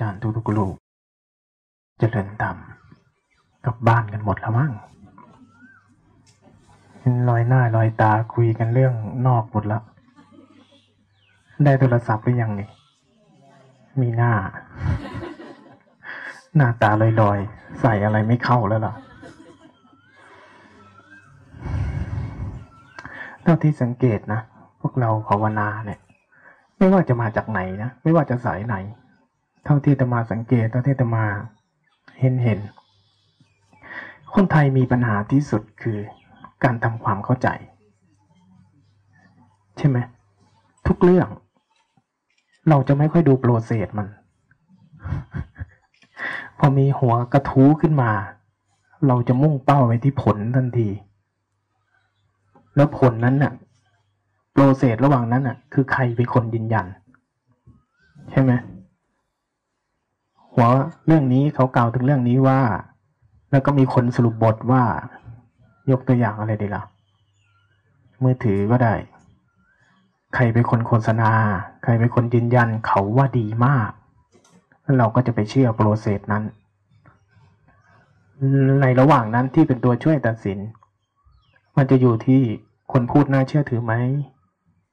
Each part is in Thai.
อาจารย์ทุกๆลูกเจริญธรรมกลับบ้านกันหมดแล้วมั้งลอยหน้าลอยตาคุยกันเรื่องนอกหมดแล้วได้โทรศัพท์หรือยังนี่มีหน้า หน้าตาลอยๆ ใส่อะไรไม่เข้าแล้วล่ะเท่าที่สังเกตนะ พวกเราภาวนาเนี่ย ไม่ว่าจะมาจากไหนนะ ไม่ว่าจะสายไหน ท่าที่จะมาสังเกตเท่าที่จะมาเห็นเห็น คนไทยมีปัญหาที่สุดคือการทำความเข้าใจ ใช่ไหมทุกเรื่อง เราจะไม่ค่อยดูโปรเซสมัน พอมีหัวกระทู้ขึ้นมา เราจะมุ่งเป้าไปที่ผลทันที แล้วผลนั้นน่ะโปรเซสระหว่างนั้นน่ะ คือใครเป็นคนยืนยัน ใช่ไหม หัวเรื่องนี้เขากล่าวถึงเรื่องนี้ว่า แล้วก็มีคนสรุปบทว่า ยกตัวอย่างอะไรดีล่ะมือถือก็ได้ ใครเป็นคนโฆษณา ใครเป็นคนยืนยันเขาว่าดีมาก เราก็จะไปเชื่อโปรเซสนั้น ในระหว่างนั้นที่เป็นตัวช่วยตัดสิน มันจะอยู่ที่คนพูดน่าเชื่อถือไหม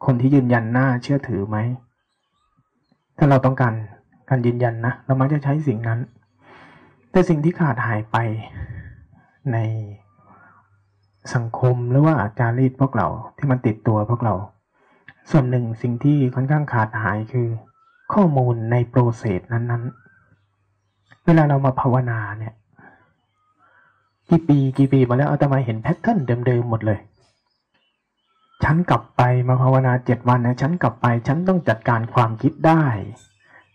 คนที่ยืนยันน่าเชื่อถือไหม ถ้าเราต้องการ การยืนยันนะเรามักจะใช้สิ่งนั้น แต่สิ่งที่ขาดหายไปในสังคมหรือว่าจารีตพวกเราที่มันติดตัวพวกเรา ส่วนหนึ่งสิ่งที่ค่อนข้างขาดหายคือ ข้อมูลในโปรเซสนั้นๆ เวลาเรามาภาวนาเนี่ยกี่ปีกี่ปีมาแล้วอาตมาเห็นแพทเทิร์นเดิมๆหมดเลย ฉันกลับไปมาภาวนาเจ็ดวันนะฉันกลับไป ฉันต้องจัดการความคิดได้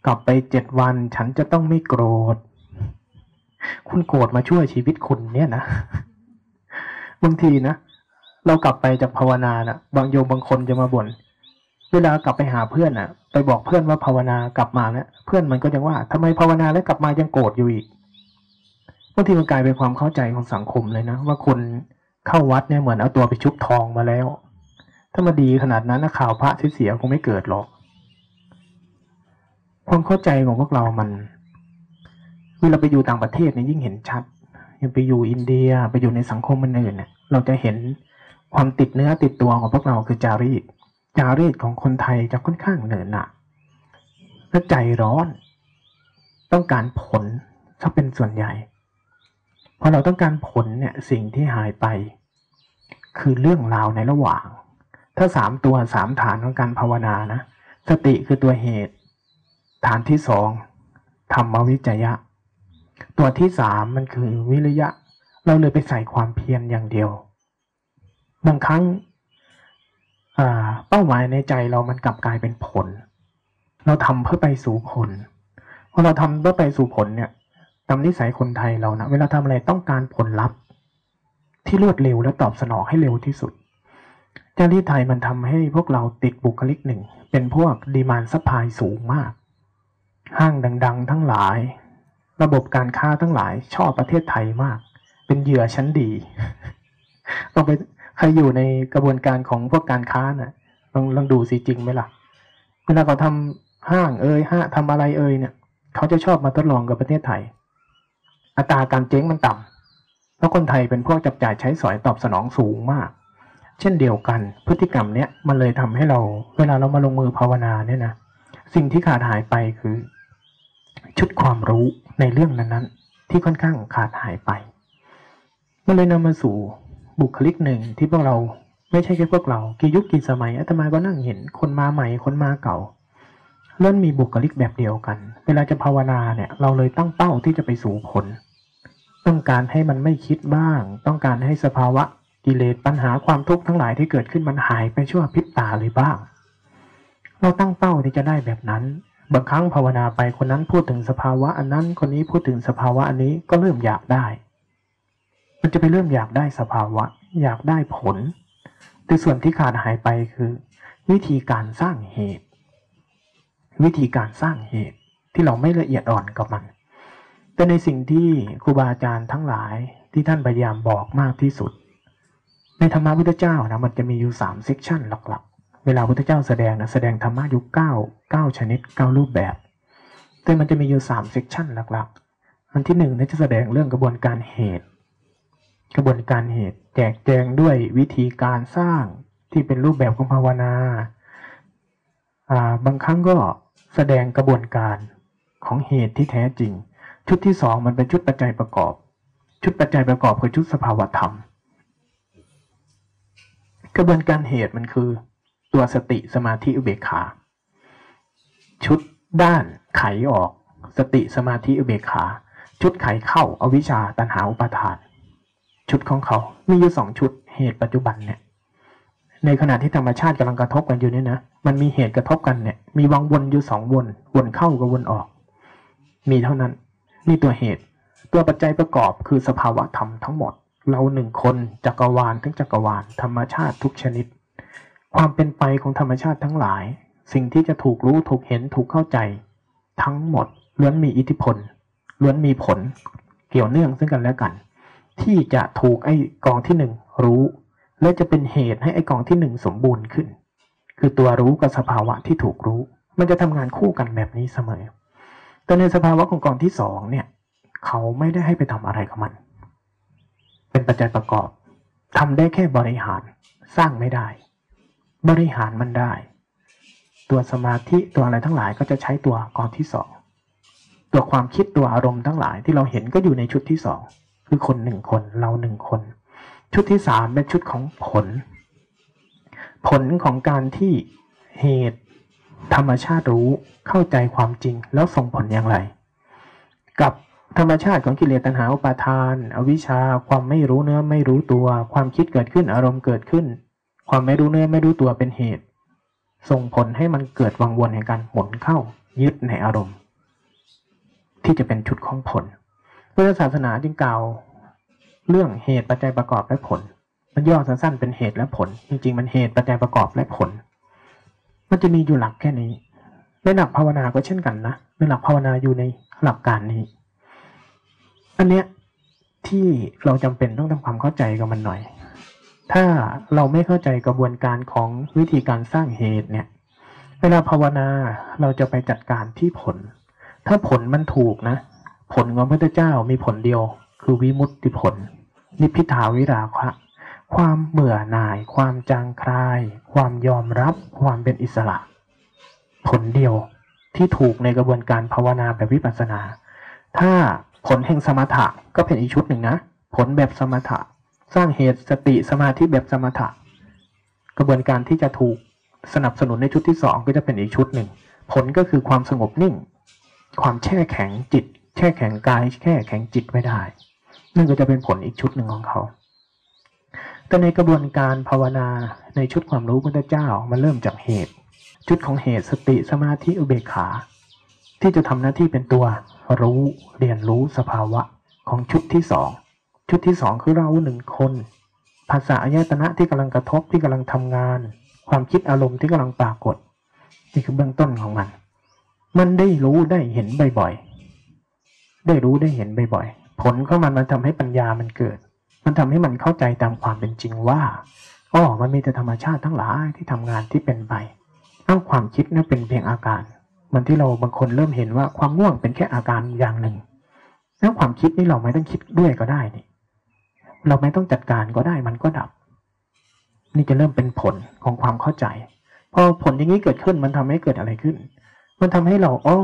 กลับไปเจ็ดวันฉันจะต้องไม่โกรธ คุณโกรธมาช่วยชีวิตคุณเนี่ยนะ บางทีนะ เรากลับไปจากภาวนานะบางโยมบางคนจะมาบน่น เวลากลับไปหาเพื่อนนะไปบอกเพื่อนว่าภาวนากลับมาเนะี่ยเพื่อนมันก็ยังว่าทำไมภาวนาแล้วกลับมายังโกรธอยู่อีก บางทีมันกลายเป็นความเข้าใจของสังคมเลยนะ ว่าคนเข้าวัดเนี่ยเหมือนเอาตัวไปชุบทองมาแล้ว ถ้ามาดีขนาดนั้นนะข่าวพระเสียคงไม่เกิดหรอก ความเข้าใจของพวกเรามันเวลาไปอยู่ต่างประเทศเนี่ยยิ่งเห็นชัดยังไปอยู่อินเดียไปอยู่ในสังคมมันอื่นเนี่ยเราจะเห็นความติดเนื้อติดตัวของพวกเราคือจารีตจารีตของคนไทยจะค่อนข้างเหนือหนักและใจร้อน ต้องการผลถ้าเป็นส่วนใหญ่พอเราต้องการผลเนี่ยสิ่งที่หายไป คือเรื่องราวในระหว่าง ถ้าสามตัวสามฐานของการภาวนานะ สติคือตัวเหตุ ฐานที่สองธรรมวิจยะ ตัวที่สามมันคือวิริยะ เราเลยไปใส่ความเพียรอย่างเดียว บางครั้งเป้าหมายในใจเรามันกลับกลายเป็นผล เราทำเพื่อไปสู่ผลพอเราทำเพื่อไปสู่ผลเนี่ยตามนิสัยคนไทยเรานะเวลาทำอะไรต้องการผลลัพธ์ ที่รวดเร็วและตอบสนองให้เร็วที่สุดเจ้าที่ไทยมันทำให้พวกเราติดบุคลิกหนึ่ง เป็นพวก demand supply สูงมาก ห้างดัง ๆ ทั้งหลาย ระบบการค้าทั้งหลายชอบประเทศไทยมาก เป็นเหยื่อชั้นดีลองไปใครอยู่ในกระบวนการของพวกการค้านะ่ะลองลองดูสิจริงไหมล่ะเวลาเขาทำห้างเอ่ยห้าทำอะไรเอ่ยเนี่ยเขาจะชอบมาทดลองกับประเทศไทย อัตราการเจ๊งมันต่ำเพราะคนไทยเป็นพวกจับจ่ายใช้สอยตอบสนองสูงมาก เช่นเดียวกันพฤติกรรมเนี้ยมันเลยทำให้เรา เวลาเรามาลงมือภาวนาเนี่ยนะสิ่งที่ขาดหายไปคือ ชุดความรู้ในเรื่องนั้นๆ ที่ค่อนข้างขาดหายไป มันเลยนำมาสู่บุคลิกหนึ่งที่พวกเราไม่ใช่แค่พวกเรากี่ยุคกี่สมัยอาตมาก็นั่งเห็นคนมาใหม่คนมาเก่าเริ่มมีบุคลิกแบบเดียวกัน เวลาจะภาวนาเนี่ย เราเลยตั้งเป้าที่จะไปสู่ผล ต้องการให้มันไม่คิดบ้าง ต้องการให้สภาวะกิเลสปัญหาความทุกข์ทั้งหลายที่เกิดขึ้นมันหายไปชั่วพริบตาเลยบ้าง เราตั้งเป้าที่จะได้แบบนั้น บางครั้งภาวนาไปคนนั้นพูดถึงสภาวะอันนั้นคนนี้พูดถึงสภาวะอันนี้ก็เริ่มอยากได้ มันจะไปเริ่มอยากได้สภาวะ อยากได้ผล แต่ส่วนที่ขาดหายไปคือ วิธีการสร้างเหตุ วิธีการสร้างเหตุที่เราไม่ละเอียดอ่อนกับมัน แต่ในสิ่งที่ครูบาอาจารย์ทั้งหลายที่ท่านพยายามบอกมากที่สุด ในธรรมะพุทธเจ้านะมันจะมีอยู่สาม section หลักๆ เวลาพุทธเจ้าแสดงนะแสดงธรรมะอยู่เก้าเก้าชนิดเก้ารูปแบบ แต่มันจะมีอยู่สาม section หลักๆ อันที่หนึ่งนี่จะแสดงเรื่องกระบวนการเหตุ กระบวนการเหตุ แจกแจงด้วยวิธีการสร้างที่เป็นรูปแบบของภาวนาบางครั้งก็แสดงกระบวนการของเหตุที่แท้จริง ชุดที่สองมันเป็นชุดปัจจัยประกอบ ชุดปัจจัยประกอบคือชุดสภาวธรรม กระบวนการเหตุมันคือ ตัวสติสมาธิอุเบกขา ชุดด้านไขออก สติสมาธิอุเบกขา ชุดไขเข้าอาวิชชาตัณหาอุปาทาน ชุดของเขา มีอยู่สองชุดเหตุปัจจุบันเนี่ย ในขณะที่ธรรมชาติกำลังกระทบกันอยู่เนี่ยนะ มันมีเหตุกระทบกันเนี่ย มีวังวนอยู่สองวน วนเข้ากับวนออก มีเท่านั้น นี่ตัวเหตุ ตัวปัจจัยประกอบคือสภาวะธรรมทั้งหมด เราหนึ่งคนจักรวาลทั้งจักรวาลธรรมชาติทุกชนิด ความเป็นไปของธรรมชาติทั้งหลาย สิ่งที่จะถูกรู้ถูกเห็นถูกเข้าใจ ทั้งหมดล้วนมีอิทธิพลล้วนมีผล เกี่ยวเนื่องซึ่งกันและกัน ที่จะถูกไอ้กองที่หนึ่งรู้ และจะเป็นเหตุให้ไอ้กองที่หนึ่งสมบูรณ์ขึ้น คือตัวรู้กับสภาวะที่ถูกรู้ มันจะทำงานคู่กันแบบนี้เสมอ แต่ในสภาวะของกองที่สองเนี่ย เขาไม่ได้ให้ไปทำอะไรกับมัน เป็นปัจจัยประกอบทำได้แค่บริหาร สร้างไม่ได้ บริหารมันได้ ตัวสมาธิตัวอะไรทั้งหลายก็จะใช้ตัวกองที่สองตัวความคิดตัวอารมณ์ทั้งหลายที่เราเห็นก็อยู่ในชุดที่สองคือคนหนึ่งคนเราหนึ่งคน ชุดที่สามเป็นชุดของผล ผลของการที่เหตุ ธรรมชาติรู้เข้าใจความจริงแล้วส่งผลอย่างไร กับธรรมชาติของกิเลสตัณหาอุปาทาน อวิชชา ความไม่รู้เนื้อไม่รู้ตัว ความคิดเกิดขึ้นอารมณ์เกิดขึ้น ความไม่รู้เนื้อไม่รู้ตัวเป็นเหตุ ส่งผลให้มันเกิดวังวนแห่งการหมุนเข้ายึดในอารมณ์ ที่จะเป็นชุดของผลพุทธศาสนาจึงกล่าวเรื่องเหตุปัจจัยประกอบและผล มันย่อสั้นๆเป็นเหตุและผล จริงๆ มันเหตุปัจจัยประกอบและผล มันจะมีอยู่หลักแค่นี้ในหลักภาวนาก็เช่นกันนะในหลักภาวนาอยู่ในหลักการนี้ อันเนี้ยที่เราจำเป็นต้องทำความเข้าใจกับมันหน่อย ถ้าเราไม่เข้าใจกระบวนการของวิธีการสร้างเหตุเนี่ย เวลาภาวนาเราจะไปจัดการที่ผล ถ้าผลมันถูกนะ ผลของพระพุทธเจ้ามีผลเดียว คือวิมุตติผล นิพิทาวิราคะความเบื่อหน่าย ความจางคลาย ความยอมรับ ความเป็นอิสระ ผลเดียวที่ถูกในกระบวนการภาวนาแบบวิปัสสนา ถ้าผลแห่งสมถะก็เป็นอีกชุดหนึ่งนะ ผลแบบสมถะ สร้างเหตุสติสมาธิแบบสมถะ กระบวนการที่จะถูกสนับสนุนในชุดที่สองก็จะเป็นอีกชุดหนึ่ง ผลก็คือความสงบนิ่ง ความแช่แข็งจิต แช่แข็งกายแช่แข็งจิตไว้ได้ นั่นก็จะเป็นผลอีกชุดหนึ่งของเขา แต่ในกระบวนการภาวนาในชุดความรู้พระเจ้ามันเริ่มจากเหตุ ชุดของเหตุสติสมาธิอุเบกขา ที่จะทำหน้าที่เป็นตัวรู้เรียนรู้สภาวะของชุดที่สอง ชุดที่สองคือเราหนึ่งคน ภาษาอายตนะที่กำลังกระทบที่กำลังทำงาน ความคิดอารมณ์ที่กำลังปรากฏ นี่คือเบื้องต้นของมัน มันได้รู้ได้เห็นบ่อยๆ ได้รู้ได้เห็นบ่อยผลของมันมันทำให้ปัญญามันเกิด มันทำให้มันเข้าใจตามความเป็นจริงว่าอ๋อมันมีแต่ธรรมชาติทั้งหลายที่ทำงานที่เป็นไปเอ้าความคิดนั่นเป็นเพียงอาการมันที่เราบางคนเริ่มเห็นว่าความง่วงเป็นแค่อาการอย่างหนึ่งแล้วความคิดนี่เราไม่ต้องคิดด้วยก็ได้นี่ เราไม่ต้องจัดการก็ได้มันก็ดับ นี่จะเริ่มเป็นผลของความเข้าใจ พอผลอย่างนี้เกิดขึ้นมันทำให้เกิดอะไรขึ้น มันทำให้เราอ๋อ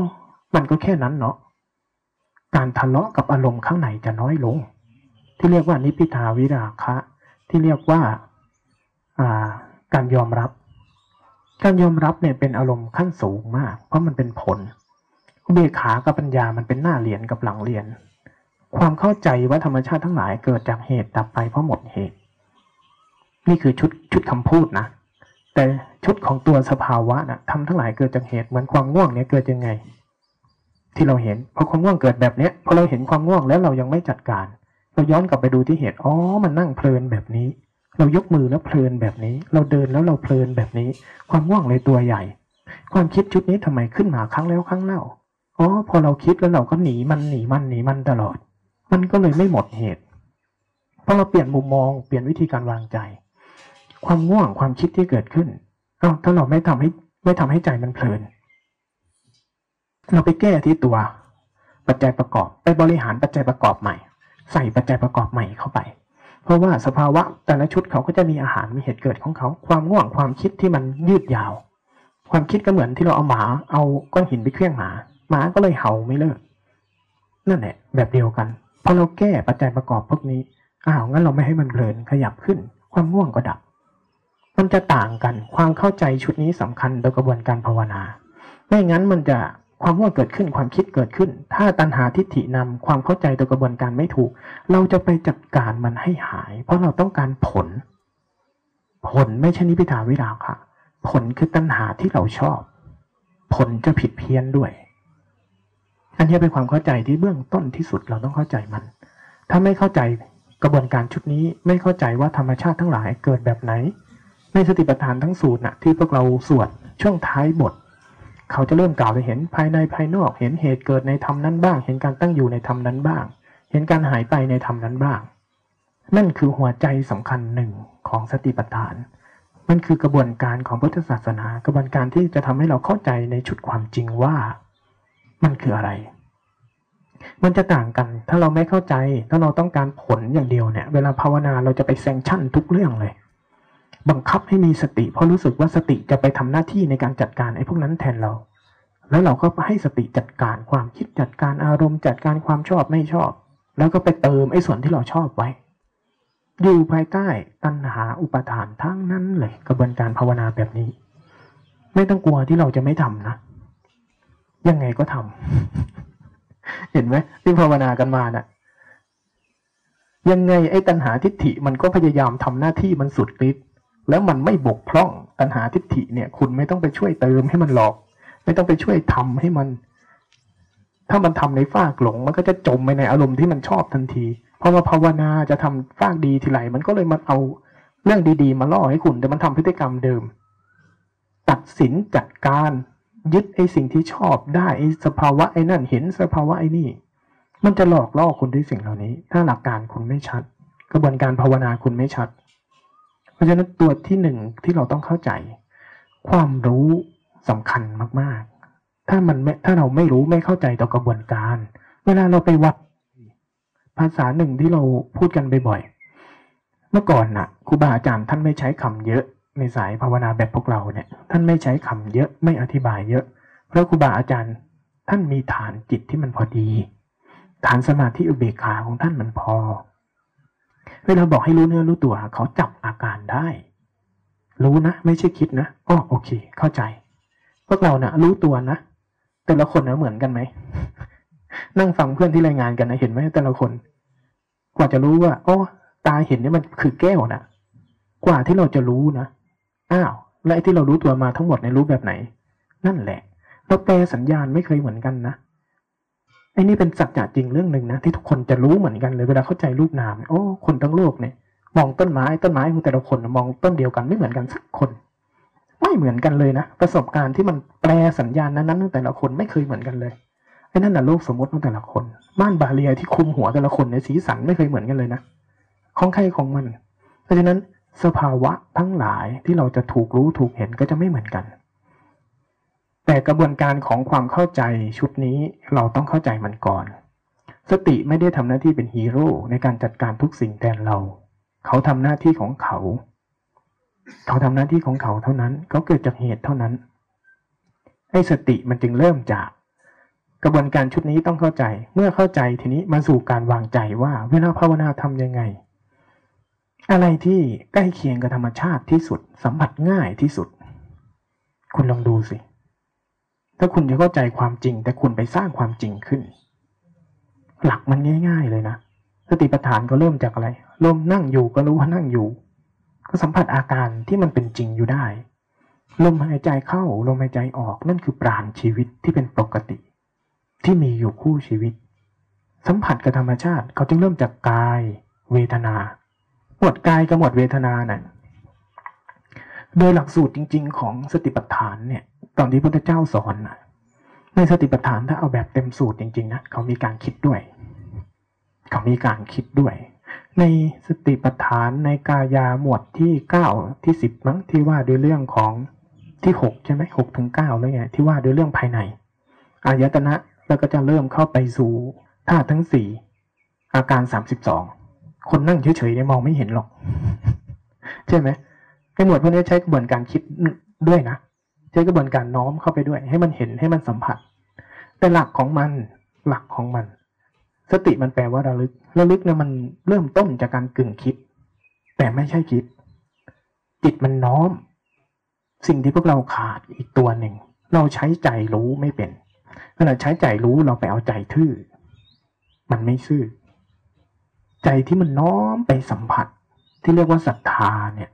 มันก็แค่นั้นเนาะการทะเลาะกับอารมณ์ข้างในจะน้อยลง ที่เรียกว่านิพิทาวิราคะ ที่เรียกว่าการยอมรับ การยอมรับเนี่ยเป็นอารมณ์ขั้นสูงมาก เพราะมันเป็นผลเบขากับปัญญามันเป็นหน้าเรียนกับหลังเรียน ความเข้าใจว่าธรรมชาติทั้งหลายเกิดจากเหตุดับไปเพราะหมดเหตุ นี่คือชุดชุดคำพูดนะ แต่ชุดของตัวสภาวะนะทำทั้งหลายเกิดจากเหตุเหมือนความง่วงเนี่ยเกิดยังไง ที่เราเห็นพอความง่วงเกิดแบบเนี้ยพอเราเห็นความง่วงแล้วเรายังไม่จัดการ เราย้อนกลับไปดูที่เหตุอ๋อมันนั่งเพลินแบบนี้ เรายกมือแล้วเพลินแบบนี้ เราเดินแล้วเราเพลินแบบนี้ ความง่วงเลยตัวใหญ่ ความคิดชุดนี้ทำไมขึ้นมาครั้งแล้วครั้งเล่าอ๋อพอเราคิดแล้วเราก็หนีมันหนีมันหนีมันตลอด มันก็เลยไม่หมดเหตุ เพอเราเปลี่ยนมุมมองเปลี่ยนวิธีการวางใจ ความง่วงความคิดที่เกิดขึ้นเอ้าถ้าเราไม่ทำให้ไม่ทำให้ใจมันเพลิน เราไปแก้ที่ตัว ปัจจัยประกอบ ไปบริหารปัจจัยประกอบใหม่ ใส่ปัจจัยประกอบใหม่เข้าไป เพราะว่าสภาวะแต่ละชุดเขาก็จะมีอาหารมีเหตุเกิดของเขา ความง่วงความคิดที่มันยืดยาว ความคิดก็เหมือนที่เราเอาหมา เอาก้อนหินไปเคลื่องหมาหมาก็เลยเห่าไม่เลิกนั่นแหละแบบเดียวกัน พอเราแก้ปัจจัยประกอบพวกนี้อ้าวงั้นเราไม่ให้มันเพลินขยับขึ้น ความง่วงก็ดับ มันจะต่างกันความเข้าใจชุดนี้สำคัญโดยกระบวนการภาวนา ไม่งั้นมันจะความง่วงเกิดขึ้นความคิดเกิดขึ้น ถ้าตัณหาทิฏฐินำความเข้าใจโดยกระบวนการไม่ถูก เราจะไปจัดการมันให้หาย เพราะเราต้องการผล ผลไม่ใช่นิพิทาวิราค่ะ ผลคือตัณหาที่เราชอบ ผลจะผิดเพี้ยนด้วย อันนี้เป็นความเข้าใจที่เบื้องต้นที่สุดเราต้องเข้าใจมัน ถ้าไม่เข้าใจกระบวนการชุดนี้ไม่เข้าใจว่าธรรมชาติทั้งหลายเกิดแบบไหน ในสติปัฏฐานทั้งสูตรนะที่พวกเราสวดช่วงท้ายบท เขาจะเริ่มกล่าวไปเห็นภายในภายนอกเห็นเหตุเกิดในธรรมนั้นบ้าง เห็นการตั้งอยู่ในธรรมนั้นบ้าง เห็นการหายไปในธรรมนั้นบ้าง นั่นคือหัวใจสำคัญหนึ่งของสติปัฏฐานมันคือกระบวนการของพุทธศาสนา กระบวนการที่จะทำให้เราเข้าใจในชุดความจริงว่า มันคืออะไร มันจะต่างกัน ถ้าเราไม่เข้าใจ ถ้าเราต้องการผลอย่างเดียวเนี่ย เวลาภาวนาเราจะไปแซงชั่นทุกเรื่องเลย บังคับให้มีสติ เพราะรู้สึกว่าสติจะไปทำหน้าที่ในการจัดการไอ้พวกนั้นแทนเรา แล้วเราก็ให้สติจัดการความคิดจัดการอารมณ์จัดการความชอบไม่ชอบ แล้วก็ไปเติมไอ้ส่วนที่เราชอบไว้อยู่ภายใต้ตัณหาอุปทานทั้งนั้นเลยกระบวนการภาวนาแบบนี้ ไม่ต้องกลัวที่เราจะไม่ทำนะ ยังไงก็ทำเห็นไหมที่ภาวนากันมานะ่ะ ยังไงไอ้ตัณหาทิฏฐิมันก็พยายามทำหน้าที่มันสุดฤทธิ์แล้วมันไม่บกพร่องตัณหาทิฏฐิเนี่ย คุณไม่ต้องไปช่วยเติมให้มันหลอก ไม่ต้องไปช่วยทำให้มัน ถ้ามันทำในฟากหลง มันก็จะจมไปในอารมณ์ที่มันชอบทันทีพอมาภาวนาจะทำฟากดีทีไรมันก็เลยมาเอาเรื่องดีๆ มาล่อให้คุณ แต่มันทำพฤติกรรมเดิม ตัดสินจัดการ ยึดไอ้สิ่งที่ชอบได้ไอ้สภาวะไอ้นั่นเห็นสภาวะไอ้นี่ มันจะหลอกล่อคุณด้วยสิ่งเหล่านี้ ถ้าหลักการคุณไม่ชัด กระบวนการภาวนาคุณไม่ชัด เพราะฉะนั้นตัวที่หนึ่งที่เราต้องเข้าใจ ความรู้สำคัญมากๆ ถ้ามันถ้าเราไม่รู้ไม่เข้าใจต่อกระบวนการ เวลาเราไปวัด ภาษาหนึ่งที่เราพูดกันบ่อยๆเมื่อก่อนน่ะครูบาอาจารย์ท่านไม่ใช้คำเยอะ ในสายภาวนาแบบพวกเราเนี่ย ท่านไม่ใช้คำเยอะไม่อธิบายเยอะ เพราะครูบาอาจารย์ท่านมีฐานจิตที่มันพอดี ฐานสมาธิอุเบกขาของท่านมันพอ เวลาบอกให้รู้เนื้อรู้ตัวเขาจับอาการได้ รู้นะ ไม่ใช่คิดนะอ๋อโอเค เข้าใจ พวกเราเนะ่ะ รู้ตัวนะแต่ละคนนะเหมือนกันไหมนั่งฟังเพื่อนที่รายงานกันนะเห็นไหมแต่ละคน กว่าจะรู้ว่าอ๋อตาเห็นนี่มันคือแก้วนะกว่าที่เราจะรู้นะ อ้าว และไอ้ที่เรารู้ตัวมาทั้งหมดในรู้แบบไหน นั่นแหละ เราแปลสัญญาณไม่เคยเหมือนกันนะไอ้นี่เป็นสัจจะจริงเรื่องหนึ่งนะที่ทุกคนจะรู้เหมือนกันเลยเวลาเข้าใจรูปนามโอ้คนทั้งโลกเนี่ย มองต้นไม้ต้นไม้ของแต่ละคนมองต้นเดียวกันไม่เหมือนกันสักคน ไม่เหมือนกันเลยนะประสบการณ์ที่มันแปลสัญญาณนั้นๆแต่ละคนไม่เคยเหมือนกันเลยไอ้นั่นน่ะโลกสมมติของแต่ละคนม่านบาเรียที่คุมหัวแต่ละคนในสีสันไม่เคยเหมือนกันเลยนะของใครของมัน เพราะฉะนั้น สภาวะทั้งหลายที่เราจะถูกรู้ถูกเห็นก็จะไม่เหมือนกัน แต่กระบวนการของความเข้าใจชุดนี้เราต้องเข้าใจมันก่อน สติไม่ได้ทำหน้าที่เป็นฮีโร่ในการจัดการทุกสิ่งแทนเรา เขาทำหน้าที่ของเขา เขาทำหน้าที่ของเขาเท่านั้นเขาเกิดจากเหตุเท่านั้นไอ้สติมันจึงเริ่มจาก กระบวนการชุดนี้ต้องเข้าใจ เมื่อเข้าใจทีนี้มาสู่การวางใจว่าเวลาภาวนาทำยังไง อะไรที่ใกล้เคียงกับธรรมชาติที่สุด สัมผัสง่ายที่สุด คุณลองดูสิ ถ้าคุณจะเข้าใจความจริง แต่คุณไปสร้างความจริงขึ้น หลักมันง่าย ๆ เลยนะสติปัฏฐานก็เริ่มจากอะไรลมนั่งอยู่ก็รู้ว่านั่งอยู่ ก็สัมผัสอาการที่มันเป็นจริงอยู่ได้ลมหายใจเข้าลมหายใจออกนั่นคือปราณชีวิตที่เป็นปกติ ที่มีอยู่คู่ชีวิต สัมผัสกับธรรมชาติเขาจึงเริ่มจากกาย เวทนา หมวดกายกับหมวดเวทนานั่นโดยหลักสูตรจริง ๆ ของสติปัฏฐานเนี่ย ตอนที่พระเจ้าสอนนะในสติปัฏฐานถ้าเอาแบบเต็มสูตรจริง ๆ นะเขามีการคิดด้วย เขามีการคิดด้วย ในสติปัฏฐานในกายาหมวดที่เก้าที่สิบมั้งที่ว่าด้วยเรื่องของที่หกใช่ไหมหกถึงเก้าแล้วไงที่ว่าด้วยเรื่องภายในอายตนะแล้วก็จะเริ่มเข้าไปสู่ธาตุทั้งสี่อาการสามสิบสอง คนนั่งเฉยๆเนี่ยมองไม่เห็นหรอก ใช่ไหมไอ้หมวดพวกนี้ใช้กระบวนการคิดด้วยนะใช้กระบวนการน้อมเข้าไปด้วย ให้มันเห็นให้มันสัมผัส แต่หลักของมันหลักของมัน สติมันแปลว่าระลึกระลึกเนี่ยมันเริ่มต้นจากการกึ่งคิด แต่ไม่ใช่คิด จิตมันน้อม สิ่งที่พวกเราขาดอีกตัวหนึ่ง เราใช้ใจรู้ไม่เป็นเวลาใช้ใจรู้เราไปเอาใจทื่อ มันไม่ซื่อ ใจที่มันน้อมไปสัมผัสที่เรียกว่าศรัทธาเนี่ย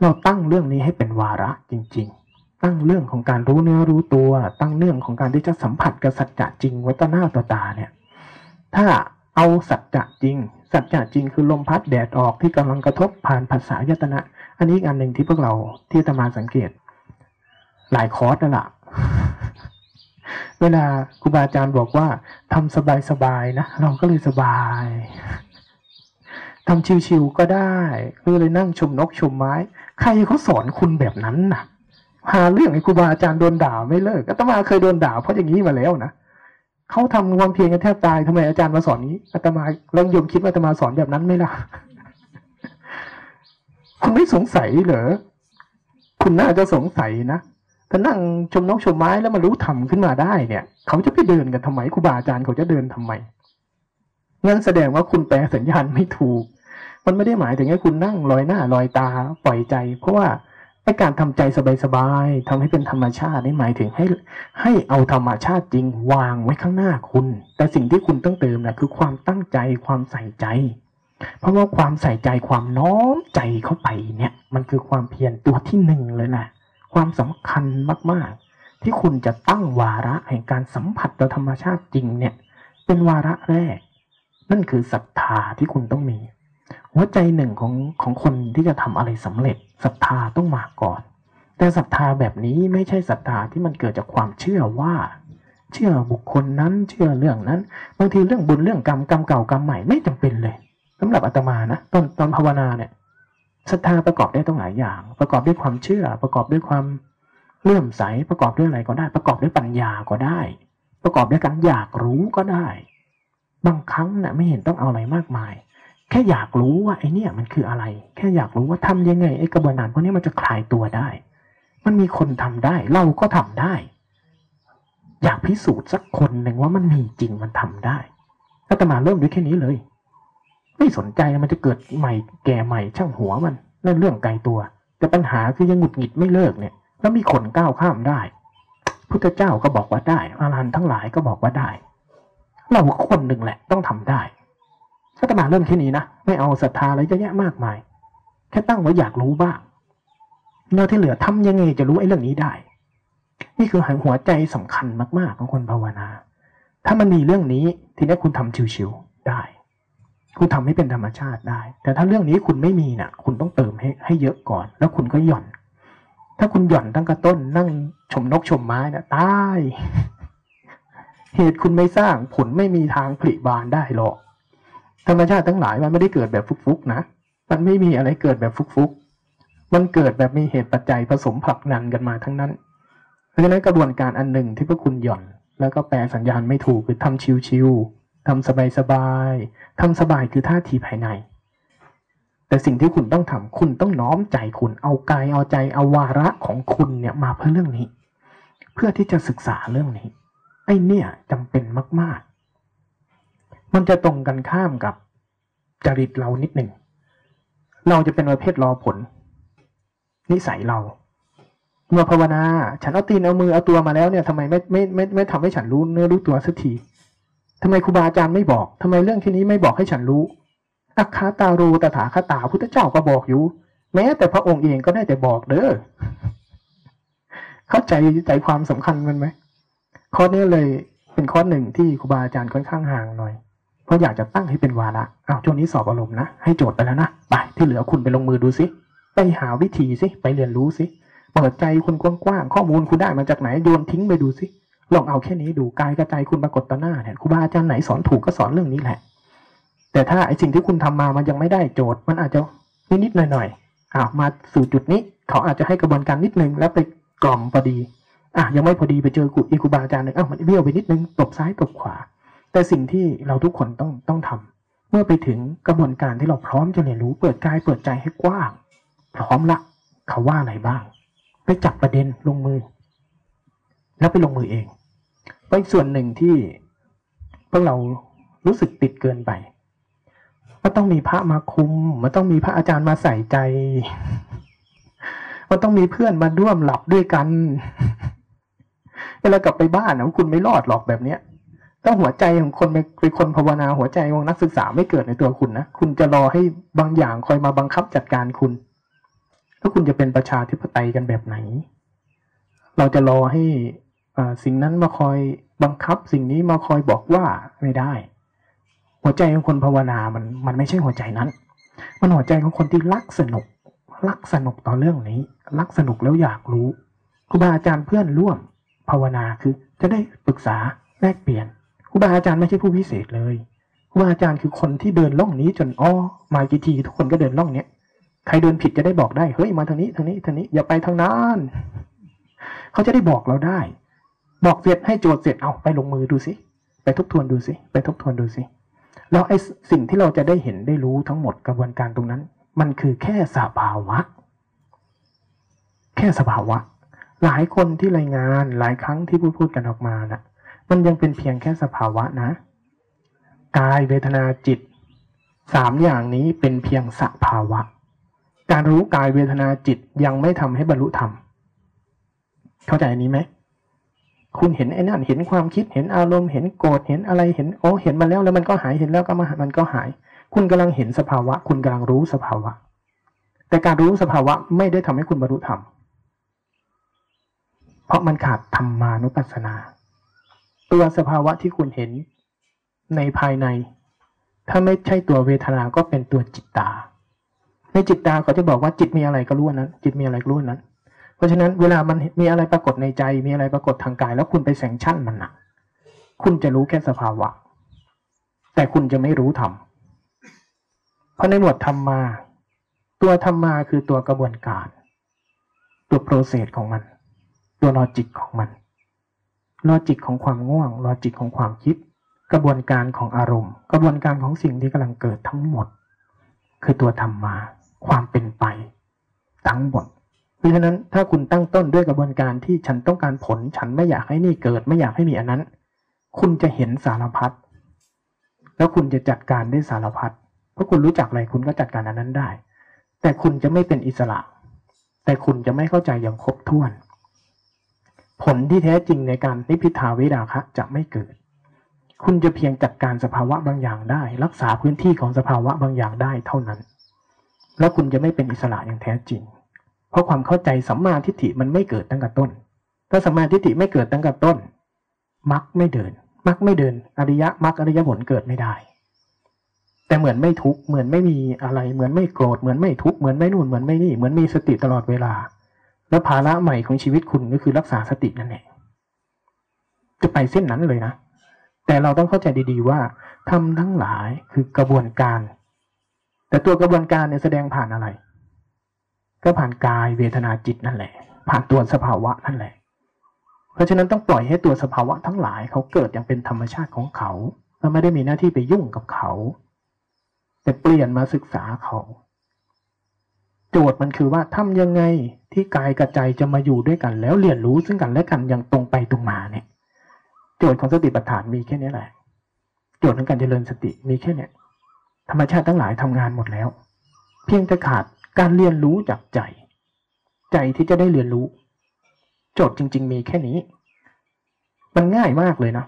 เราตั้งเรื่องนี้ให้เป็นวาระจริง ๆ ตั้งเรื่องของการรู้เนื้อรู้ตัว ตั้งเรื่องของการที่จะสัมผัสกับสัจจะจริงไว้ต่อหน้าต่อตาเนี่ย ถ้าเอาสัจจะจริง สัจจะจริงคือลมพัดแดดออกที่กำลังกระทบผ่านภาษายตนะ อันนี้อีกอันหนึ่งที่พวกเราที่ตมาสังเกต หลายคอร์สนั่นแหละเวลาครูบาอาจารย์บอกว่าทำสบายๆนะ เราก็เลยสบาย ทำชิวๆก็ได้ก็เลยนั่งชมนกชมไม้ ใครเขาสอนคุณแบบนั้นนะหาเรื่องให้ครูบาอาจารย์โดนด่าไม่เลิกอาตมาเคยโดนด่าเพราะอย่างนี้มาแล้วนะเขาทำความเพียรกันแทบตายทำไมอาจารย์มาสอนนี้อาตมาแล้วโยมคิดว่าอาตมาสอนแบบนั้นไหมล่ะ คุณไม่สงสัยเหรอคุณน่าจะสงสัยนะถ้านั่งชมนกชมไม้แล้วมารู้ทำขึ้นมาได้เนี่ย เขาจะไปเดินกันทำไมครูบาอาจารย์เขาจะเดินทำไมงั้นแสดงว่าคุณแปลสัญญาณไม่ถูก มันไม่ได้หมายถึงให้คุณนั่งลอยหน้าลอยตาปล่อยใจ เพราะว่าไอการทำใจสบายๆทำให้เป็นธรรมชาตินี่หมายถึงให้ ให้เอาธรรมชาติจริงวางไว้ข้างหน้าคุณ แต่สิ่งที่คุณต้องเติมนะคือความตั้งใจความใส่ใจ เพราะว่าความใส่ใจความน้อมใจเข้าไปเนี่ย มันคือความเพียรตัวที่หนึ่งเลยนะความสำคัญมากๆ ที่คุณจะตั้งวาระแห่งการสัมผัสต่อธรรมชาติจริงเนี่ย เป็นวาระแรก นั่นคือศรัทธาที่คุณต้องมี หัวใจหนึ่งของของคนที่จะทำอะไรสำเร็จศรัทธาต้องมาก่อน แต่ศรัทธาแบบนี้ไม่ใช่ศรัทธาที่มันเกิดจากความเชื่อว่า เชื่อบุคคลนั้นเชื่อเรื่องนั้น บางทีเรื่องบุญเรื่องกรรมกรรมเก่ากรรมใหม่ไม่จำเป็นเลยสำหรับอาตมานะตอนตอนภาวนาเนี่ยศรัทธาประกอบได้ต้องหลายอย่าง ประกอบด้วยความเชื่อ ประกอบด้วยความเลื่อมใสประกอบด้วยอะไรก็ได้ ประกอบด้วยปัญญาก็ได้ ประกอบด้วยการอยากรู้ก็ได้ บางครั้งนะ่ะไม่เห็นต้องเอาอะไรมากมาย แค่อยากรู้ว่าไอ้นี่มันคืออะไร แค่อยากรู้ว่าทำยังไงไอ้กระบวนการพวกนี้มันจะคลายตัวได้ มันมีคนทำได้ เราก็ทำได้ อยากพิสูจน์สักคนหนึ่งว่ามันมีจริงมันทำได้อาตมาเริ่มด้วยแค่นี้เลย ไม่สนใจมันจะเกิดใหม่แก่ใหม่ช่างหัวมันนั่นเรื่องไกลตัว แต่ปัญหาคือยังหงุดหงิดไม่เลิกเนี่ย แล้วมีคนก้าวข้ามได้ พุทธเจ้าก็บอกว่าได้อารันทั้งหลายก็บอกว่าได้ เราคนหนึ่งแหละต้องทำได้ ถ้าตมาเริ่มแค่นี้นะไม่เอาศรัทธาอะไรเยอะแยะมากมาย แค่ตั้งไว้อยากรู้บ้างเนื้อที่เหลือทำยังไงจะรู้ไอ้เรื่องนี้ได้ นี่คือหัวใจสำคัญมาก ๆ ของคนภาวนา ถ้ามันมีเรื่องนี้ทีนี้คุณทำชิวๆได้ คุณทำให้เป็นธรรมชาติได้ แต่ถ้าเรื่องนี้คุณไม่มีนะ่ะ คุณต้องเติมให้ให้เยอะก่อน แล้วคุณก็หย่อน ถ้าคุณหย่อนตั้งกระต้น นั่งชมนกชมไม้น่ะตายเหตุคุณไม่สร้างผลไม่มีทางผลิบานได้หรอก ธรรมชาติทั้งหลายมันไม่ได้เกิดแบบฟุกๆนะมันไม่มีอะไรเกิดแบบฟุกๆมันเกิดแบบมีเหตุปัจจัยผสมผักนันกันมาทั้งนั้น เพราะฉะนั้นกระบวนการอันหนึ่งที่พวกคุณหย่อน แล้วก็แปลสัญญาณไม่ถูกคือทำชิวๆทำสบายๆทำสบายคือท่าทีภายใน แต่สิ่งที่คุณต้องทำคุณต้องน้อมใจคุณเอากายเอาใจเอาวาระของคุณเนี่ยมาเพื่อเรื่องนี้ เพื่อที่จะศึกษาเรื่องนี้ไอ้เนี่ยจำเป็นมาก มันจะตรงกันข้ามกับจริตเรานิดหนึ่ง เราจะเป็นประเภทรอผล นิสัยเรา เมื่อภาวนา ฉันเอาตีนเอามือเอาตัวมาแล้วเนี่ยทำไมไม่ไม่ไม่ไม่ทำให้ฉันรู้เนื้อรู้ตัวสักทีทำไมครูบาอาจารย์ไม่บอกทำไมเรื่องที่นี้ไม่บอกให้ฉันรู้อัคคาตารูตถาคตาพุทธเจ้าก็บอกอยู่ แม้แต่พระองค์เองก็ได้แต่บอกเด้อเข้าใจใจความสำคัญมันไหมข้อนี้เลยเป็นข้อหนึ่งที่ครูบาอาจารย์ค่อนข้างห่างหน่อย เพราะอยากจะตั้งให้เป็นวาระอ้าวช่วงนี้สอบอารมณ์นะ ให้โจทย์ไปแล้วนะไปที่เหลือคุณไปลงมือดูสิไปหาวิธีสิไปเรียนรู้สิเปิดใจคุณกว้างๆข้อมูลคุณได้มาจากไหนโยนทิ้งไปดูสิลองเอาแค่นี้ดูกายกระใจคุณปรากฏต่อหน้าเนี่ยครูบาอาจารย์ไหนสอนถูกก็สอนเรื่องนี้แหละ แต่ถ้าไอสิ่งที่คุณทำมามันยังไม่ได้โจทย์ มันอาจจะนิดๆหน่อยๆอ้าวมาสู่จุดนี้ เขาอาจจะให้กระบวนการนิดนึงแล้วไปกล่อมพอดีอะยังไม่พอดีไปเจอกูอีกูบาอาจารย์หนึ่งอ้าวมันเบี้ยวไปนิดนึงตบซ้ายตบขวา แต่สิ่งที่เราทุกคนต้องต้องทำเมื่อไปถึงกระบวนการที่เราพร้อมจะเรียนรู้เปิดกายเปิดใจให้กว้าง พร้อมละ เขาว่าอะไรบ้าง ไปจับประเด็นลงมือ แล้วไปลงมือเองไปส่วนหนึ่งที่พวกเรารู้สึกติดเกินไปมันต้องมีพระมาคุมมันต้องมีพระอาจารย์มาใส่ใจมันต้องมีเพื่อนมาร่วมหลับด้วยกันเวลากลับไปบ้านนะคุณไม่รอดหรอกแบบเนี้ย ถ้าหัวใจของคนเป็นคนภาวนาหัวใจของนักศึกษาไม่เกิดในตัวคุณนะคุณจะรอให้บางอย่างคอยมาบังคับจัดการคุณแล้วคุณจะเป็นประชาธิปไตยกันแบบไหน เราจะรอให้สิ่งนั้นมาคอยบังคับ สิ่งนี้มาคอยบอกว่าไม่ได้ หัวใจของคนภาวนามันมันไม่ใช่หัวใจนั้น มันหัวใจของคนที่รักสนุก รักสนุกต่อเรื่องนี้ รักสนุกแล้วอยากรู้ครูบาอาจารย์เพื่อนร่วมภาวนาคือจะได้ปรึกษาแลกเปลี่ยน รูบาอาจารย์ไม่ใช่ผู้พิเศษเลยครูบาอาจารย์คือคนที่เดินล่องนี้จนอ้อมากี่ทีทุกคนก็เดินล่องเนี้ยใครเดินผิดจะได้บอกได้เฮ้ยมาทางนี้ทางนี้ทางนี้อย่าไปทางนั้นเขาจะได้บอกเราได้ บอกเสร็จให้โจทย์เสร็จเอาไปลงมือดูสิไปทบทวนดูสิไปทบทวนดูสิแล้วไอ้สิ่งที่เราจะได้เห็นได้รู้ทั้งหมดกระบวนการตรงนั้น มันคือแค่สภาวะ แค่สภาวะ หลายคนที่รายงานหลายครั้งที่พูดพูดกันออกมานะ่ะ มันยังเป็นเพียงแค่สภาวะนะ กายเวทนาจิตสามอย่างนี้เป็นเพียงสภาวะ การรู้กายเวทนาจิตยังไม่ทำให้บรรลุธรรม เข้าใจอันนี้ไหม คุณเห็นไอ้นั่นเห็นความคิดเห็นอารมณ์เห็นโกรธเห็นอะไรเห็นโอ้เห็นมาแล้วแล้วมันก็หายเห็นแล้วก็มามันก็หาย คุณกำลังเห็นสภาวะ คุณกำลังรู้สภาวะ แต่การรู้สภาวะไม่ได้ทำให้คุณบรรลุธรรม เพราะมันขาดธรรมานุปัสสนา ตัวสภาวะที่คุณเห็นในภายใน ถ้าไม่ใช่ตัวเวทนา ก็เป็นตัวจิตตา ในจิตตาเขาจะบอกว่าจิตมีอะไรก็รู้นั้น จิตมีอะไรก็รู้นั้น เพราะฉะนั้นเวลามันมีอะไรปรากฏในใจ มีอะไรปรากฏทางกาย แล้วคุณไปแสงชั่นมันหนะคุณจะรู้แค่สภาวะ แต่คุณจะไม่รู้ธรรมเพราะในหมวดธรรมมา ตัวธรรมมาคือตัวกระบวนการ ตัว process ของมัน ตัว logic ของมัน logic ของความง่วง logic ของความคิด กระบวนการของอารมณ์ กระบวนการของสิ่งที่กำลังเกิดทั้งหมด คือตัวธรรมา ความเป็นไป ทั้งหมด เพราะฉะนั้นถ้าคุณตั้งต้นด้วยกระบวนการที่ฉันต้องการผล ฉันไม่อยากให้นี่เกิด ไม่อยากให้มีอันนั้น คุณจะเห็นสารพัดแล้วคุณจะจัดการได้สารพัดเพราะคุณรู้จักอะไรคุณก็จัดการอันนั้นได้ แต่คุณจะไม่เป็นอิสระ แต่คุณจะไม่เข้าใจอย่างครบถ้วน ผลที่แท้จริงในการนิพิทาวิดาคะจะไม่เกิด คุณจะเพียงจัดการสภาวะบางอย่างได้ รักษาพื้นที่ของสภาวะบางอย่างได้เท่านั้น แล้วคุณจะไม่เป็นอิสระอย่างแท้จริง เพราะความเข้าใจสัมมาทิฏฐิมันไม่เกิดตั้งแต่ต้น ถ้าสัมมาทิฏฐิไม่เกิดตั้งแต่ต้นมรรคไม่เดินมรรคไม่เดิน อริยะมรรคอริยผลเกิดไม่ได้ แต่เหมือนไม่ทุกเหมือนไม่มีอะไร เหมือนไม่โกรธเหมือนไม่ทุกเหมือนไม่นู่นเหมือนไม่นี่เหมือนมีสติตลอดเวลา แล้วภาระใหม่ของชีวิตคุณก็คือรักษาสตินั่นเองจะไปเส้นนั้นเลยนะ แต่เราต้องเข้าใจดีๆว่าทำทั้งหลายคือกระบวนการ แต่ตัวกระบวนการเนี่ยแสดงผ่านอะไร ก็ผ่านกายเวทนาจิตนั่นแหละ ผ่านตัวสภาวะนั่นแหละ เพราะฉะนั้นต้องปล่อยให้ตัวสภาวะทั้งหลายเขาเกิดอย่างเป็นธรรมชาติของเขาเราไม่ได้มีหน้าที่ไปยุ่งกับเขา แต่เปลี่ยนมาศึกษาเขา โจทย์มันคือว่าทำยังไงที่กายกับใจจะมาอยู่ด้วยกัน แล้วเรียนรู้ซึ่งกันและกันอย่างตรงไปตรงมาเนี่ย โจทย์ของสติปัฏฐานมีแค่นี้แหละ โจทย์ของการเจริญสติมีแค่นี้ธรรมชาติทั้งหลายทำงานหมดแล้ว เพียงแต่ขาดการเรียนรู้จากใจ ใจที่จะได้เรียนรู้ โจทย์จริง ๆ มีแค่นี้ มันง่ายมากเลยนะ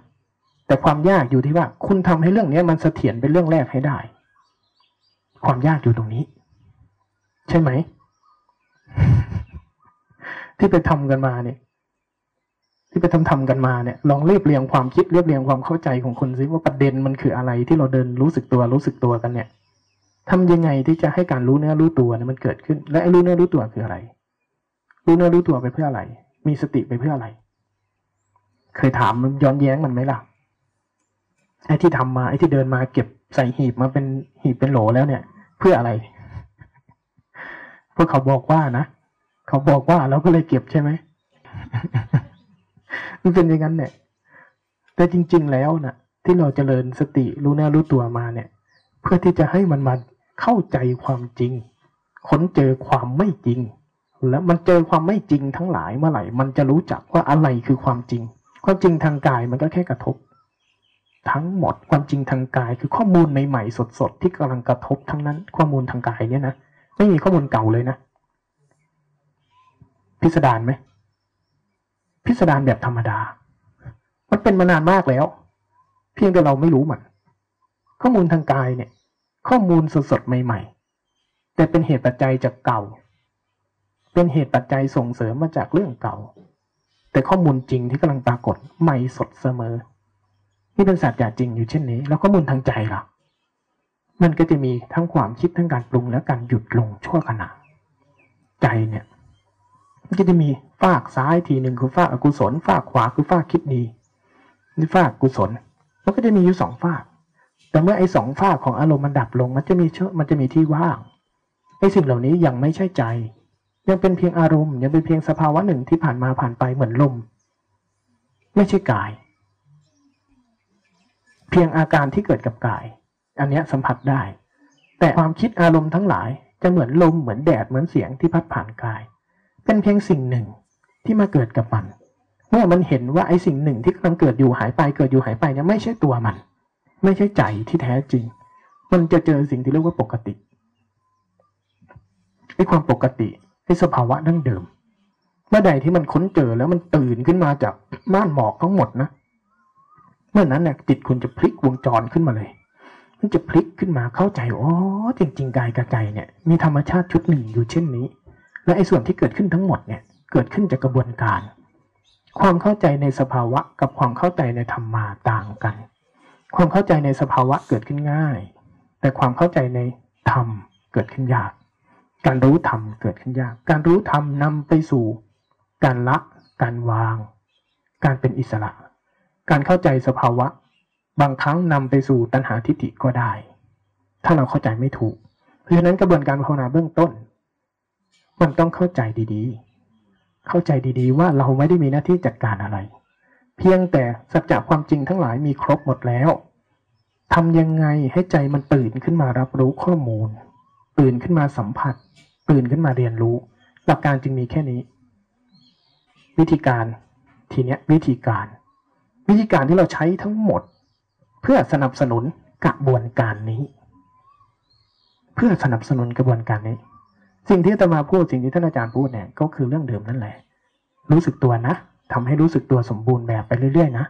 แต่ความยากอยู่ที่ว่า คุณทำให้เรื่องนี้มันเสถียรเป็นเรื่องแรกให้ได้ ความยากอยู่ตรงนี้ ใช่ไหม ที่ไปทำกันมาเนี่ย ที่ไปทำทำกันมาเนี่ย ลองเรียบเรียงความคิดเรียบเรียงความเข้าใจของคนซิว่าประเด็นมันคืออะไรที่เราเดินรู้สึกตัวรู้สึกตัวกันเนี่ยทำยังไงที่จะให้การรู้เนื้อรู้ตัวเนี่ยมันเกิดขึ้น และรู้เนื้อรู้ตัวคืออะไร รู้เนื้อรู้ตัวไปเพื่ออะไร มีสติไปเพื่ออะไร เคยถามมันย้อนแย้งมันไหมล่ะไอ้ที่ทำมาไอ้ที่เดินมาเก็บใส่หีบมาเป็นหีบเป็นโหลแล้วเนี่ย เพื่ออะไร พวกเขาบอกว่านะเขาบอกว่าเราก็เลยเก็บใช่ไหมมันเป็นอย่างนั้นเนี่ย แต่จริง ๆ แล้วนะที่เราจเจริญสติรู้หน้ารู้ตัวมาเนี่ย เพื่อที่จะให้มันมาเข้าใจความจริง ค้นเจอความไม่จริง แล้วมันเจอความไม่จริงทั้งหลายเมื่อไหร่ มันจะรู้จักว่าอะไรคือความจริง ความจริงทางกายมันก็แค่กระทบ ทั้งหมดความจริงทางกายคือข้อมูลใหม่ๆสดๆที่กำลังกระทบทั้งนั้นข้อมูลทางกายเนี่ยนะ ไม่มีข้อมูลเก่าเลยนะ พิสดารไหม พิสดารแบบธรรมดา มันเป็นมานานมากแล้ว เพียงแต่เราไม่รู้มัน ข้อมูลทางกายเนี่ย ข้อมูลสดๆใหม่ ๆ แต่เป็นเหตุปัจจัยจากเก่า เป็นเหตุปัจจัยส่งเสริมมาจากเรื่องเก่า แต่ข้อมูลจริงที่กำลังปรากฏใหม่สดเสมอ นี่เป็นศาสัจจะจริงอยู่เช่นนี้ แล้วข้อมูลทางใจล่ะ มันก็จะมีทั้งความคิดทั้งการปรุงและการหยุดลงชั่วขณะ ใจเนี่ย มันก็จะมีฝากซ้ายทีหนึ่งคือฝากอกุศลฝากขวาคือฝากคิดดีนี่ฝากกุศล มันก็จะมีอยู่สองฝาก แต่เมื่อไอ้สองฝากของอารมณ์มันดับลง มันจะมีเชื่อมันจะมีที่ว่างไอ้สิ่งเหล่านี้ยังไม่ใช่ใจ ยังเป็นเพียงอารมณ์ ยังเป็นเพียงสภาวะหนึ่งที่ผ่านมาผ่านไปเหมือนลม ไม่ใช่กาย เพียงอาการที่เกิดกับกาย อันนี้สัมผัสได้ แต่ความคิดอารมณ์ทั้งหลายจะเหมือนลมเหมือนแดดเหมือนเสียงที่พัดผ่านกาย เป็นเพียงสิ่งหนึ่งที่มาเกิดกับมัน เมื่อมันเห็นว่าไอ้สิ่งหนึ่งที่กำลังเกิดอยู่หายไปเกิดอยู่หายไปเนี่ยไม่ใช่ตัวมัน ไม่ใช่ใจที่แท้จริง มันจะเจอสิ่งที่เรียกว่าปกติไอ้ความปกติไอ้สภาวะดั้งเดิม เมื่อใดที่มันค้นเจอแล้วมันตื่นขึ้นมาจากม่านหมอกทั้งหมดนะ เมื่อนั้นเนี่ยจิตคุณจะพลิกวงจรขึ้นมาเลย มันจะพลิกขึ้นมาเข้าใจอ๋อจริงๆกายกับใจเนี่ย มีธรรมชาติชุดหนึ่งอยู่เช่นนี้ และไอ้ส่วนที่เกิดขึ้นทั้งหมดเนี่ยเกิดขึ้นจากกระบวนการ ความเข้าใจในสภาวะกับความเข้าใจในธรรมาต่างกัน ความเข้าใจในสภาวะเกิดขึ้นง่าย แต่ความเข้าใจในธรรมเกิดขึ้นยาก การรู้ธรรมเกิดขึ้นยาก การรู้ธรรมนำไปสู่ การละ การวาง การเป็นอิสระ การเข้าใจสภาวะ บางครั้งนำไปสู่ตัณหาทิฏฐิก็ได้ ถ้าเราเข้าใจไม่ถูก เพราะฉะนั้นกระบวนการภาวนาเบื้องต้น มันต้องเข้าใจดีๆ เข้าใจดีๆ ว่าเราไม่ได้มีหน้าที่จัดการอะไร เพียงแต่สัจจะความจริงทั้งหลายมีครบหมดแล้วทำยังไงให้ใจมันตื่นขึ้นมารับรู้ข้อมูล ตื่นขึ้นมาสัมผัส ตื่นขึ้นมาเรียนรู้ หลักการจึงมีแค่นี้ วิธีการทีเนี้ยวิธีการ วิธีการที่เราใช้ทั้งหมด เพื่อสนับสนุนกระบวนการนี้ เพื่อสนับสนุนกระบวนการนี้ สิ่งที่อาตมาพูดสิ่งที่ท่านอาจารย์พูดเนี่ยก็คือเรื่องเดิมนั่นแหละ รู้สึกตัวนะทำให้รู้สึกตัวสมบูรณ์แบบไปเรื่อยๆนะ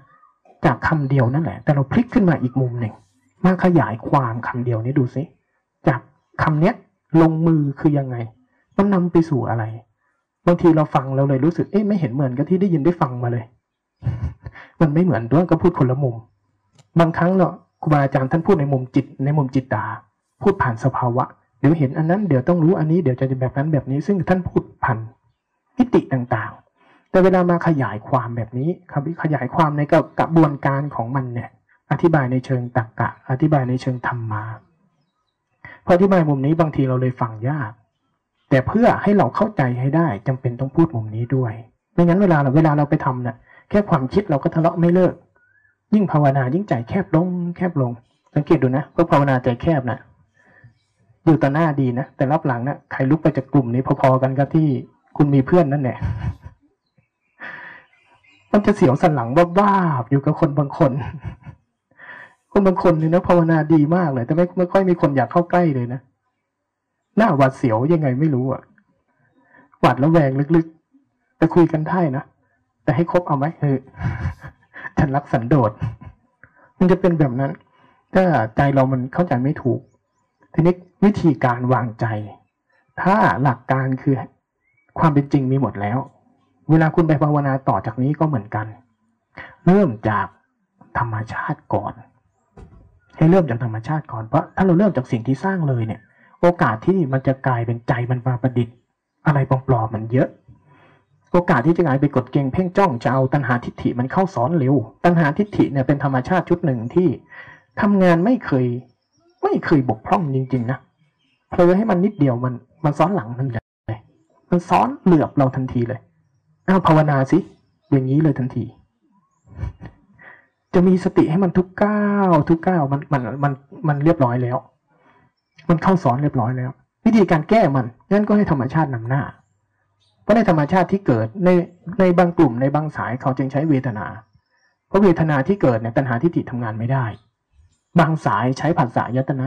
จากคำเดียวนั่นแหละ แต่เราพลิกขึ้นมาอีกมุมหนึ่งมาขยายความคำเดียวนี้ดูสิจากคำเนี้ยลงมือคือยังไง มันนำไปสู่อะไร บางทีเราฟังเราเลยรู้สึกเอ๊ะไม่เห็นเหมือนกับที่ได้ยินได้ฟังมาเลย มันไม่เหมือนด้วยก็พูดคนละมุม บางครั้งเนาะครูบาอาจารย์ท่านพูดในมุมจิต ในมุมจิตตา พูดผ่านสภาวะ เดี๋ยวเห็นอันนั้นเดี๋ยวต้องรู้อันนี้เดี๋ยวจะแบบนั้นแบบนี้ ซึ่งท่านพูดพันอิติต่างๆ แต่เวลามาขยายความแบบนี้ครับขยายความในกระบวนการของมันเนี่ยอธิบายในเชิงตรรกะ อธิบายในเชิงธรรมมาพออธิบายมุมนี้บางทีเราเลยฟังยาก แต่เพื่อให้เราเข้าใจให้ได้จำเป็นต้องพูดมุมนี้ด้วย ไม่งั้นเวลาเราเวลาเราไปทำเนี่ยแค่ความคิดเราก็ทะเลาะไม่เลิก ยิ่งภาวนายิ่งใจแคบลง แคบลง สังเกตดูนะพวกภาวนาใจแคบนะอยู่ต่อหน้าดีนะแต่รับหลังนะใครลุกไปจากกลุ่มนี้พอๆกันกับที่คุณมีเพื่อนนั่นแหละมันจะเสียวสันหลังบ้าๆอยู่กับคนบางคน คนบางคนเนี่ยนะภาวนาดีมากเลย แต่ไม่ไม่ค่อยมีคนอยากเข้าใกล้เลยนะหน้าหวาดเสียวยังไงไม่รู้อะหวาดแล้วแวงลึกๆ แต่คุยกันได้นะแต่ให้คบเอาไหมเออ ฉันรักสันโดษ มันจะเป็นแบบนั้น ถ้าใจเรามันเข้าใจไม่ถูก ทีนี้วิธีการวางใจ ถ้าหลักการคือความเป็นจริงมีหมดแล้ว เวลาคุณไปภาวนาต่อจากนี้ก็เหมือนกัน เริ่มจากธรรมชาติก่อน ให้เริ่มจากธรรมชาติก่อน เพราะถ้าเราเริ่มจากสิ่งที่สร้างเลยเนี่ย โอกาสที่มันจะกลายเป็นใจมันมาประดิษฐ์ อะไรปลอมๆมันเยอะ โอกาสที่จะกลายไปกดเกงเพ่งจ้องจะเอาตัณหาทิฏฐิมันเข้าซ้อนเร็ว ตัณหาทิฏฐิเนี่ยเป็นธรรมชาติชุดหนึ่งที่ทำงานไม่เคย ไม่เคยบกพร่องจริง ๆ นะเพลอให้มันนิดเดียวมันมันซ้อนหลังทันทีเลยมันซ้อนเหลือบเราทันทีเลยอ้าวภาวนาสิอย่างนี้เลยทันที จะมีสติให้มันทุกก้าวทุกก้าวมันมันมันมันเรียบร้อยแล้ว มันเข้าสอนเรียบร้อยแล้ว วิธีการแก้มันนั่นก็ให้ธรรมชาตินำหน้า ราะในธรรมชาติที่เกิดในในบางกลุ่มในบางสายเขาจึงใช้เวทนา เพราะเวทนาที่เกิดเนี่ยตัณหาทิฏฐิทำงานไม่ได้ บางสายใช้ภาษายตนะ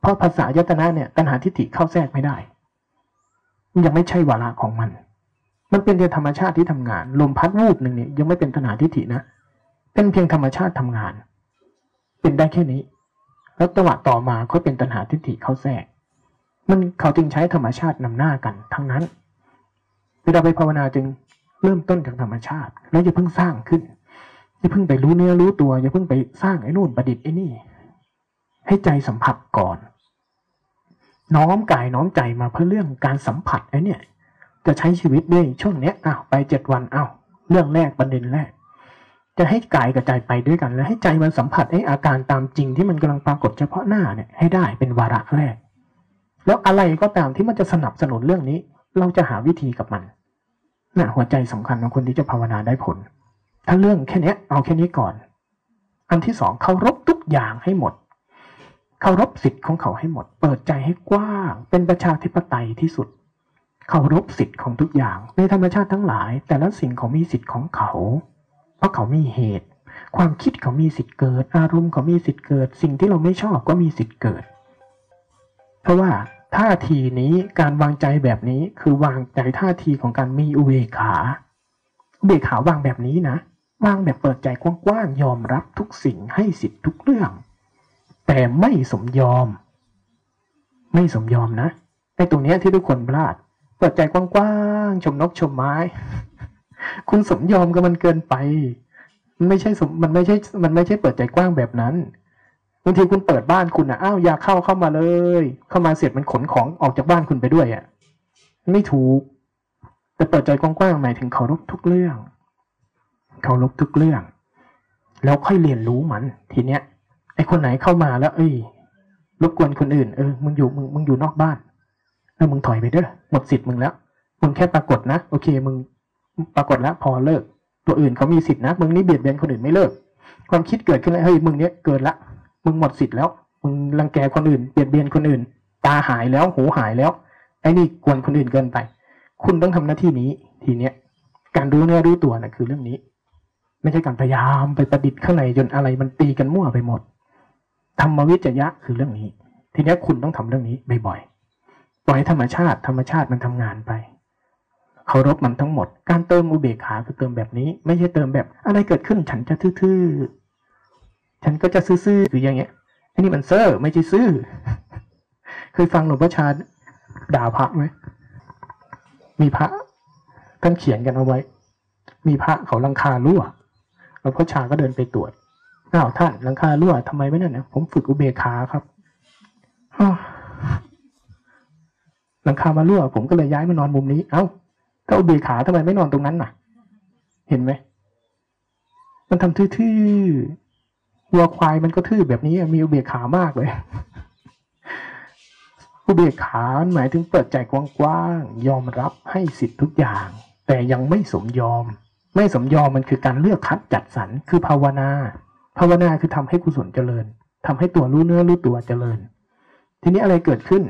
เพราะภาษายตนะเนี่ยตัณหาทิฏฐิเข้าแทรกไม่ได้มันยังไม่ใช่วาระของมัน มันเป็นเพียงธรรมชาติที่ทำงาน ลมพัดวูบหนึ่งเนี่ยยังไม่เป็นตัณหาทิฏฐินะ เป็นเพียงธรรมชาติทำงาน เป็นได้แค่นี้ แล้วจังหวะต่อมาค่อยเป็นตัณหาทิฏฐิเข้าแทรก มันเขาจึงใช้ธรรมชาตินำหน้ากันทั้งนั้น เวลาไปภาวนาจึงเริ่มต้นจากธรรมชาติ แล้วอย่าเพิ่งสร้างขึ้นอย่าเพิ่งไปรู้เนื้อรู้ตัวอย่าเพิ่งไปสร้างไอ้นู่นประดิษฐ์ไอ้นี่ ให้ใจสัมผัสก่อน น้อมกายน้อมใจมาเพื่อเรื่องการสัมผัสไอ้เนี่ยจะใช้ชีวิตด้วยช่วงเนี้ยอ้าวไปเจ็ดวันอ้าวเรื่องแรกประเด็นแรก จะให้กายกับใจไปด้วยกันแล้วให้ใจมันสัมผัสไอ้อาการตามจริงที่มันกำลังปรากฏเฉพาะหน้าเนี่ยให้ได้เป็นวาระแรก แล้วอะไรก็ตามที่มันจะสนับสนุนเรื่องนี้ เราจะหาวิธีกับมันน่ะหัวใจสำคัญของคนที่จะภาวนาได้ผล ถ้าเรื่องแค่นี้เอาแค่นี้ก่อน อันที่สองเคารพทุกอย่างให้หมดเคารพสิทธิ์ของเขาให้หมด เปิดใจให้กว้าง เป็นประชาธิปไตยที่สุดเคารพสิทธิ์ของทุกอย่าง ในธรรมชาติทั้งหลาย แต่ละสิ่งเขามีสิทธิ์ของเขา เพราะเขามีเหตุ ความคิดเขามีสิทธิ์เกิด อารมณ์เขามีสิทธิ์เกิด สิ่งที่เราไม่ชอบก็มีสิทธิ์เกิด เพราะว่า ท่าทีนี้การวางใจแบบนี้คือวางใจท่าทีของการมีอุเบกขาอุเบกขาวางแบบนี้นะ วางแบบเปิดใจกว้างๆยอมรับทุกสิ่งให้สิทธิ์ทุกเรื่อง แต่ไม่สมยอม ไม่สมยอมนะไอตรงนี้ที่ทุกคนพลาด เปิดใจกว้างๆชมนกชมไม้ คุณสมยอมกับมันเกินไปมันไม่ใช่สมมันไม่ใช่มันไม่ใช่เปิดใจกว้างแบบนั้น บางทีคุณเปิดบ้านคุณนะอ้าวอยากเข้าเข้ามาเลย เข้ามาเสร็จมันขนของออกจากบ้านคุณไปด้วยอะไม่ถูก แต่เปิดใจกว้างๆหมายถึงเคารพทุกเรื่องเคารพทุกเรื่อง แล้วค่อยเรียนรู้มัน ทีเนี้ยไอคนไหนเข้ามาแล้ว เอ้ยรบกวนคนอื่นเออมึงอยู่มึงมึงอยู่นอกบ้านเออมึงถอยไปเด้อหมดสิทธิ์มึงแล้วมึงแค่ปรากฏนะโอเค มึงปรากฏแล้วพอเลิก ตัวอื่นเขามีสิทธินะ มึงนี่เบียดเบียนคนอื่นไม่เลิก ความคิดเกิดขึ้นแล้วเฮ้ยมึงเนี้ยเกินละ มึงหมดสิทธิ์แล้ว มึงรังแกคนอื่นเบียดเบียนคนอื่น ตาหายแล้วหูหายแล้วไอ้นี่กวนคนอื่นเกินไป คุณต้องทำหน้าที่นี้ ทีเนี้ยการรู้เนื้อรู้ตัวนะคือเรื่องนี้ ไม่ใช่การพยายามไปประดิษฐ์ข้างในจนอะไรมันตีกันมั่วไปหมดธรรมวิจยะคือเรื่องนี้ ทีนี้คุณต้องทำเรื่องนี้บ่อยๆปล่อยธรรมชาติ ธรรมชาติมันทำงานไปเคารพมันทั้งหมด การเติมอุเบกขาคือเติมแบบนี้ ไม่ใช่เติมแบบ อะไรเกิดขึ้นฉันจะทื่อๆ ฉันก็จะซื่อๆคืออย่างเงี้ยอันนี้มันเซอร์ไม่ใช่ซื่อ เคยฟังหลวงพ่อชาด่าพระไหมมีพระท่านเขียนกันเอาไว้ มีพระเขาลังคารั่วหลวงพ่อชาก็เดินไปตรวจอ้าวท่านลังคารั่วทำไมไม่นั่นนะผมฝึกอุเบกขาครับหลังคามารั่ว ผมก็เลยย้ายมานอนมุมนี้ เอ้าถ้าอุเบกขาทำไมไม่นอนตรงนั้นน่ะ เห็นไหม มันทำทื่อๆ วัวควายมันก็ทื่อแบบนี้มีอุเบกขามากเลย อุเบกขาหมายถึงเปิดใจกว้างๆยอมรับให้สิทธิ์ทุกอย่าง แต่ยังไม่สมยอม ไม่สมยอมมันคือการเลือกคัดจัดสรรคือภาวนา ภาวนาคือทำให้กุศลเจริญทำให้ตัวรู้เนื้อรู้ตัวเจริญ ทีนี้อะไรเกิดขึ้น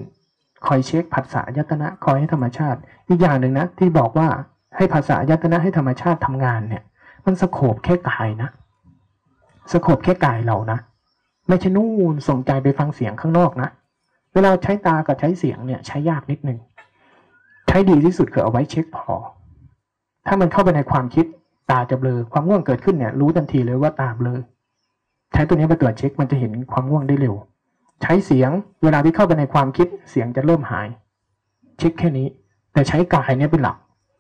คอยเช็คผัสสะยตนะคอยให้ธรรมชาติ อีกอย่างหนึ่งนะที่บอกว่าให้ภาษายตนะให้ธรรมชาติทำงานเนี่ย มันสโคบแค่กายนะ สโคบแค่กายเรานะ ไม่ใช่นู่นส่งใจไปฟังเสียงข้างนอกนะ เวลาใช้ตากับใช้เสียงเนี่ยใช้ยากนิดนึง ใช้ดีที่สุดคือเอาไว้เช็คพอ ถ้ามันเข้าไปในความคิดตาจะเบลอ ความง่วงเกิดขึ้นเนี่ยรู้ทันทีเลยว่าตาเบลอ ใช้ตัวนี้มาตรวจเช็คมันจะเห็นความง่วงได้เร็ว ใช้เสียงเวลาที่เข้าไปในความคิดเสียงจะเริ่มหาย เช็คแค่นี้ แต่ใช้กายเนี่ยเป็นหลัก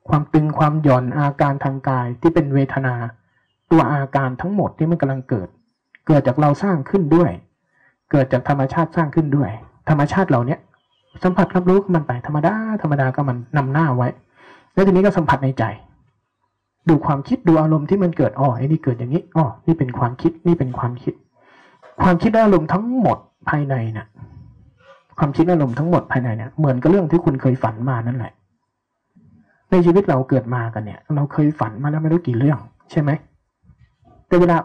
ความตึงความหย่อนอาการทางกายที่เป็นเวทนา ตัวอาการทั้งหมดที่มันกำลังเกิด เกิดจากเราสร้างขึ้นด้วย เกิดจากธรรมชาติสร้างขึ้นด้วย ธรรมชาติเราเนี่ยสัมผัสรับรู้กับมันไปธรรมดาธรรมดาก็มันนำหน้าไว้ แล้วทีนี้ก็สัมผัสในใจ ดูความคิดดูอารมณ์ที่มันเกิดอ๋อไอ้นี่เกิดอย่างนี้อ๋อนี่เป็นความคิดนี่เป็นความคิด ความคิดอารมณ์ทั้งหมดภายในน่ะ ความคิดอารมณ์ทั้งหมดภายในเนี่ยเหมือนกับเรื่องที่คุณเคยฝันมานั่นแหละ ในชีวิตเราเกิดมากันเนี่ย เราเคยฝันมาแล้วไม่รู้กี่เรื่อง ใช่ไหม แต่เวลา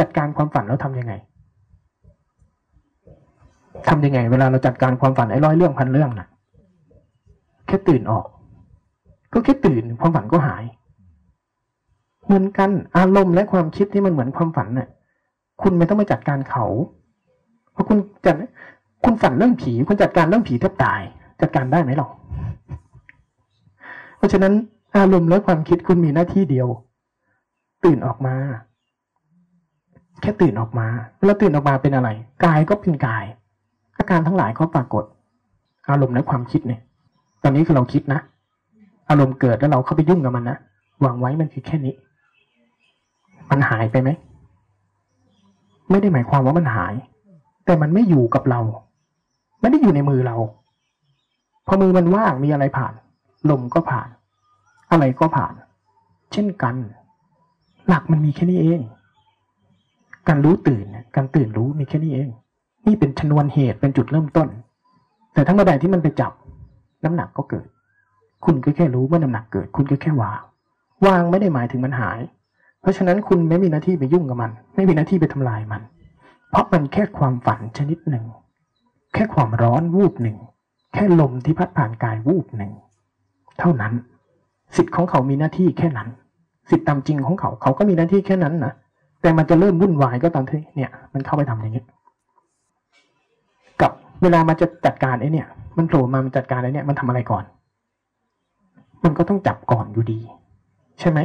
จัดการความฝันเราทำยังไงทำยังไง เวลาเราจัดการความฝันไอ้ร้อยเรื่องพันเรื่องน่ะแค่ตื่นออก ก็แค่ตื่นความฝันก็หาย เหมือนกันอารมณ์และความคิดที่มันเหมือนความฝันน่ะ คุณไม่ต้องไปจัดการเขา เพราะคุณจัดคุณฝันเรื่องผี คุณจัดการเรื่องผีแทบตาย จัดการได้ไหมหรอเพราะฉะนั้นอารมณ์และความคิดคุณมีหน้าที่เดียว ตื่นออกมา แค่ตื่นออกมาแล้วตื่นออกมาเป็นอะไร กายก็เป็นกาย อาการทั้งหลายก็ปรากฏ อารมณ์และความคิดเนี่ย ตอนนี้คือเราคิดนะ อารมณ์เกิดแล้วเราเข้าไปยุ่งกับมันนะวางไว้มันคือแค่นี้ มันหายไปไหม ไม่ได้หมายความว่ามันหาย แต่มันไม่อยู่กับเรา ไม่ได้อยู่ในมือเรา พอมือมันว่างมีอะไรผ่าน ลมก็ผ่าน อะไรก็ผ่าน เช่นกัน หลักมันมีแค่นี้เอง การรู้ตื่นการตื่นรู้มีแค่นี้เอง นี่เป็นชนวนเหตุเป็นจุดเริ่มต้น แต่ทั้งเมื่อใดที่มันไปจับ น้ำหนักก็เกิด คุณก็แค่รู้เมื่อน้ำหนักเกิด คุณก็แค่วาง วางไม่ได้หมายถึงมันหาย เพราะฉะนั้นคุณไม่มีหน้าที่ไปยุ่งกับมัน ไม่มีหน้าที่ไปทำลายมัน เพราะมันแค่ความฝันชนิดหนึ่ง แค่ความร้อนวูบหนึ่ง แค่ลมที่พัดผ่านกายวูบหนึ่ง เท่านั้น สิทธิ์ของเขามีหน้าที่แค่นั้น สิทธิ์ตามจริงของเขาเขาก็มีหน้าที่แค่นั้นนะ แต่มันจะเริ่มวุ่นวายก็ตอนที่เนี่ย มันเข้าไปทำอย่างนี้ กับเวลามันจะจัดการไอ้เนี่ย มันโผล่มามันจัดการไอ้เนี่ย มันทำอะไรก่อน มันก็ต้องจับก่อนอยู่ดี ใช่ไหม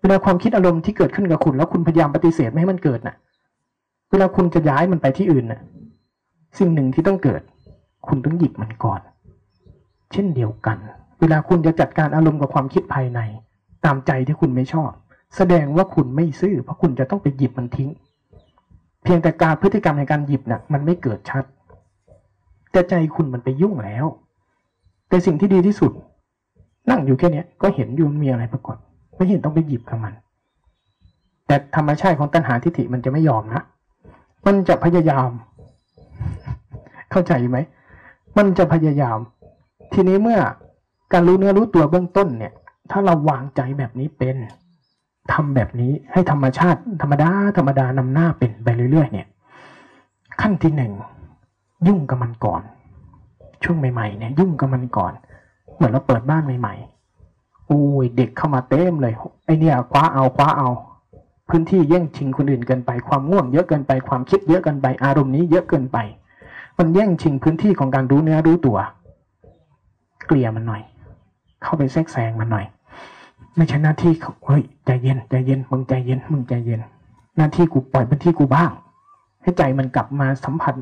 เวลาความคิดอารมณ์ที่เกิดขึ้นกับคุณ แล้วคุณพยายามปฏิเสธไม่ให้มันเกิดน่ะ เวลาคุณจะย้ายมันไปที่อื่นน่ะ สิ่งหนึ่งที่ต้องเกิด คุณต้องหยิบมันก่อน เช่นเดียวกัน เวลาคุณจะจัดการอารมณ์กับความคิดภายใน ตามใจที่คุณไม่ชอบ แสดงว่าคุณไม่ซื่อ เพราะคุณจะต้องไปหยิบมันทิ้ง เพียงแต่การพฤติกรรมในการหยิบน่ะ มันไม่เกิดชัด แต่ใจคุณมันไปยุ่งแล้ว แต่สิ่งที่ดีที่สุด นั่งอยู่แค่นี้ก็เห็นอยู่มีอะไรปรากฏ ไม่เห็นต้องไปหยิบกับมัน แต่ธรรมชาติของตัณหาทิฏฐิมันจะไม่ยอมนะ มันจะพยายาม เข้าใจไหม มันจะพยายาม ทีนี้เมื่อการรู้เนื้อรู้ตัวเบื้องต้นเนี่ย ถ้าเราวางใจแบบนี้เป็น ทำแบบนี้ให้ธรรมชาติ ธรรมดาธรรมดานำหน้าเป็นไปเรื่อยๆ เนี่ย ขั้นที่หนึ่งยุ่งกับมันก่อน ช่วงใหม่ๆเนี่ยยุ่งกับมันก่อน เหมือนเราเปิดบ้านใหม่ๆอุ้ยเด็กเข้ามาเต็มเลยไอเนี่ยคว้าเอาคว้าเอา พื้นที่แย่งชิงคนอื่นเกินไปความง่วงเยอะเกินไปความคิดเยอะเกินไปอารมณ์นี้เยอะเกินไป มันแย่งชิงพื้นที่ของการรู้เนื้อรู้ตัว เกลี่ยมันหน่อย เข้าไปแทรกแซงมันหน่อย ไม่ใช่หน้าที่เขาเฮ้ยใจเย็นใจเย็นมึงใจเย็นมึงใจเย็น หน้าที่กูปล่อยพื้นที่กูบ้าง ให้ใจมันกลับมาสัมผัส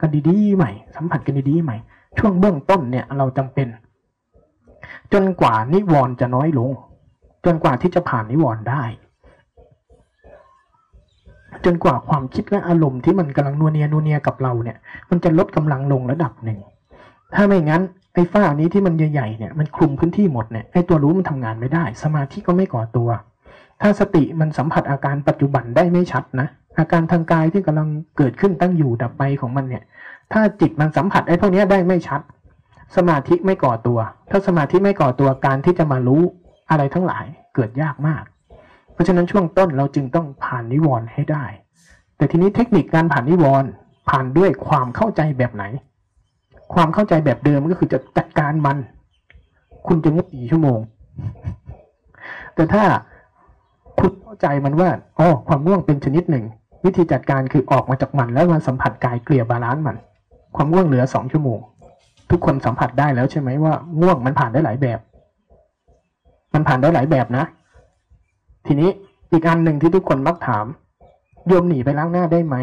กันดีๆใหม่ สัมผัสกันดีๆใหม่ ช่วงเบื้องต้นเนี่ยเราจำเป็น จนกว่านิวรณ์จะน้อยลง จนกว่าที่จะผ่านนิวรณ์ได้ จนกว่าความคิดและอารมณ์ที่มันกำลังนัวเนียนัวเนียกับเราเนี่ย มันจะลดกำลังลงระดับหนึ่ง ถ้าไม่งั้น ไอ้ฝ้านี้ที่มันใหญ่ๆเนี่ยมันคลุมพื้นที่หมดเนี่ยไอ้ตัวรู้มันทำงานไม่ได้ สมาธิก็ไม่ก่อตัว ถ้าสติมันสัมผัสอาการปัจจุบันได้ไม่ชัดนะอาการทางกายที่กำลังเกิดขึ้นตั้งอยู่ดับไปของมันเนี่ย ถ้าจิตมันสัมผัสไอ้พวกนี้ได้ไม่ชัด สมาธิไม่ก่อตัว ถ้าสมาธิไม่ก่อตัวการที่จะมารู้อะไรทั้งหลายเกิดยากมาก เพราะฉะนั้นช่วงต้นเราจึงต้องผ่านนิวรณ์ให้ได้ แต่ทีนี้เทคนิคการผ่านนิวรณ์ผ่านด้วยความเข้าใจแบบไหน ความเข้าใจแบบเดิมก็คือจะจัดการมัน คุณจะงดกี่ชั่วโมง แต่ถ้าคุณเข้าใจมันว่าอ๋อความง่วงเป็นชนิดหนึ่ง วิธีจัดการคือออกมาจากมัน แล้วมาสัมผัสกายเกลี่ย balance มัน ความง่วงเหลือสองชั่วโมง ทุกคนสัมผัสได้แล้วใช่ไหมว่าง่วงมันผ่านได้หลายแบบ มันผ่านได้หลายแบบนะ ทีนี้อีกอันหนึ่งที่ทุกคนมักถามโยมหนีไปล้างหน้าได้ไหม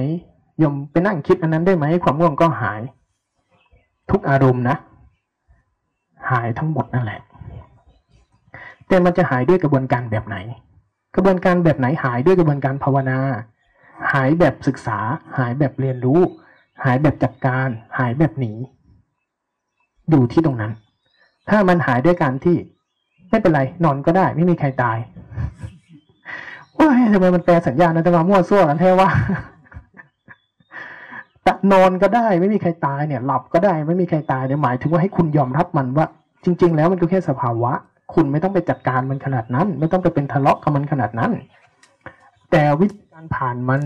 โยมไปนั่งคิดอันนั้นได้ไหมความง่วงก็หาย ทุกอารมณ์นะ หายทั้งหมดนั่นแหละ แต่มันจะหายด้วยกระบวนการแบบไหน กระบวนการแบบไหนหายด้วยกระบวนการภาวนา หายแบบศึกษา หายแบบเรียนรู้ หายแบบจัดการ หายแบบหนีอยู่ที่ตรงนั้น ถ้ามันหายด้วยการที่ไม่เป็นไร นอนก็ได้ ไม่มีใครตายว่าทำไมมันแปลสัญญาณนะแต่มามั่วซั่วกันแท้ว่า แต่นอนก็ได้ไม่มีใครตายเนี่ย หลับก็ได้ไม่มีใครตายเนี่ยหมายถึงว่าให้คุณยอมรับมันว่า จริง ๆ แล้วมันก็แค่สภาวะ คุณไม่ต้องไปจัดการมันขนาดนั้น ไม่ต้องไปเป็นทะเลาะกับมันขนาดนั้น แต่วิธีการผ่านมัน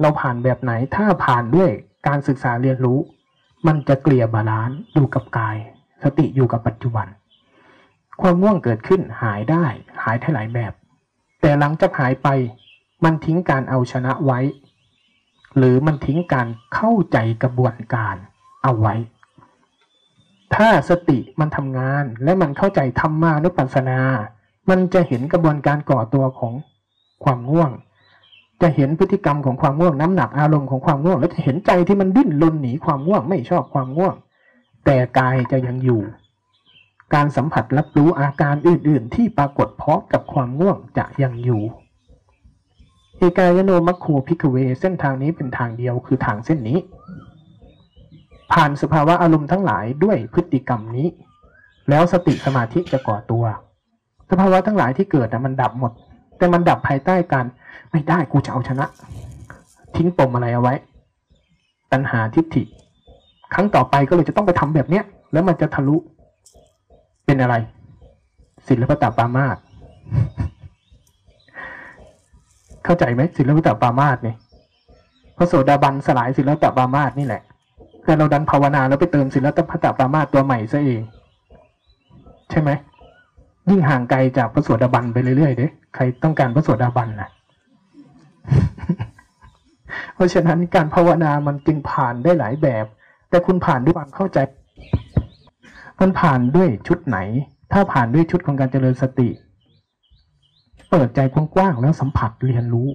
เราผ่านแบบไหนถ้าผ่านด้วยการศึกษาเรียนรู้ มันจะเกลี่ย balance อยู่กับกาย สติอยู่กับปัจจุบัน ความง่วงเกิดขึ้นหายได้ หายได้หลายแบบ แต่หลังจากหายไปมันทิ้งการเอาชนะไว้ หรือมันทิ้งการเข้าใจกระบวนการเอาไว้ ถ้าสติมันทำงานและมันเข้าใจธรรมานุปัสสนา มันจะเห็นกระบวนการก่อตัวของความง่วง จะเห็นพฤติกรรมของความง่วงน้ำหนักอารมณ์ของความง่วง แล้วจะเห็นใจที่มันดิ้นรนหนีความง่วงไม่ชอบความง่วง แต่กายจะยังอยู่ การสัมผัสรับรู้อาการอื่น ๆ ที่ปรากฏพร้อมกับความง่วงจะยังอยู่ เอกายโนมัคโคพิกเว เส้นทางนี้เป็นทางเดียวคือทางเส้นนี้ ผ่านสภาวะอารมณ์ทั้งหลายด้วยพฤติกรรมนี้ แล้วสติสมาธิจะก่อตัว สภาวะทั้งหลายที่เกิดนะมันดับหมด แต่มันดับภายใต้การไม่ได้กูจะเอาชนะ ทิ้งปมอะไรเอาไว้ ตัณหาทิฏฐิ ครั้งต่อไปก็เลยจะต้องไปทำแบบเนี้ย แล้วมันจะทะลุเป็นอะไร ศิลปตปามาส เข้าใจไหมศิลปตปามาสเนี่ยพระโสดาบันสลายศิลปตปามาสนี่แหละ แต่เราดันภาวนาแล้วไปเติมศิลปตปามาสตัวใหม่ซะเอง ใช่ไหมยิ่งห่างไกลจากพระโสดาบันไปเรื่อยๆเด้ใครต้องการพระโสดาบันนะเพราะฉะนั้นการภาวนามันจึงผ่านได้หลายแบบ แต่คุณผ่านด้วยความเข้าใจ มันผ่านด้วยชุดไหน ถ้าผ่านด้วยชุดของการเจริญสติ เปิดใจกว้างๆแล้วสัมผัสเรียนรู้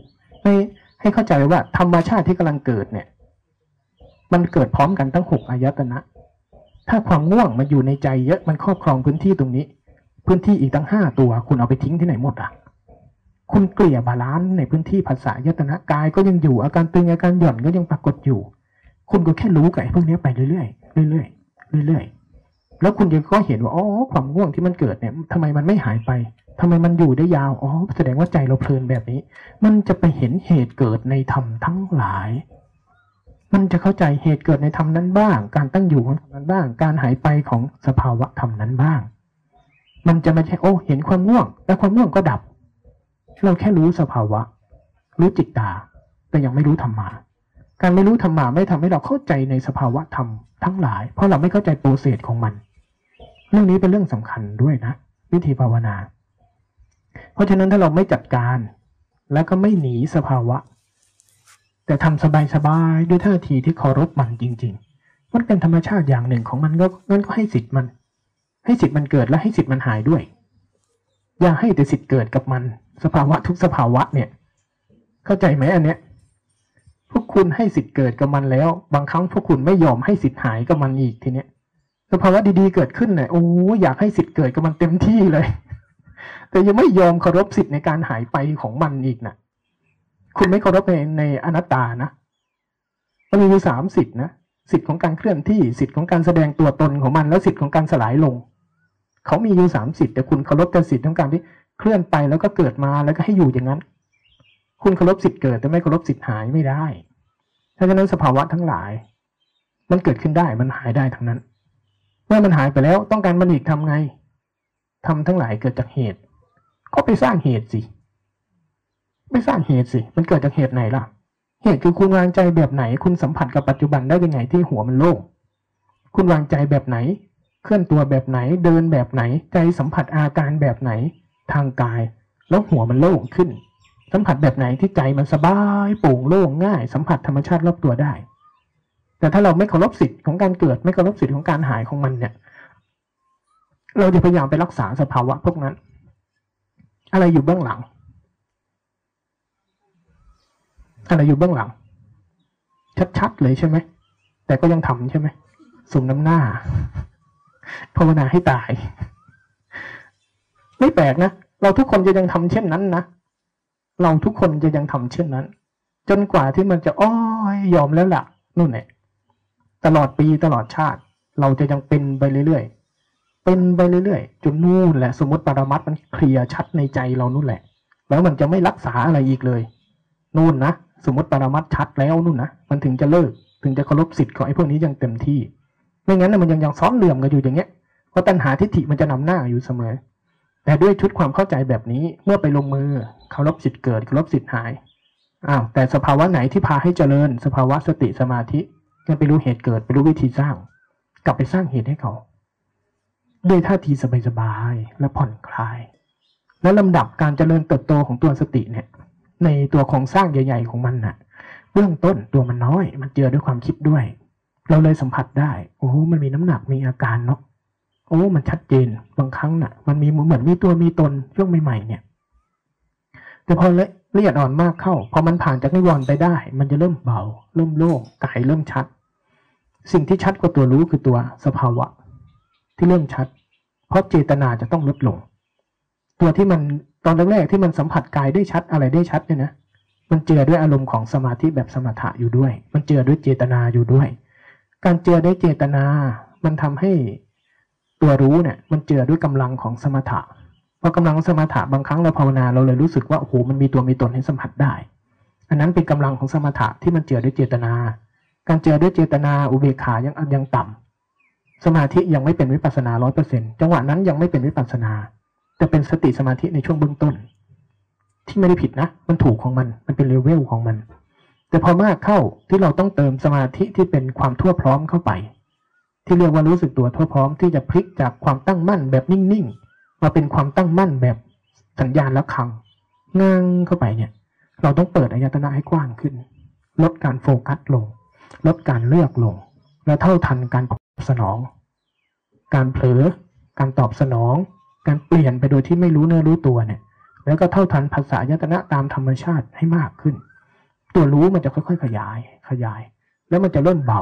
ให้ให้เข้าใจว่าธรรมชาติที่กำลังเกิดเนี่ย มันเกิดพร้อมกันทั้งหกอายตนะ ถ้าความง่วงมันอยู่ในใจเยอะมันครอบครองพื้นที่ตรงนี้ พื้นที่อีกตั้งห้าตัว คุณเอาไปทิ้งที่ไหนหมดอะคุณเกลี่ย balance ในพื้นที่ผัสสายตนะกายก็ยังอยู่อาการตึงอาการหย่อนก็ยังปรากฏอยู่ คุณก็แค่รู้กับไอ้พวกนี้ไปเรื่อยๆเรื่อยๆเรื่อยๆแล้วคุณยังก็เห็นว่าอ๋อความง่วงที่มันเกิดเนี่ยทำไมมันไม่หายไป ทำไมมันอยู่ได้ยาว อ๋อ แสดงว่าใจเราเพลินแบบนี้ มันจะไปเห็นเหตุเกิดในธรรมทั้งหลาย มันจะเข้าใจเหตุเกิดในธรรมนั้นบ้าง การตั้งอยู่ของธรรมนั้นบ้าง การหายไปของสภาวะธรรมนั้นบ้าง มันจะไม่ใช่ โอ้ เห็นความง่วง แล้วความง่วงก็ดับ เราแค่รู้สภาวะ รู้จิตตา แต่ยังไม่รู้ธรรมาการไม่รู้ธรรมาไม่ทำให้เราเข้าใจในสภาวะธรรมทั้งหลาย เพราะเราไม่เข้าใจโปรเซสของมัน เรื่องนี้เป็นเรื่องสำคัญด้วยนะ วิธีภาวนา เพราะฉะนั้นถ้าเราไม่จัดการ แล้วก็ไม่หนีสภาวะ แต่ทำสบายๆด้วยท่าทีที่เคารพมันจริง ๆ มันเป็นธรรมชาติอย่างหนึ่งของมันก็งั้นก็ให้สิทธิ์มัน ให้สิทธิ์มันเกิดและให้สิทธิ์มันหายด้วย อย่าให้แต่สิทธิ์เกิดกับมัน สภาวะทุกสภาวะเนี่ย เข้าใจไหมอันเนี้ยพวกคุณให้สิทธิ์เกิดกับมันแล้ว บางครั้งพวกคุณไม่ยอมให้สิทธิ์หายกับมันอีกทีเนี้ยสภาวะดีๆเกิดขึ้นเนี่ยโอ้อยากให้สิทธิ์เกิดกับมันเต็มที่เลย แต่ยังไม่ยอมเคารพสิทธิ์ในการหายไปของมันอีกนะคุณไม่เคารพในในอนัตตานะมันมีอยู่สามสิทธินะสิทธิ์ของการเคลื่อนที่สิทธิ์ของการแสดงตัวตนของมัน แล้วสิทธิ์ของการสลายลง เขามีอยู่สามสิทธิ์แต่คุณเคารพแต่สิทธิ์ของการที่เคลื่อนไปแล้วก็เกิดมาแล้วก็ให้อยู่อย่างนั้น คุณเคารพสิทธิ์เกิดแต่ไม่เคารพสิทธิ์หายไม่ได้เพราะฉะนั้นสภาวะทั้งหลาย มันเกิดขึ้นได้มันหายได้ทั้งนั้น เมื่อมันหายไปแล้วต้องการมันอีกทำไงทำทั้งหลายเกิดจากเหตุ ก็ไปสร้างเหตุสิ ไม่สร้างเหตุสิ มันเกิดจากเหตุไหนล่ะ เหตุคือคุณวางใจแบบไหน คุณสัมผัสกับปัจจุบันได้ยังไงที่หัวมันโล่ง คุณวางใจแบบไหน เคลื่อนตัวแบบไหน เดินแบบไหน ใจสัมผัสอาการแบบไหน ทางกาย แล้วหัวมันโล่งขึ้น สัมผัสแบบไหนที่ใจมันสบายโปร่งโล่งง่าย สัมผัสธรรมชาติรอบตัวได้ แต่ถ้าเราไม่เคารพสิทธิ์ของการเกิด ไม่เคารพสิทธิ์ของการหายของมันเนี่ย เราจะพยายามไปรักษาสภาวะพวกนั้น อะไรอยู่เบื้องหลัง อะไรอยู่เบื้องหลัง ชัดๆเลยใช่ไหม แต่ก็ยังทำใช่ไหมสมน้ำหน้าภาวนาให้ตาย ไม่แปลกนะ เราทุกคนจะยังทำเช่นนั้นนะเราทุกคนจะยังทำเช่นนั้น จนกว่าที่มันจะอ้อยยอมแล้วล่ะนู่นแหละตลอดปีตลอดชาติ เราจะยังเป็นไปเรื่อยๆ เป็นไปเรื่อยๆจนนู่นแหละสมมติปรมัตมันเคลียร์ชัดในใจเรานู่นแหละ แล้วมันจะไม่รักษาอะไรอีกเลย นู่นนะสมมติปรมัตชัดแล้วนู่นนะมันถึงจะเลิกถึงจะเคารพสิทธิ์ของไอ้พวกนี้ยังเต็มที่ ไม่งั้นมันยังยังซ้อนเหลื่อมกันอยู่อย่างเงี้ยเพราะตัณหาทิฏฐิมันจะนำหน้าอยู่เสมอ แต่ด้วยชุดความเข้าใจแบบนี้เมื่อไปลงมือเคารพสิทธิ์เกิดเคารพสิทธิ์หายอ้าวแต่สภาวะไหนที่พาให้เจริญ สภาวะสติสมาธิก็ไปรู้เหตุเกิดไปรู้วิธีสร้าง กลับไปสร้างเหตุให้เขา ด้วยท่าทีสบายๆและผ่อนคลาย และลำดับการเจริญเติบโตของตัวสติเนี่ย ในตัวโครงสร้างใหญ่ ๆ ของมันน่ะ เบื้องต้นตัวมันน้อย มันเจือด้วยความคิดด้วย เราเลยสัมผัสได้ โอ้มันมีน้ำหนักมีอาการเนาะโอ้มันชัดเจนบางครั้งน่ะ มันมีเหมือนมีตัวมีตนช่วงใหม่ๆเนี่ย แต่พอละเอียดอ่อนมากเข้าพอมันผ่านจากนิวรณ์ไปได้ มันจะเริ่มเบา เริ่มโล่งกายเริ่มชัด สิ่งที่ชัดกว่าตัวรู้คือตัวสภาวะ ที่เริ่มชัด เพราะเจตนาจะต้องลดลง ตัวที่มันตอนแรกๆที่มันสัมผัสกายได้ชัดอะไรได้ชัดเนี่ยนะมันเจือด้วยอารมณ์ของสมาธิแบบสมถะอยู่ด้วย มันเจือด้วยเจตนาอยู่ด้วย การเจือได้เจตนา มันทำให้ตัวรู้เนี่ย มันเจือด้วยกำลังของสมถะพอกำลังสมถะบางครั้งเราภาวนาเราเลยรู้สึกว่าโอ้โหมันมีตัวมีตนให้สัมผัสได้ อันนั้นเป็นกำลังของสมถะที่มันเจือด้วยเจตนา การเจือด้วยเจตนาอุเบกขายังยังต่ำ สมาธิยังไม่เป็นวิปัสสนาร้อยเปอร์เซ็นต์จังหวะนั้นยังไม่เป็นวิปัสสนา แต่เป็นสติสมาธิในช่วงเบื้องต้น ที่ไม่ได้ผิดนะ มันถูกของมัน มันเป็นเลเวลของมัน แต่พอมากเข้าที่เราต้องเติมสมาธิที่เป็นความทั่วพร้อมเข้าไป ที่เรียกว่ารู้สึกตัวทั่วพร้อมที่จะพลิกจากความตั้งมั่นแบบนิ่งๆมาเป็นความตั้งมั่นแบบสัญญาณแล้วคังง้างเข้าไปเนี่ย เราต้องเปิดอายตนะให้กว้างขึ้น ลดการโฟกัสลง ลดการเลือกลง และเท่าทันการ สนอง การเผลอ การตอบสนอง การเปลี่ยนไปโดยที่ไม่รู้เนื้อรู้ตัวเนี่ย แล้วก็เท่าทันภาษายตนะตามธรรมชาติให้มากขึ้น ตัวรู้มันจะค่อยๆขยาย ขยาย แล้วมันจะเริ่มเบา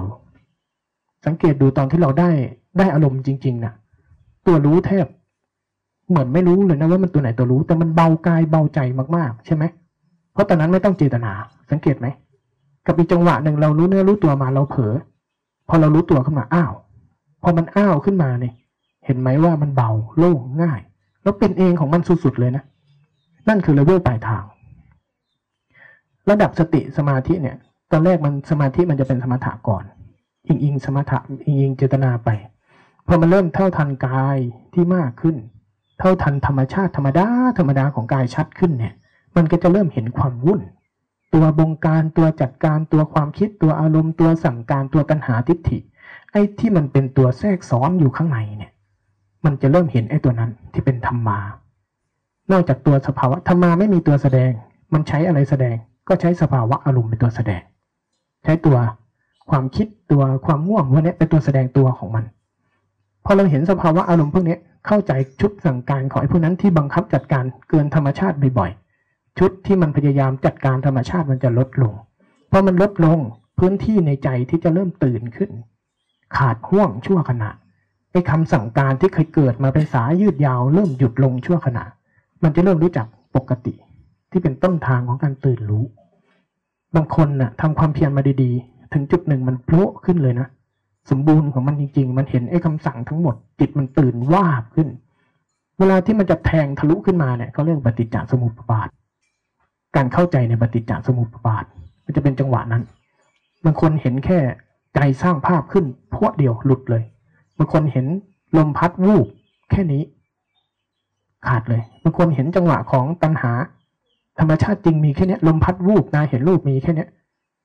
สังเกตดูตอนที่เราได้ได้อารมณ์จริง ๆนะตัวรู้แทบเหมือนไม่รู้เลยนะว่ามันตัวไหนตัวรู้ แต่มันเบากายเบาใจมากๆ ใช่ไหมเพราะตอนนั้นไม่ต้องเจตนา สังเกตไหมกับอีกจังหวะหนึ่งเรารู้เนื้อรู้ตัวมาเราเผลอพอเรารู้ตัวขึ้นมาอ้าว อมันอ้าวขึ้นมาเนี่ย เห็นไหมว่ามันเบาโล่งง่าย แล้วเป็นเองของมันสุดๆเลยนะ นั่นคือเลเวลปลายทาง ระดับสติสมาธิเนี่ย ตอนแรกมันสมาธิมันจะเป็นสมถะก่อน อิงอิงสมถะอิงอิงเจตนาไป พอมันเริ่มเท่าทันกายที่มากขึ้น เท่าทันธรรมชาติธรรมดาธรรมดาของกายชัดขึ้นเนี่ย มันก็จะเริ่มเห็นความวุ่นตัวบงการตัวจัดการตัวความคิดตัวอารมณ์ตัวสั่งการตัวตัณหาทิฏฐิ ไอ้ที่มันเป็นตัวแทรกซ้อนอยู่ข้างในเนี่ย มันจะเริ่มเห็นไอ้ตัวนั้นที่เป็นธรรมานอกจากตัวสภาวะธรรมาไม่มีตัวแสดง มันใช้อะไรแสดง ก็ใช้สภาวะอารมณ์เป็นตัวแสดง ใช้ตัวความคิดตัวความง่วงพวกนี้เป็นตัวแสดงตัวของมัน พอเราเห็นสภาวะอารมณ์พวกนี้เข้าใจชุดสั่งการของไอ้พวกนั้นที่บังคับจัดการเกินธรรมชาติบ่อยๆ ชุดที่มันพยายามจัดการธรรมชาติมันจะลดลงพอมันลดลงพื้นที่ในใจที่จะเริ่มตื่นขึ้น ขาดห่วงชั่วขณะไอ้คำสั่งการที่เคยเกิดมาเป็นสายยืดยาว เริ่มหยุดลงชั่วขณะ มันจะเริ่มรู้จักปกติ ที่เป็นต้นทางของการตื่นรู้ บางคนน่ะทำความเพียรมาดีๆ ถึงจุดหนึ่งมันโผล่ขึ้นเลยนะสมบูรณ์ของมันจริงๆ มันเห็นไอ้คำสั่งทั้งหมด จิตมันตื่นว่าบขึ้น เวลาที่มันจะแทงทะลุขึ้นมาเนี่ยเขาเรียกปฏิจจสมุปบาท การเข้าใจในปฏิจจสมุปบาท มันจะเป็นจังหวะนั้น บางคนเห็นแค่ ใจสร้างภาพขึ้นพวดเดียวหลุดเลยบางคนเห็นลมพัดวูบแค่นี้ ขาดเลยบางคนเห็นจังหวะของตัณหา ธรรมชาติจริงมีแค่นี้ลมพัดวูบนายเห็นรูปมีแค่นี้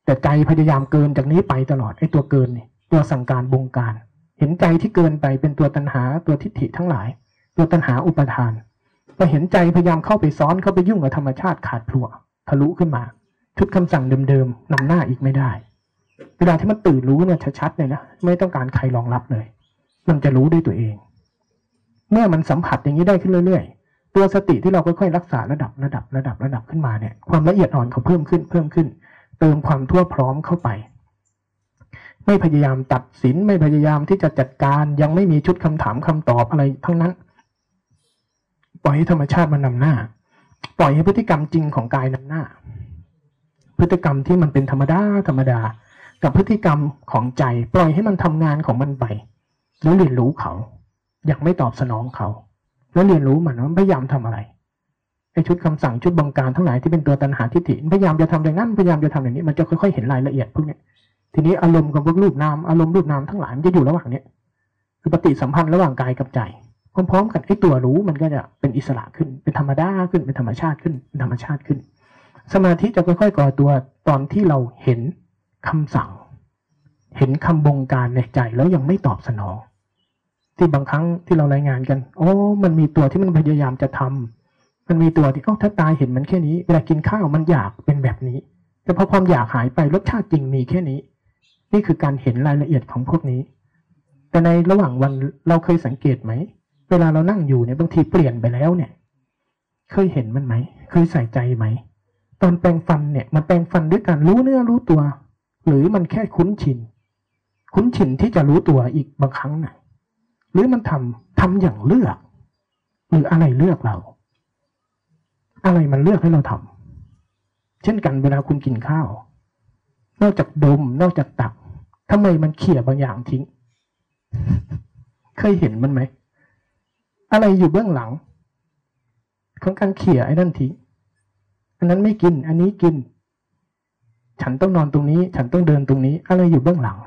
แต่ใจพยายามเกินจากนี้ไปตลอดไอ้ตัวเกินนี่ตัวสั่งการบงการ เห็นใจที่เกินไปเป็นตัวตัณหาตัวทิฏฐิทั้งหลาย ตัวตัณหาอุปทานพอเห็นใจพยายามเข้าไปซ้อนเข้าไปยุ่งกับธรรมชาติขาดพลัวทะลุขึ้นมา ชุดคำสั่งเดิมๆนำหน้าอีกไม่ได้ เวลาที่มันตื่นรู้เนี่ยชัดๆเลยนะไม่ต้องการใครรองรับเลย มันจะรู้ด้วยตัวเอง เมื่อมันสัมผัสอย่างนี้ได้ขึ้นเรื่อยๆ ตัวสติที่เราค่อยๆรักษาระดับระดับระดับระดับขึ้นมาเนี่ยความละเอียดอ่อนเขาเพิ่มขึ้นเพิ่มขึ้น เติมความทั่วพร้อมเข้าไป ไม่พยายามตัดสินไม่พยายามที่จะจัดการยังไม่มีชุดคำถามคำตอบอะไรทั้งนั้น ปล่อยให้ธรรมชาติมันนำหน้า ปล่อยให้พฤติกรรมจริงของกายนำหน้า พฤติกรรมที่มันเป็นธรรมดาธรรมดา กับพฤติกรรมของใจ ปล่อยให้มันทำงานของมันไป แล้วเรียนรู้เขา อยังไม่ตอบสนองเขา แล้วเรียนรู้มันว่าพยายามทำอะไรไอชุดคำสั่งชุดบังการทั้งหลายที่เป็นตัวตัณหาทิฏฐิพยายามจะทำอย่างนั้นพยายามจะทำอย่างนี้มันจะค่อยๆเห็นรายละเอียดพวกนี้ทีนี้อารมณ์กับพวกรูปนามอารมณ์รูปนามทั้งหลายมันจะอยู่ระหว่างเนี้ยคือปฏิสัมพันธ์ระหว่างกายกับใจพร้อมๆกันไอ้ตัวรู้มันก็จะเป็นอิสระขึ้น เป็นธรรมดาขึ้นเป็นธรรมชาติขึ้นเป็นธรรมชาติขึ้น สมาธิจะค่อยๆก่อตัวตอนที่เราเห็น คำสั่ง เห็นคำบงการในใจแล้วยังไม่ตอบสนอง ที่บางครั้งที่เรารายงานกัน โอ้ มันมีตัวที่มันพยายามจะทำมันมีตัวที่เอ้าถ้าตายเห็นมันแค่นี้ เวลากินข้าวมันอยากเป็นแบบนี้ แต่พอความอยากหายไปรสชาติจริงมีแค่นี้ นี่คือการเห็นรายละเอียดของพวกนี้ แต่ในระหว่างวันเราเคยสังเกตไหม เวลาเรานั่งอยู่เนี่ยบางทีเปลี่ยนไปแล้วเนี่ย เคยเห็นมันไหม เคยใส่ใจไหมตอนแปรงฟันเนี่ยมันแปรงฟันด้วยการรู้เนื้อรู้ตัว หรือมันแค่คุ้นชิน คุ้นชินที่จะรู้ตัวอีกบางครั้งนะหรือมันทำทำอย่างเลือก หรืออะไรเลือกเรา อะไรมันเลือกให้เราทำเช่นกันเวลาคุณกินข้าว นอกจากดม นอกจากตักทำไมมันเขี่ยบางอย่างทิ้ง เคยเห็นมันไหม อะไรอยู่เบื้องหลังของการเขี่ยไอ้นั่นทิ้งอันนั้นไม่กิน อันนี้กิน ฉันต้องนอนตรงนี้ ฉันต้องเดินตรงนี้ อะไรอยู่เบื้องหลัง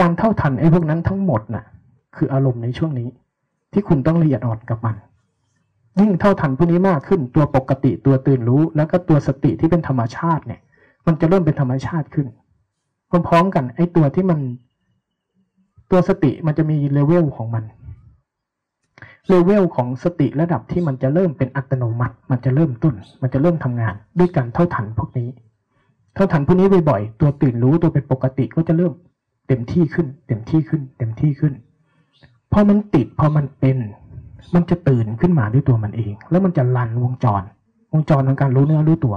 การเท่าทันไอ้พวกนั้นทั้งหมดน่ะ คืออารมณ์ในช่วงนี้ ที่คุณต้องละเอียดอ่อนกับมัน ยิ่งเท่าทันพวกนี้มากขึ้น ตัวปกติตัวตื่นรู้ แล้วก็ตัวสติที่เป็นธรรมชาติเนี่ย มันจะเริ่มเป็นธรรมชาติขึ้นพร้อมๆกัน ไอ้ตัวที่มัน ตัวสติมันจะมีเลเวลของมันเลเวลของสติระดับที่มันจะเริ่มเป็นอัตโนมัติ มันจะเริ่มต้น มันจะเริ่มทำงานด้วยการเท่าทันพวกนี้ เท่าทันพวกนี้บ่อยๆตัวตื่นรู้ตัวเป็นปกติก็จะเริ่มเต็มที่ขึ้น เต็มที่ขึ้น เต็มที่ขึ้นพอมันติดพอมันเป็น มันจะตื่นขึ้นมาด้วยตัวมันเอง แล้วมันจะลันวงจร วงจรของการรู้เนื้อรู้ตัว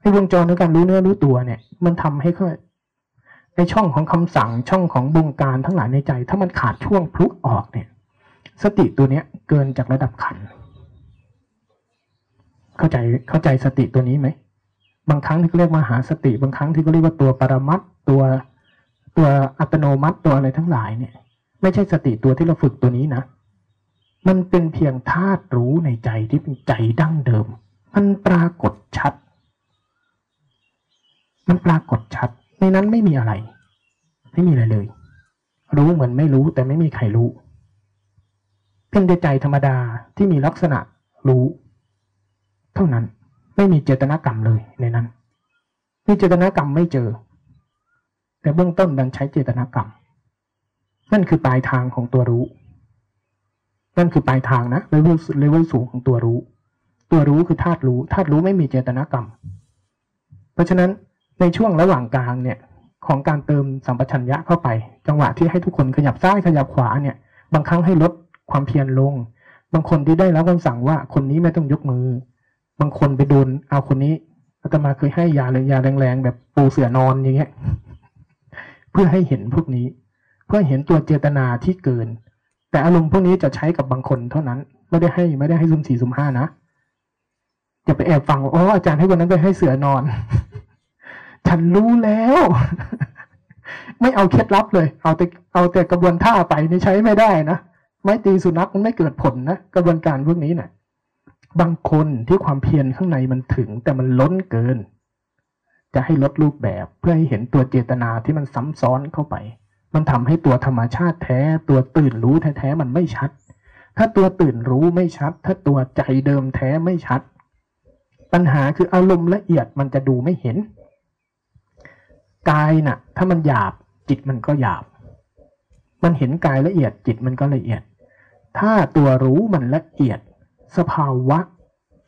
ไอ้วงจรของการรู้เนื้อรู้ตัวเนี่ย มันทำให้ค่อยในช่องของคำสั่งช่องของบงการทั้งหลายในใจ ถ้ามันขาดช่วงพลุกออกเนี่ย สติตัวเนี้ยเกินจากระดับขัน เข้าใจเข้าใจสติตัวนี้ไหม บางครั้งที่เขาเรียกมหาสติ บางครั้งที่เขาเรียกว่าตัวปรมัตตัวตัวอัตโนมัติตัวอะไรทั้งหลายเนี่ย ไม่ใช่สติตัวที่เราฝึกตัวนี้นะ มันเป็นเพียงธาตุรู้ในใจที่เป็นใจดั้งเดิม มันปรากฏชัด มันปรากฏชัด ในนั้นไม่มีอะไร ไม่มีอะไรเลย รู้เหมือนไม่รู้แต่ไม่มีใครรู้เพียงแต่ใจธรรมดาที่มีลักษณะรู้ เท่านั้น ไม่มีเจตนากรรมเลยในนั้นมีเจตนากรรมไม่เจอ แต่เบื้องต้นดันใช้เจตนากรรม นั่นคือปลายทางของตัวรู้ นั่นคือปลายทางนะเลเวลเลเวลสูงของตัวรู้ ตัวรู้คือธาตุรู้ธาตุรู้ไม่มีเจตนากรรม เพราะฉะนั้นในช่วงระหว่างกลางเนี่ยของการเติมสัมปชัญญะเข้าไป จังหวะที่ให้ทุกคนขยับซ้ายขยับขวาเนี่ยบางครั้งให้ลดความเพียรลง บางคนที่ได้รับคำสั่งว่าคนนี้ไม่ต้องยกมือ บางคนไปโดนเอาคนนี้อาตมาเคยให้ยาเลยยาแรงๆแบบปูเสือนอนอย่างเงี้ย เพื่อให้เห็นพวกนี้ เพื่อเห็นตัวเจตนาที่เกิน แต่อารมณ์พวกนี้จะใช้กับบางคนเท่านั้น ไม่ได้ให้ไม่ได้ให้ซุ่มสี่ซุ่มห้านะอย่าไปแอบฟังอ๋ออาจารย์ให้วันนั้นไปให้เสือนอน ฉันรู้แล้ว ไม่เอาเคล็ดลับเลย เอาแต่เอาแต่กระบวนท่าไปนี่ใช้ไม่ได้นะ ไม้ตีสุนัขมันไม่เกิดผลนะกระบวนการพวกนี้นะ่ะ บางคนที่ความเพียรข้างในมันถึง แต่มันล้นเกิน จะให้ลดรูปแบบเพื่อให้เห็นตัวเจตนาที่มันซ้ำซ้อนเข้าไป มันทำให้ตัวธรรมชาติแท้ ตัวตื่นรู้แท้ๆมันไม่ชัด ถ้าตัวตื่นรู้ไม่ชัด ถ้าตัวใจเดิมแท้ไม่ชัด ปัญหาคืออารมณ์ละเอียดมันจะดูไม่เห็น กายนะ่ะ ถ้ามันหยาบจิตมันก็หยาบ มันเห็นกายละเอียดจิตมันก็ละเอียด ถ้าตัวรู้มันละเอียด สภาวะ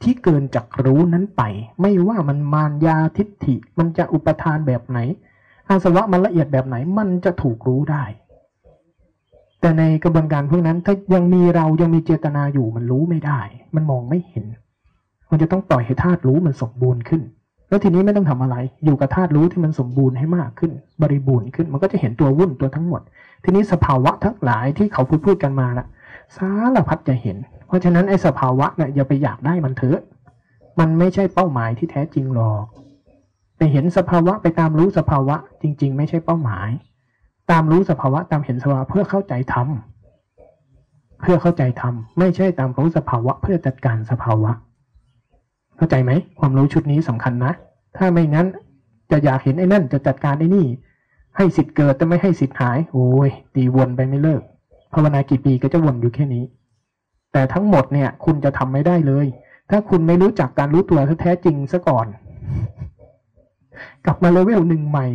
ที่เกินจากรู้นั้นไป ไม่ว่ามันมารยาทิฏฐิ มันจะอุปทานแบบไหน อาสวะมันละเอียดแบบไหนมันจะถูกรู้ได้ แต่ในกระบวนการพวกนั้นถ้ายังมีเรายังมีเจตนาอยู่มันรู้ไม่ได้ มันมองไม่เห็น มันจะต้องปล่อยให้ธาตุรู้มันสมบูรณ์ขึ้น แล้วทีนี้ไม่ต้องทำอะไร อยู่กับธาตุรู้ที่มันสมบูรณ์ให้มากขึ้น บริบูรณ์ขึ้น มันก็จะเห็นตัววุ่นตัวทั้งหมด ทีนี้สภาวะทั้งหลายที่เขาพูดพูดกันมาละสารพัดจะเห็น เพราะฉะนั้นไอ้สภาวะเนี่ยอย่าไปอยากได้มันเถอะ มันไม่ใช่เป้าหมายที่แท้จริงหรอกไปเห็นสภาวะไปตามรู้สภาวะ จริง ๆ ไม่ใช่เป้าหมาย ตามรู้สภาวะตามเห็นสภาวะเพื่อเข้าใจธรรมเพื่อเข้าใจธรรมไม่ใช่ตามรู้สภาวะเพื่อจัดการสภาวะ เข้าใจไหมความรู้ชุดนี้สำคัญนะ ถ้าไม่งั้นจะอยากเห็นไอ้นั่นจะจัดการไอ้นี่ ให้สิทธิ์เกิดแต่ไม่ให้สิทธิ์หาย โอ้ยตีวนไปไม่เลิกภาวนากี่ปีก็จะวนอยู่แค่นี้ แต่ทั้งหมดเนี่ยคุณจะทำไม่ได้เลย ถ้าคุณไม่รู้จักการรู้ตัวแท้จริงซะก่อน กลับมาเลเวลหนึ่งใหม่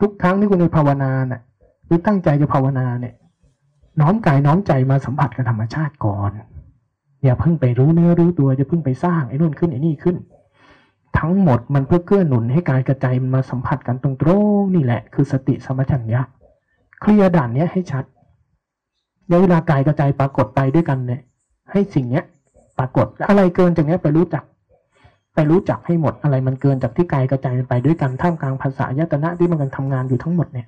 ทุกครั้งที่คุณไปภาวนาเนี่ยหรือตั้งใจจะภาวนาเนี่ย น้อมกายน้อมใจมาสัมผัสกับธรรมชาติก่อน อย่าเพิ่งไปรู้เนื้อรู้ตัวจะเพิ่งไปสร้างไอ้นู่นขึ้นไอ้นี่ขึ้น ทั้งหมดมันเพื่อเกื้อหนุนให้กายกระใจมันมาสัมผัสกันตรงๆนี่แหละ คือสติสมัชัญญะเคลียร์ด่านเนี้ยให้ชัดเวลากายกระใจปรากฏไปด้วยกันเนี่ย ให้สิ่งเนี้ย ปรากฏอะไรเกินจากเนี้ยไปรู้จัก ไปรู้จักให้หมดอะไรมันเกินจากที่กายกระจายไปด้วยกันท่ามกลางภาษายตนะที่มันกำลังทำงานอยู่ทั้งหมดเนี่ย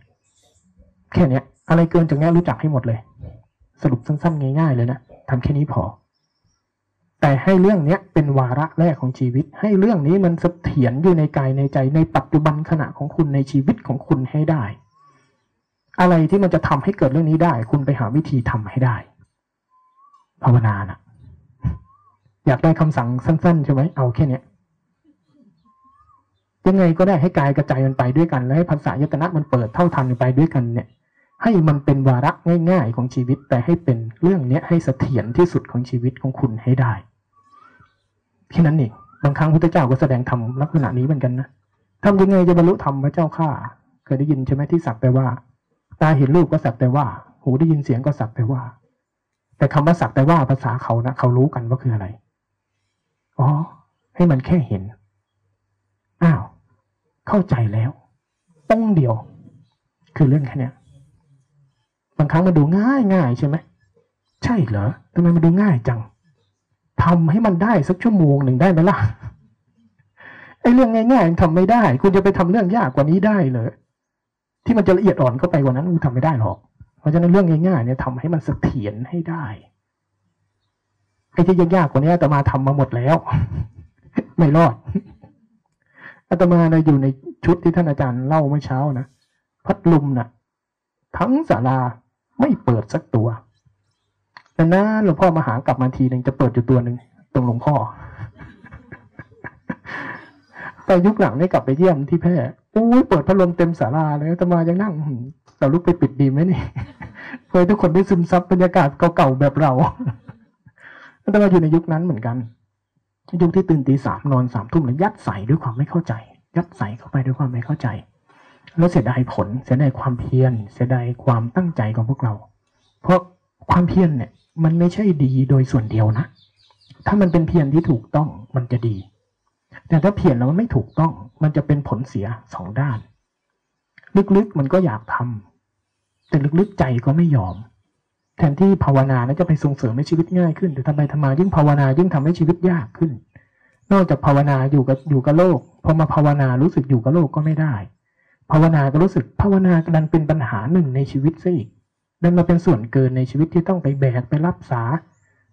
แค่เนี้ย อะไรเกินจากนี้รู้จักให้หมดเลย สรุปสั้นๆง่ายๆเลยนะทำแค่นี้พอ แต่ให้เรื่องเนี้ยเป็นวาระแรกของชีวิต ให้เรื่องนี้มันเสถียรอยู่ในกายในใจในปัจจุบันขณะของคุณในชีวิตของคุณให้ได้ อะไรที่มันจะทำให้เกิดเรื่องนี้ได้ คุณไปหาวิธีทำให้ได้ ภาวนานะอยากได้คำสั่งสั้นๆใช่ไหมเอาแค่เนี้ยยังไงก็ได้ให้กายกระจายมันไปด้วยกัน และให้ภาษายตนะมันเปิดเท่าทันไปด้วยกันเนี่ย ให้มันเป็นวาระง่าย ๆ ของชีวิต แต่ให้เป็นเรื่องเนี้ยให้เสถียรที่สุดของชีวิตของคุณให้ได้แค่นั้นเองบางครั้งพระเจ้าก็แสดงธรรมลักษณะนี้เหมือนกันนะทำยังไงจะบรรลุธรรมพระเจ้าข้าเคยได้ยินใช่ไหมที่สักแต่ว่า ตาเห็นรูปก็สักแต่ว่า หูได้ยินเสียงก็สักแต่ว่า แต่คำว่าสักแต่ว่าภาษาเขานะเขารู้กันว่าคืออะไร อ๋อ ให้มันแค่เห็น อ้าว เข้าใจแล้วต้องเดียว คือเรื่องแค่นี้บางครั้งมันดูง่ายง่ายใช่ไหม ใช่เหรอทำไมมันดูง่ายจังทำให้มันได้สักชั่วโมงหนึ่งได้ไหมล่ะไอ้เรื่องง่ายๆทำไม่ได้ คุณจะไปทำเรื่องยากกว่านี้ได้เลยที่มันจะละเอียดอ่อนเข้าไปกว่านั้นคุณทำไม่ได้หรอก เพราะฉะนั้นเรื่องง่ายๆเนี่ยทำให้มันเสถียรให้ได้ไอ้ที่ยากๆกว่านี้แต่มาทำมาหมดแล้ว ไม่รอดอาตมาเนะอยู่ในชุดที่ท่านอาจารย์เล่าเมื่อเช้านะพัดลมนะ่ะ ทั้งศาลาไม่เปิดสักตัวแต่นะหลวงพ่อมาหากลับมาทีหนึ่งจะเปิดอยู่ตัวหนึ่งตรงหลวงพ่อแต่ยุคหลังนี่กลับไปเยี่ยมที่แพร่โอ้ยเปิดพัดลมเต็มศาลาเลยอาตมายังนั่ง เราลุกไปปิดดีไหมนี่เคยทุกคนได้ซึมซับบรรยากาศเก่าๆแบบเราอาตมาอยู่ในยุคนั้นเหมือนกันยุคที่ตื่นตีสามนอนสามทุ่มแล้วยัดใส่ด้วยความไม่เข้าใจ ยัดใส่เข้าไปด้วยความไม่เข้าใจ แล้วเสียดายผล เสียดายความเพียรเสียดายความตั้งใจของพวกเรา เพราะความเพียรเนี่ย มันไม่ใช่ดีโดยส่วนเดียวนะ ถ้ามันเป็นเพียรที่ถูกต้องมันจะดี แต่ถ้าเพียรแล้วมันไม่ถูกต้อง มันจะเป็นผลเสียสองด้าน ลึกๆมันก็อยากทำ แต่ลึกๆใจก็ไม่ยอม แทนที่ภาวนาแล้วจะไปส่งเสริมให้ชีวิตง่ายขึ้น แต่ทำไมทำมายิ่งภาวนายิ่งทำให้ชีวิตยากขึ้น นอกจากภาวนาอยู่กับอยู่กับโลกพอมาภาวนารู้สึกอยู่กับโลกก็ไม่ได้ ภาวนาก็รู้สึกภาวนาดันเป็นปัญหาหนึ่งในชีวิตซะอีกดันมาเป็นส่วนเกินในชีวิตที่ต้องไปแบกไปรับสา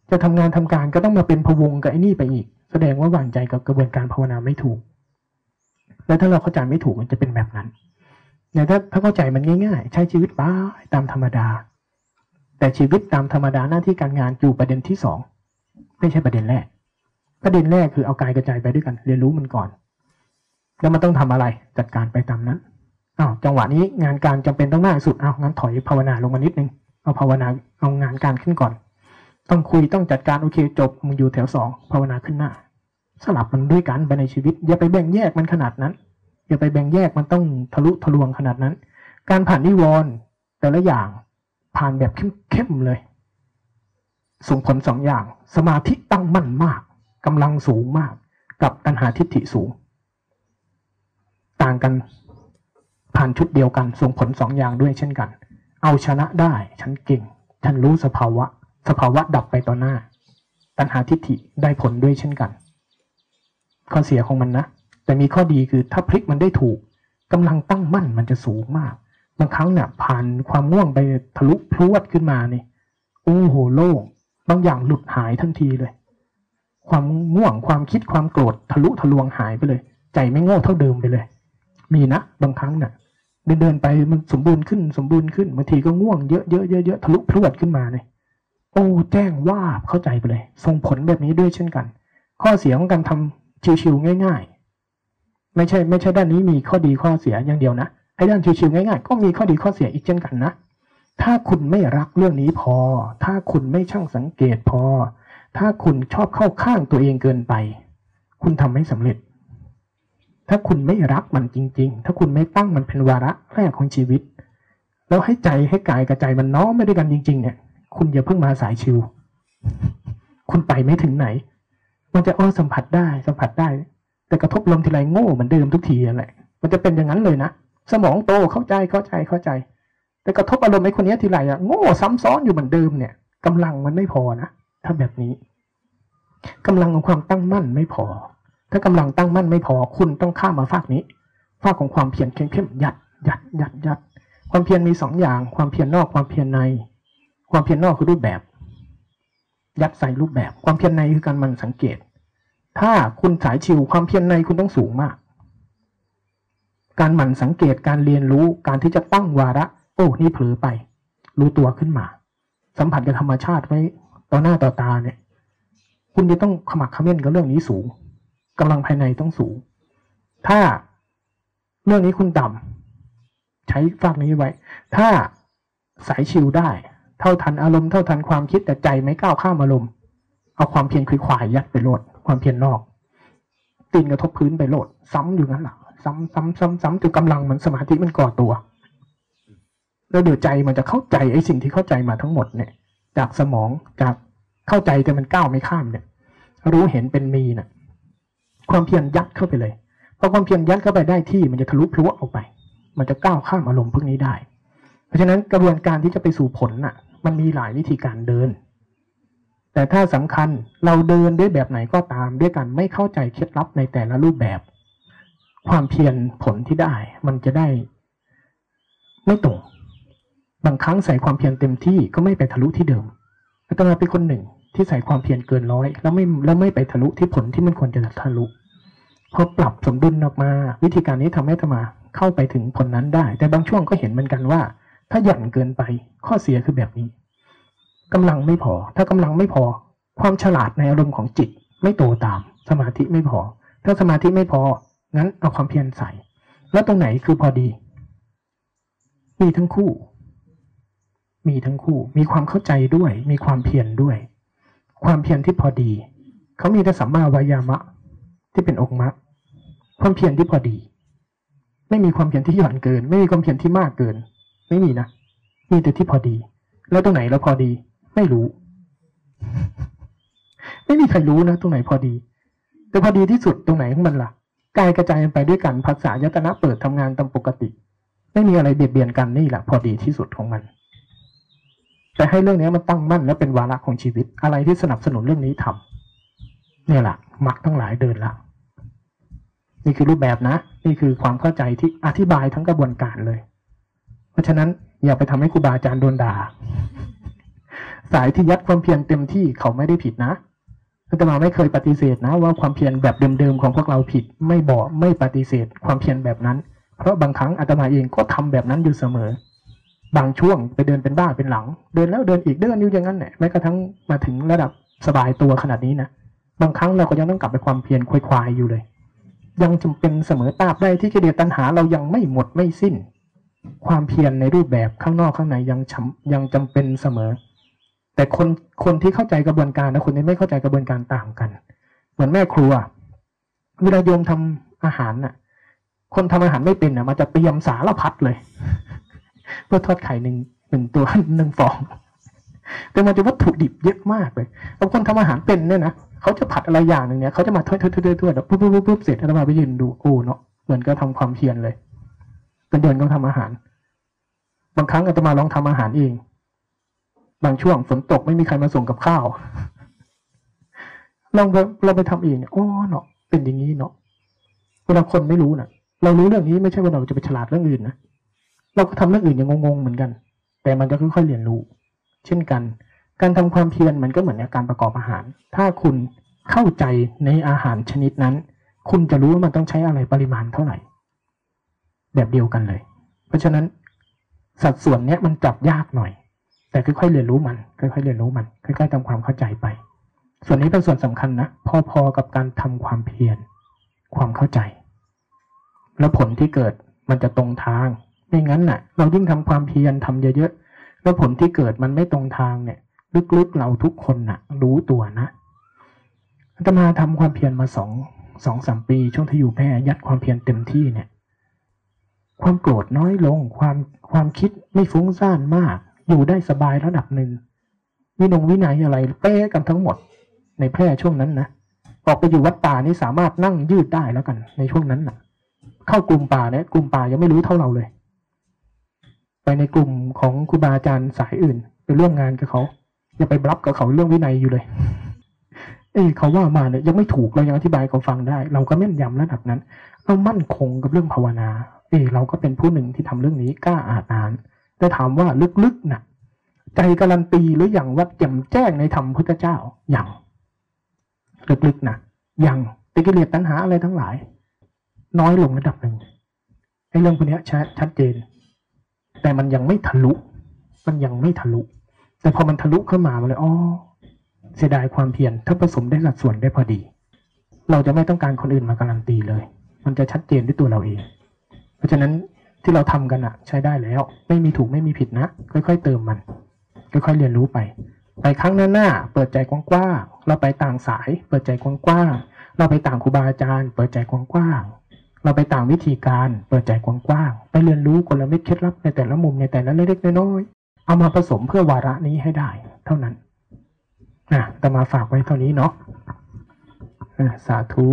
จะทำงานทำการก็ต้องมาเป็นพวงกับไอ้นี่ไปอีก แสดงว่าวางใจกับกระบวนการภาวนาไม่ถูก แล้วถ้าเราเข้าใจไม่ถูกมันจะเป็นแบบนั้น เนี่ยถ้าถ้าเข้าใจมันง่าย ๆ ใช้ชีวิตบ้าตามธรรมดา แต่ชีวิตตามธรรมดาหน้าที่การงานอยู่ประเด็นที่สองไม่ใช่ประเด็นแรก ประเด็นแรกคือเอากายกระจายไปด้วยกัน เรียนรู้มันก่อน แล้วมันต้องทำอะไรจัดการไปตามนั้นอ้าวจังหวะนี้งานการจำเป็นต้องมากสุดอ้าวงั้นถอยภาวนาลงมานิดนึงเอาภาวนาเอางานการขึ้นก่อน ต้องคุยต้องจัดการโอเคจบมึงอยู่แถวสองภาวนาขึ้นหน้า สลับมันด้วยกันไปในชีวิตอย่าไปแบ่งแยกมันขนาดนั้น อย่าไปแบ่งแยกมันต้องทะลุทะลวงขนาดนั้น การผ่านนิวรณ์แต่ละอย่างผ่านแบบเข้มๆเลย ส่งผลสองอย่าง สมาธิตั้งมั่นมากกำลังสูงมาก กับตัณหาทิฏฐิสูง ต่างกันผ่านชุดเดียวกันส่งผลสองอย่างด้วยเช่นกัน เอาชนะได้ ฉันเก่ง ฉันรู้สภาวะ สภาวะดับไปต่อหน้า ตัณหาทิฏฐิได้ผลด้วยเช่นกัน ข้อเสียของมันนะ แต่มีข้อดีคือถ้าพลิกมันได้ถูกกำลังตั้งมั่นมันจะสูงมาก บางครั้งเนี่ยผ่านความง่วงไปทะลุพรวดขึ้นมานี่โอ้โหโล่งบางอย่างหลุดหายทันทีเลย ความง่วงความคิดความโกรธทะลุทะลวงหายไปเลย ใจไม่โง่เท่าเดิมไปเลย มีนะบางครั้งเนี่ยเดินเดินไปมันสมบูรณ์ขึ้นสมบูรณ์ขึ้นบางทีก็ง่วงเยอะเยอะเยอะเยอะทะลุพรวดขึ้นมาเนี่ยโอ้แจ้งว่าเข้าใจไปเลย ส่งผลแบบนี้ด้วยเช่นกัน ข้อเสียของการทำชิวๆง่าย ๆ ไม่ใช่ไม่ใช่ด้านนี้มีข้อดีข้อเสียอย่างเดียวนะไอ้ด้านชิวๆง่ายๆก็มีข้อดีข้อเสียอีกเช่นกันนะ ถ้าคุณไม่รักเรื่องนี้พอ ถ้าคุณไม่ช่างสังเกตพอ ถ้าคุณชอบเข้าข้างตัวเองเกินไป คุณทำไม่สำเร็จ ถ้าคุณไม่รักมันจริง ๆ ถ้าคุณไม่ตั้งมันเป็นวาระแรกของชีวิต แล้วให้ใจให้กายกับใจมันน้อมไม่ด้วยกันจริง ๆ เนี่ย คุณอย่าเพิ่งมาสายชิว คุณไปไม่ถึงไหน มันจะอ้อสัมผัสได้สัมผัสได้ แต่กระทบลมทีไรโง่เหมือนเดิมทุกทีนั่นแหละ มันจะเป็นอย่างนั้นเลยนะ สมองโตเข้าใจเข้าใจเข้าใจ แต่กระทบอารมณ์ไอ้คนนี้ทีไรอะโง่ซ้ำซ้อนอยู่เหมือนเดิมเนี่ยกำลังมันไม่พอนะถ้าแบบนี้กำลังของความตั้งมั่นไม่พอ ถ้ากำลังตั้งมั่นไม่พอ คุณต้องข้ามมาฝากนี้ฝากของความเพียรเข้มๆยัดยัดยัดยัดความเพียรมีสองอย่าง ความเพียรนอกความเพียรใน ความเพียรนอกคือรูปแบบ ยัดใส่รูปแบบ ความเพียรในคือการมันสังเกต ถ้าคุณสายชิวความเพียรในคุณต้องสูงมาก การหมั่นสังเกตการเรียนรู้การที่จะตั้งวาระ โอ้นี่เผลอไป รู้ตัวขึ้นมา สัมผัสกับธรรมชาติไว้ต่อหน้าต่อตาเนี่ย คุณจะต้องขมักขม้นกับเรื่องนี้สูงกำลังภายในต้องสูง ถ้าเรื่องนี้คุณต่ำใช้ฝากนี้ไว้ ถ้าสายชิวได้ เท่าทันอารมณ์เท่าทันความคิดแต่ใจไม่ก้าวข้ามอารมณ์ เอาความเพียรคุยขวายยัดไปโหลด ความเพียรนอก ตีนกระทบพื้นไปโหลด ซ้ำอยู่งั้นแหละซ้ำซ้ำซ้ำซ้ำจนกำลังมันสมาธิมันก่อตัว แล้วเดี๋ยวใจมันจะเข้าใจไอ้สิ่งที่เข้าใจมาทั้งหมดเนี่ย จากสมองจากเข้าใจแต่มันก้าวไม่ข้ามเนี่ย รู้เห็นเป็นมีนะ่ะ ความเพียรยัดเข้าไปเลยพอความเพียรยัดเข้าไปได้ที่มันจะทะลุพลุออกไป มันจะก้าวข้ามอารมณ์พวกนี้ได้ เพราะฉะนั้นกระบวนการที่จะไปสู่ผลน่ะ มันมีหลายวิธีการเดิน แต่ถ้าสำคัญเราเดินด้วยแบบไหนก็ตามด้วยกันไม่เข้าใจเคล็ดลับในแต่ละรูปแบบ ความเพียรผลที่ได้ มันจะได้ ไม่ตรงบางครั้งใส่ความเพียรเต็มที่ก็ไม่ไปทะลุที่เดิมอาตมาเป็นคนหนึ่งที่ใส่ความเพียรเกินร้อย แล้วไม่แล้วไม่ไปทะลุที่ผลที่มันควรจะทะลุพอปรับสมดุลออกมา วิธีการนี้ทำให้อาตมาเข้าไปถึงผลนั้นได้ แต่บางช่วงก็เห็นเหมือนกันว่า ถ้าหยั่นเกินไปข้อเสียคือแบบนี้ กำลังไม่พอ ถ้ากำลังไม่พอ ความฉลาดในอารมณ์ของจิต ไม่โตตาม สมาธิไม่พอ ถ้าสมาธิไม่พอ งั้นเอาความเพียรใส่ แล้วตรงไหนคือพอดี มีทั้งคู่ มีทั้งคู่ มีความเข้าใจด้วย มีความเพียรด้วย ความเพียรที่พอดี เขามีแต่สัมมาวายามะ ที่เป็นองค์มรรค ความเพียรที่พอดี ไม่มีความเพียรที่หย่อนเกิน ไม่มีความเพียรที่มากเกิน ไม่มีนะ มีแต่ที่พอดี แล้วตรงไหนเราพอดี ไม่รู้ ไม่มีใครรู้นะตรงไหนพอดี แต่พอดีที่สุดตรงไหนของมันล่ะกายกระจายไปด้วยกันภาษายตนะเปิดทำงานตามปกติ ไม่มีอะไรเบียดเบียนกันนี่แหละพอดีที่สุดของมัน แต่ให้เรื่องนี้มันตั้งมั่นและเป็นวาระของชีวิตอะไรที่สนับสนุนเรื่องนี้ทำเนี่ยแหละมักทั้งหลายเดินละนี่คือรูปแบบนะ นี่คือความเข้าใจที่อธิบายทั้งกระบวนการเลย เพราะฉะนั้นอย่าไปทำให้ครูบาอาจารย์โดนด่า สายที่ยัดความเพียรเต็มที่เขาไม่ได้ผิดนะอาตมาไม่เคยปฏิเสธนะ ว่าความเพียรแบบเดิมๆของพวกเราผิด ไม่บอกไม่ปฏิเสธ ความเพียรแบบนั้น เพราะบางครั้งอาตมาเองก็ทำแบบนั้นอยู่เสมอ บางช่วงไปเดินเป็นบ้าเป็นหลัง เดินแล้วเดินอีกเดินอยู่อย่างนั้นแหละแม้กระทั่งมาถึงระดับสบายตัวขนาดนี้นะบางครั้งเราก็ยังต้องกลับไปความเพียรควายอยู่เลย ยังจำเป็นเสมอตราบได้ที่กิเลสตัณหาเรายังไม่หมดไม่สิ้น ความเพียรในรูปแบบข้างนอกข้างในยังยังจำเป็นเสมอ แต่คนคนที่เข้าใจกระบวนการและคนที่ไม่เข้าใจกระบวนการต่างกัน เหมือนแม่ครัวเวลาโยมทำอาหารน่ะ คนทำอาหารไม่เป็นน่ะมันจะเตรียมสารพัดเลย เพื่อทอดไข่หนึ่งหนึ่งตัวหนึ่งฟอง แต่มันจะวัตถุดิบเยอะมากเลยบางคนทำอาหารเป็นเนี่ยนะเขาจะผัดอะไรอย่างหนึ่งเนี่ยเขาจะมาถ้วยถ้วยถ้วยถ้วยแล้วปุ๊บปุ๊บปุ๊บเสร็จแล้วมาไปยืนดูโอ้เนาะเหมือนก็ทำความเพียรเลยเป็นเดินก็ทำอาหาร บางครั้งอาตมาลองทำอาหารเอง บางช่วงฝนตกไม่มีใครมาส่งกับข้าวลองไปเราไปทำเองอ๋อเนาะเป็นอย่างนี้เนาะเวลาคนไม่รู้นะเรารู้เรื่องนี้ไม่ใช่ว่าเราจะไปฉลาดเรื่องอื่นนะเราก็ทำเรื่องอื่นยังงงๆเหมือนกัน แต่มันจะค่อยๆเรียนรู้ เช่นกัน การทำความเพียรมันก็เหมือนการประกอบอาหาร ถ้าคุณเข้าใจในอาหารชนิดนั้น คุณจะรู้ว่ามันต้องใช้อะไรปริมาณเท่าไหร่ แบบเดียวกันเลย เพราะฉะนั้นสัดส่วนเนี้ยมันจับยากหน่อย แต่ค่อยๆเรียนรู้มันค่อยๆเรียนรู้มันค่อยๆทำความเข้าใจไป ส่วนนี้เป็นส่วนสำคัญนะพอๆกับการทำความเพียรความเข้าใจ แล้วผลที่เกิดมันจะตรงทางไม่งั้นน่ะ เรายิ่งทำความเพียรทำเยอะๆแล้วผลที่เกิดมันไม่ตรงทางเนี่ย ลึกๆเราทุกคนน่ะ รู้ตัวนะอาตมาทำความเพียรมาสองสองสามปีช่วงที่อยู่แพร่ยัดความเพียรเต็มที่เนี่ย ความโกรธน้อยลง ความความคิดไม่ฟุ้งซ่านมาก อยู่ได้สบายระดับหนึ่ง วินงวินัยอะไรเป๊ะกันทั้งหมด ในแพร่ช่วงนั้นนะออกไปอยู่วัดป่านี่สามารถนั่งยืดได้แล้วกันในช่วงนั้นนะเข้ากลุ่มป่าเนี่ยกลุ่มป่ายังไม่รู้เท่าเราเลย ไปในกลุ่มของครูบาอาจารย์สายอื่น ไปร่วมงานกับเขาอย่าไปบลับกับเขาเรื่องวินัยอยู่เลย เอ้ยเขาว่ามาเนี่ยยังไม่ถูกเรายังอธิบายเขาฟังได้ เราก็แม่นยำระดับนั้น เรามั่นคงกับเรื่องภาวนา เอ้ยเราก็เป็นผู้หนึ่งที่ทำเรื่องนี้กล้าอาจอ่าน แต่ถามว่าลึกๆนะ่ะใจการันตีหรืออย่างว่าแจ่มแจ้งในธรรมพุทธเจ้าอย่างลึกๆนะอย่างติกิเลสตัณหาอะไรทั้งหลาย น้อยลงระดับหนึ่งไอ้เรื่องพวกนี้ชัดชัดเจน แต่มันยังไม่ทะลุ มันยังไม่ทะลุ แต่พอมันทะลุเข้ามามันเลยอ๋อเสียดายความเพียรถ้าผสมได้สัดส่วนได้พอดี เราจะไม่ต้องการคนอื่นมาการันตีเลย มันจะชัดเจนด้วยตัวเราเอง เพราะฉะนั้น ที่เราทำกันอะใช้ได้แล้ว ไม่มีถูกไม่มีผิดนะ ค่อย ๆ เติมมัน ค่อยๆเรียนรู้ไป ไปครั้งหน้าหน้าเปิดใจกว้างๆเราไปต่างสาย เปิดใจกว้างๆเราไปต่างครูบาอาจารย์ เปิดใจกว้างๆเราไปต่างวิธีการ เปิดใจกว้างๆไปเรียนรู้กลเม็ดเคล็ดลับในแต่ละมุมในแต่ละเล็กๆน้อยๆเอามาผสมเพื่อวาระนี้ให้ได้ เท่านั้นนะแต่มาฝากไว้เท่านี้เนาะอะสาธุ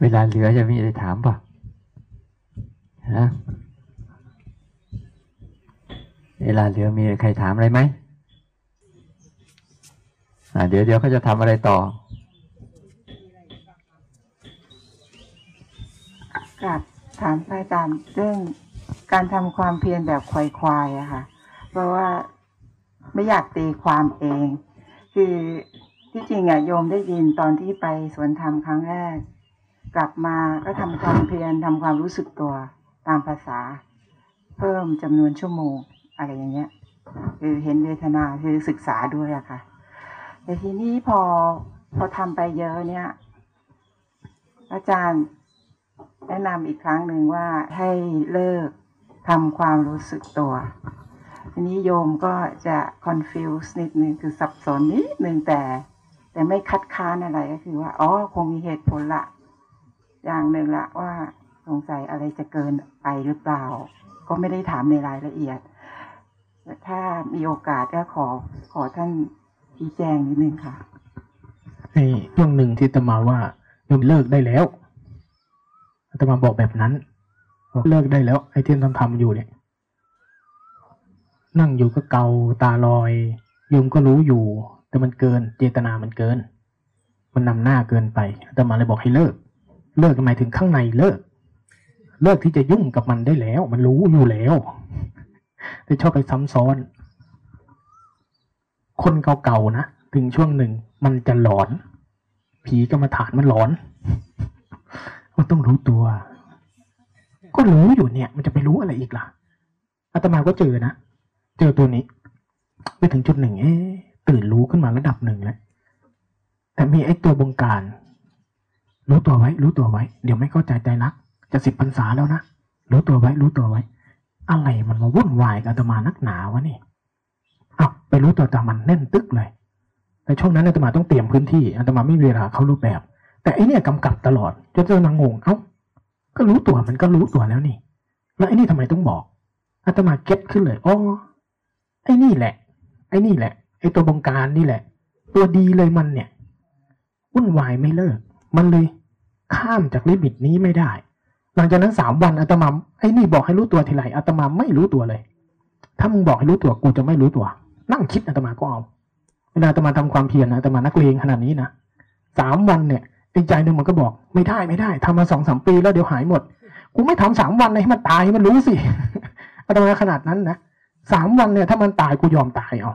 เวลาเหลือจะมีอะไรถามป่ะ ฮะเวลาเหลือมีใครถามอะไรไหมอ่าเดี๋ยวเดี๋ยวเขาจะทำอะไรต่อกับถามไปตามเรื่องการทำความเพียรแบบควายควายอะค่ะ เพราะว่าไม่อยากตีความเอง คือที่จริงอะโยมได้ยินตอนที่ไปสวนธรรมครั้งแรก กลับมาก็ทำความเพียรทำความรู้สึกตัว ตามภาษา เพิ่มจำนวนชั่วโมงอะไรอย่างเงี้ยคือเห็นเวทนาคือศึกษาด้วยอะค่ะ แต่ทีนี้พอพอทำไปเยอะเนี่ย อาจารย์แนะนำอีกครั้งหนึ่งว่าให้เลิกทำความรู้สึกตัว ทีนี้โยมก็จะ confuse นิดนึงคือสับสนนิดนึงแต่ แต่ไม่คัดค้านอะไรก็คือว่า อ๋อ คงมีเหตุผลละ อย่างหนึ่งละว่า สงสัยอะไรจะเกินไปหรือเปล่า ก็ไม่ได้ถามในรายละเอียดแต่ถ้ามีโอกาสก็ขอขอท่านชี้แจงนิดนึงค่ะในช่วงหนึ่งที่ตมาว่าโยมเลิกได้แล้วตมาบอกแบบนั้นเลิกได้แล้ว ไอ้ที่ทำทำอยู่เนี่ย นั่งอยู่ก็เกาตาลอยโยมก็รู้อยู่ แต่มันเกิน เจตนามันเกิน มันนำหน้าเกินไปอาตมาเลยบอกให้เลิก เลิกหมายถึงข้างในเลิก เลิกที่จะยุ่งกับมันได้แล้ว มันรู้อยู่แล้วแต่ชอบไปซ้ำซ้อน คนเก่าๆนะถึงช่วงหนึ่งมันจะหลอน ผีกรรมฐานมันหลอน มันต้องรู้ตัว ก็รู้อยู่เนี่ย มันจะไปรู้อะไรอีกล่ะอาตมาก็เจอนะ เจอตัวนี้ ไปถึงจุดหนึ่งเอ๊ตื่นรู้ขึ้นมาระดับหนึ่งแล้วแต่มีไอ้ตัวบงการ รู้ตัวไว้ รู้ตัวไว้ เดี๋ยวไม่เข้าใจใจรัก จะสิบพรรษาแล้วนะ รู้ตัวไว้ รู้ตัวไว้ อะไรมันมาวุ่นวายกับอาตมานักหนาวะนี่อ้าวไปรู้ตัวตามมันแน่นตึกเลย แต่ช่วงนั้นอาตมาต้องเตรียมพื้นที่อาตมาไม่มีเวลาเข้ารูปแบบ แต่ไอเนี่ยกำกับตลอดจนจะนางงงเอ้าก็รู้ตัวมันก็รู้ตัวแล้วนี่ แล้วไอ้นี่ทำไมต้องบอกอาตมา get ขึ้นเลยอ๋อไอ้นี่แหละ ไอ้นี่แหละ ไอ้ตัวบงการนี่แหละ ตัวดีเลยมันเนี่ยวุ่นวายไม่เลิก มันเลยข้ามจาก limit นี้ไม่ได้ หลังจากนั้นสามวันอาตมาไอ้นี่บอกให้รู้ตัวทีไรอาตมาไม่รู้ตัวเลย ถ้ามึงบอกให้รู้ตัวกูจะไม่รู้ตัว นั่งคิดอาตมาก็เอา เวลาอาตมาทำความเพียรนะอาตมานักเลงขนาดนี้นะสามวันเนี่ยไอ้ใจหนึ่งมันก็บอก ไม่ได้ไม่ได้ทำมาสองสามปีแล้วเดี๋ยวหายหมด กูไม่ทำสามวันเลยให้มันตายให้มันรู้สิอาตมาขนาดนั้นนะสามวันเนี่ย ถ้ามันตายกูยอมตายเอา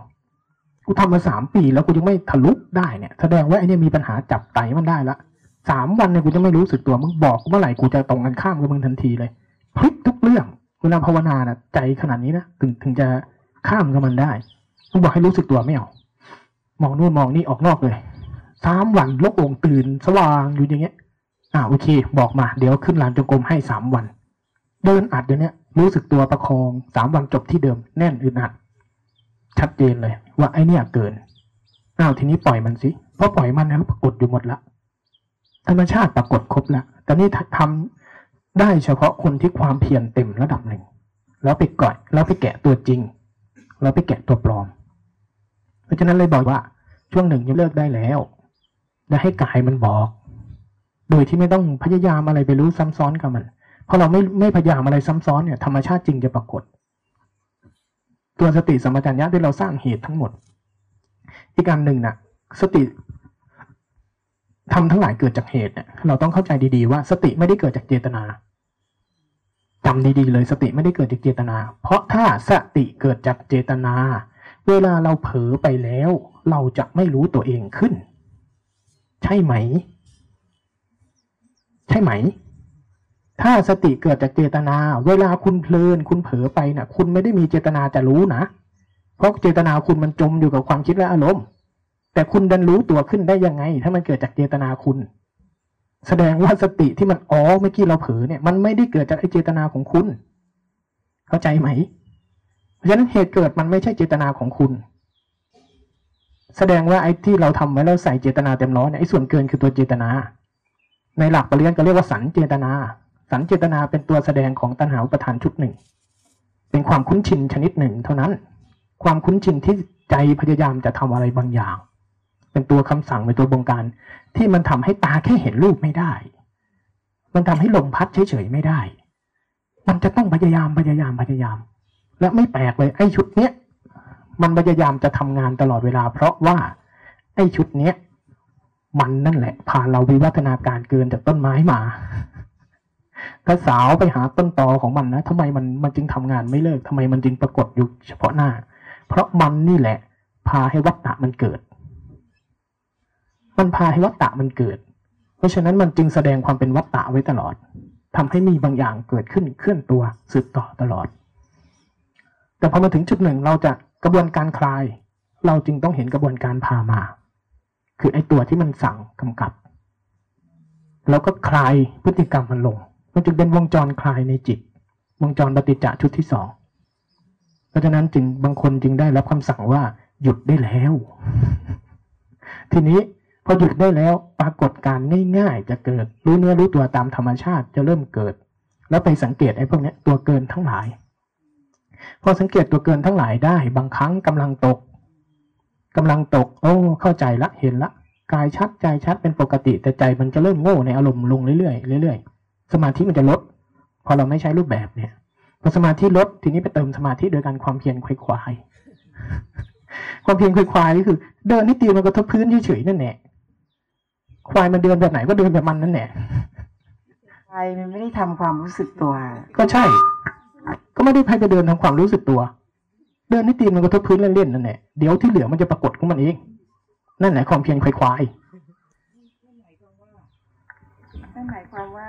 กูทำมาสามปีแล้วกูยังไม่ทะลุได้เนี่ย แสดงว่าไอ้เนี่ยมีปัญหาจับไตมันได้ละ สามวันเนี่ยกูจะไม่รู้สึกตัวมึงบอกกูเมื่อไหร่กูจะตรงกันข้ามกับมึงทันทีเลยพลิกทุกเรื่องเวลาภาวนานะใจขนาดนี้นะถึงถึงจะข้ามกับมันได้มึงบอกให้รู้สึกตัวไม่เอามองนู่นมองนี่ออกนอกเลยสามวันลกองตื่นสว่างอยู่อย่างเงี้ย อ่าโอเค บอกมา เดี๋ยวขึ้นลานจงกรมให้สามวัน เดินอัดเดี๋ยวนี้รู้สึกตัวประคองสามวันจบที่เดิมแน่นอึดอัด ชัดเจนเลย ว่าไอเนี่ยเกินอ้าวทีนี้ปล่อยมันสิเพราะปล่อยมันแล้วปรากฏอยู่หมดละ ธรรมชาติปรากฏครบแล้วแต่นี่ทำได้เฉพาะคนที่ความเพียรเต็มระดับหนึ่ง แล้วไปก่อยแล้วไปแกะตัวจริง แล้วไปแกะตัวปลอม เพราะฉะนั้นเลยบอกว่าช่วงหนึ่งยังเลิกได้แล้วและให้กายมันบอก โดยที่ไม่ต้องพยายามอะไรไปรู้ซ้ำซ้อนกับมันเพราะเราไม่ไม่พยายามอะไรซ้ำซ้อนเนี่ยธรรมชาติจริงจะปรากฏ ตัวสติสัมปชัญญะที่เราสร้างเหตุทั้งหมด อีกการหนึ่งน่ะ สติ ทำทั้งหลายเกิดจากเหตุเนี่ยเราต้องเข้าใจดีๆว่าสติไม่ได้เกิดจากเจตนาจำดีๆเลยสติไม่ได้เกิดจากเจตนา เพราะถ้าสติเกิดจากเจตนา เวลาเราเผลอไปแล้ว เราจะไม่รู้ตัวเองขึ้น ใช่ไหม ใช่ไหม ถ้าสติเกิดจากเจตนา เวลาคุณเพลินคุณเผลอไปนะ่ะ คุณไม่ได้มีเจตนาจะรู้นะ เพราะเจตนาคุณมันจมอยู่กับความคิดและอารมณ์ แต่คุณดันรู้ตัวขึ้นได้ยังไง ถ้ามันเกิดจากเจตนาคุณ แสดงว่าสติที่มันอ๋อเมื่อกี้เราเผลอเนี่ย มันไม่ได้เกิดจากไอเจตนาของคุณ เข้าใจไหม เพราะฉะนั้นเหตุเกิดมันไม่ใช่เจตนาของคุณ แสดงว่าไอ้ที่เราทำไว้แล้วใส่เจตนาเต็มร้อยเนี่ยไอ้ส่วนเกินคือตัวเจตนา ในหลักปริยัติก็เรียกว่าสันเจตนา สันเจตนาเป็นตัวแสดงของตัณหาอุปทานชุดหนึ่ง เป็นความคุ้นชินชนิดหนึ่ง เท่านั้น ความคุ้นชินที่ใจพยายามจะทำอะไรบางอย่าง เป็นตัวคำสั่งเป็นตัวบงการ ที่มันทำให้ตาแค่เห็นรูปไม่ได้ มันทำให้ลมพัดเฉยๆไม่ได้ มันจะต้องพยายามพยายามพยายาม และไม่แปลกเลยไอ้ชุดเนี้ยมันพยายามจะทำงานตลอดเวลา เพราะว่าไอ้ชุดเนี้ยมันนั่นแหละ พาเราวิวัฒนาการเกินจากต้นไม้มาถ้าสาวไปหาต้นตอของมันนะทำไมมันมันจึงทำงานไม่เลิกทำไมมันจึงปรากฏอยู่เฉพาะหน้า เพราะมันนี่แหละ พาให้วัฏฏะมันเกิด มันพาให้วัฏฏะมันเกิด เพราะฉะนั้นมันจึงแสดงความเป็นวัฏฏะไว้ตลอดทำให้มีบางอย่างเกิดขึ้นเคลื่อนตัวสืบต่อตลอด แต่พอมาถึงจุดหนึ่งเราจะกระบวนการคลาย เราจึงต้องเห็นกระบวนการพามา คือไอ้ตัวที่มันสั่งกำกับ แล้วก็คลายพฤติกรรมมันลง มันจึงเป็นวงจรคลายในจิต วงจรปฏิจจชุดที่สองเพราะฉะนั้นจึงบางคนจึงได้รับคำสั่งว่าหยุดได้แล้ว ทีนี้ พอหยุดได้แล้วปรากฏการง่ายๆ จะเกิด รู้เนื้อรู้ตัวตามธรรมชาติจะเริ่มเกิด แล้วไปสังเกตไอ้พวกนี้ตัวเกินทั้งหลาย พอสังเกตตัวเกินทั้งหลายได้ บางครั้งกำลังตกกำลังตก โอ้ เข้าใจละเห็นละกายชัดใจชัดเป็นปกติแต่ใจมันจะเริ่มโง่ในอารมณ์ลงเรื่อยๆเรื่อยๆ สมาธิมันจะลด พอเราไม่ใช้รูปแบบเนี่ยพอสมาธิลดทีนี้ไปเติมสมาธิโดยการความเพียรควยควายความเพียรควยควายนี่คือ เดินนิดเดียวมันก็ทบพื้นเฉยๆนั่นแหละ ควายมันเดินแบบไหนก็เดินแบบมันนั่นแหละใจมันไม่ได้ทำความรู้สึกตัว ก็ใช่ ก็ไม่ได้พายไปเดินทำความรู้สึกตัว เดินนิดเดียวมันก็ทบพื้นเล่นๆนั่นแหละเดี๋ยวที่เหลือมันจะปรากฏของมันเองนั่นแหละความเพียรควายนั่นหมายความว่า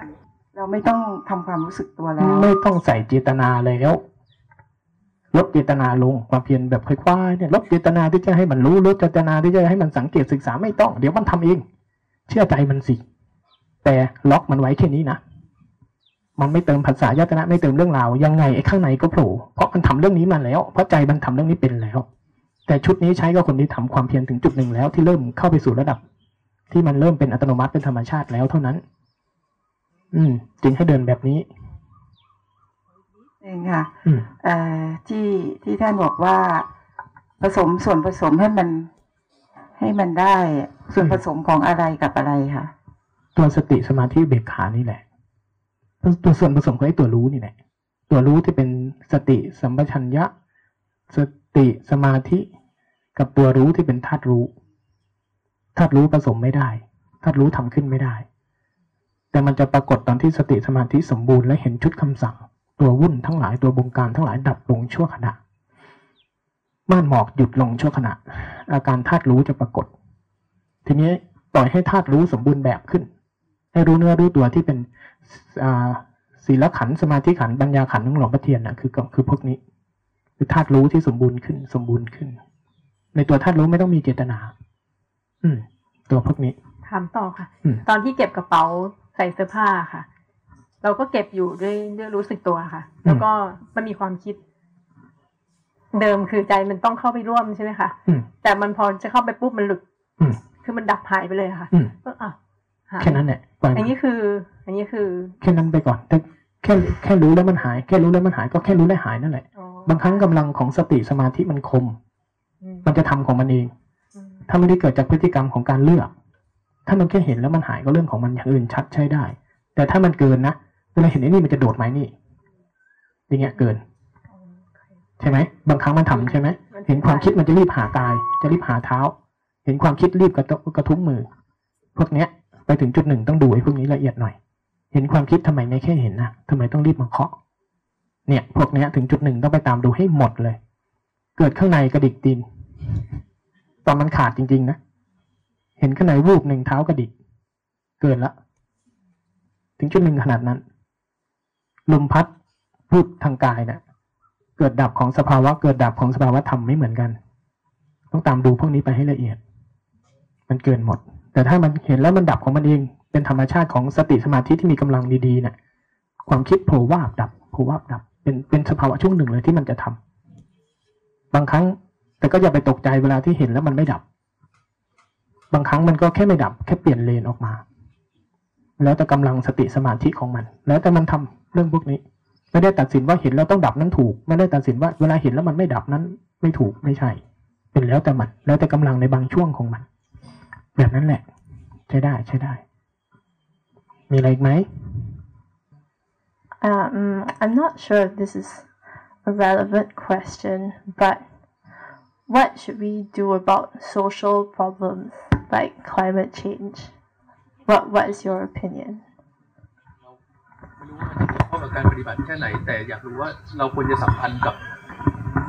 เราไม่ต้องทำความรู้สึกตัวแล้วๆไม่ต้องใส่เจตนาแล้วลดเจตนาลงความเพียรแบบควายๆเนี่ยลดเจตนาที่จะให้มันรู้ลดเจตนาที่จะให้มันสังเกตศึกษาไม่ต้อง เดี๋ยวมันทำเอง เชื่อใจมันสิ แต่ล็อกมันไว้แค่นี้นะมันไม่เติมภาษายตนะไม่เติมเรื่องราวยังไงไอ้ข้างในก็โผล่เพราะมันทำเรื่องนี้มาแล้ว เพราะใจมันทำเรื่องนี้เป็นแล้ว แต่ชุดนี้ใช้กับคนที่ทำความเพียรถึงจุดหนึ่งแล้วที่เริ่มเข้าไปสู่ระดับ ที่มันเริ่มเป็นอัตโนมัติเป็นธรรมชาติแล้วเท่านั้น อืม จึงให้เดินแบบนี้เองค่ะอืมเอ่อที่ที่ท่านบอกว่าผสมส่วนผสมให้มัน ให้มันได้ส่วนผสมของอะไรกับอะไรค่ะตัวสติสมาธิเบกขานี่แหละ ตัวส่วนผสมของไอ้ตัวรู้นี่แหละตัวรู้ที่เป็นสติสัมปชัญญะ สติสมาธิกับตัวรู้ที่เป็นธาตุรู้ธาตุรู้ผสมไม่ได้ธาตุรู้ทำขึ้นไม่ได้ แต่มันจะปรากฏตอนที่สติสมาธิสมบูรณ์และเห็นชุดคำสั่ง ตัววุ่นทั้งหลายตัวบงการทั้งหลายดับลงชั่วขณะ ม่านหมอกหยุดลงชั่วขณะ อาการธาตุรู้จะปรากฏ ทีนี้ปล่อยให้ธาตุรู้สมบูรณ์แบบขึ้น ให้รู้เนื้อรู้ตัวที่เป็นอ่าศีลขันธ์สมาธิขันธ์ปัญญาขันธ์ของหลวงพ่อเทียนนะคือก็คือพวกนี้ คือธาตุรู้ที่สมบูรณ์ขึ้น สมบูรณ์ขึ้น ในตัวธาตุรู้ไม่ต้องมีเจตนา อืม ตัวพวกนี้ถามต่อค่ะอืมตอนที่เก็บกระเป๋าใส่เสื้อผ้าค่ะ เราก็เก็บอยู่ด้วยด้วยรู้สึกตัวค่ะ แล้วก็มันมีความคิด เดิมคือใจมันต้องเข้าไปร่วมใช่ไหมคะอืมแต่มันพอจะเข้าไปปุ๊บมันหลุดอืมคือมันดับหายไปเลยค่ะอืมก็อะหายแค่นั้นแหละปล่อยอัมันนนี้คือ อันนี้คือ แค่นั้นไปก่อนแต่แค่แค่รู้แล้วมันหาย แค่รู้แล้วมันหายก็แค่รู้แล้วหายนั่นแหละอ๋อบางครั้งกำลังของสติสมาธิมันคมอืมมันจะทำของมันเองอืมถ้าไม่ได้เกิดจากพฤติกรรมของการเลือก ถ้ามันแค่เห็นแล้วมันหายก็เรื่องของมันอย่างอื่นชัดใช้ได้ แต่ถ้ามันเกินนะเวลาเห็นไอ้นี่มันจะโดดไหมนี่อย่างเงี้ยเกิน ใช่ไหมบางครั้งมันทำใช่ไหมเห็นความคิดมันจะรีบหากาย จะรีบหาเท้า เห็นความคิดรีบกระตุกระทุ้งมือ พวกเนี้ย ไปถึงจุดหนึ่งต้องดูไอ้พวกนี้ละเอียดหน่อย เห็นความคิดทำไมไม่แค่เห็นนะทำไมต้องรีบมาเคาะ เนี่ย พวกเนี้ยถึงจุดหนึ่งต้องไปตามดูให้หมดเลย เกิดข้างในกระดิกตีนตอนมันขาดจริง ๆ นะเห็นข้างในวูบหนึ่งเท้ากระดิก เกินละถึงจุดหนึ่งขนาดนั้นลมพัดวูบทางกายเนะ่ะ เกิดดับของสภาวะ เกิดดับของสภาวะธรรมไม่เหมือนกัน ต้องตามดูพวกนี้ไปให้ละเอียด มันเกินหมด แต่ถ้ามันเห็นแล้วมันดับของมันเอง เป็นธรรมชาติของสติสมาธิที่มีกำลังดีๆเนะ่ะความคิดโผล่วาบดับโผล่วาบดับ เป็นเป็นสภาวะช่วงหนึ่งเลยที่มันจะทำบางครั้ง แต่ก็อย่าไปตกใจเวลาที่เห็นแล้วมันไม่ดับ บางครั้งมันก็แค่ไม่ดับ แค่เปลี่ยนเลนออกมา แล้วแต่กำลังสติสมาธิของมัน แล้วแต่มันทำเรื่องพวกนี้ ไม่ได้ตัดสินว่าเห็นแล้วต้องดับนั้นถูก ไม่ได้ตัดสินว่าเวลาเห็นแล้วมันไม่ดับนั้น ไม่ถูกไม่ใช่ เป็นแล้วแต่มันแล้วแต่กำลังในบางช่วงของมัน แบบนั้นแหละ ใช้ได้ใช้ได้ มีอะไรอีกไหม Um, I'm not sure if this is a relevant question, but what should we do about social problems like climate change? What What is your opinion? ไม่รู้ว่ามันจะเกี่ยวข้องกับการปฏิบัติแค่ไหน แต่อยากรู้ว่าเราควรจะสัมพันธ์กับ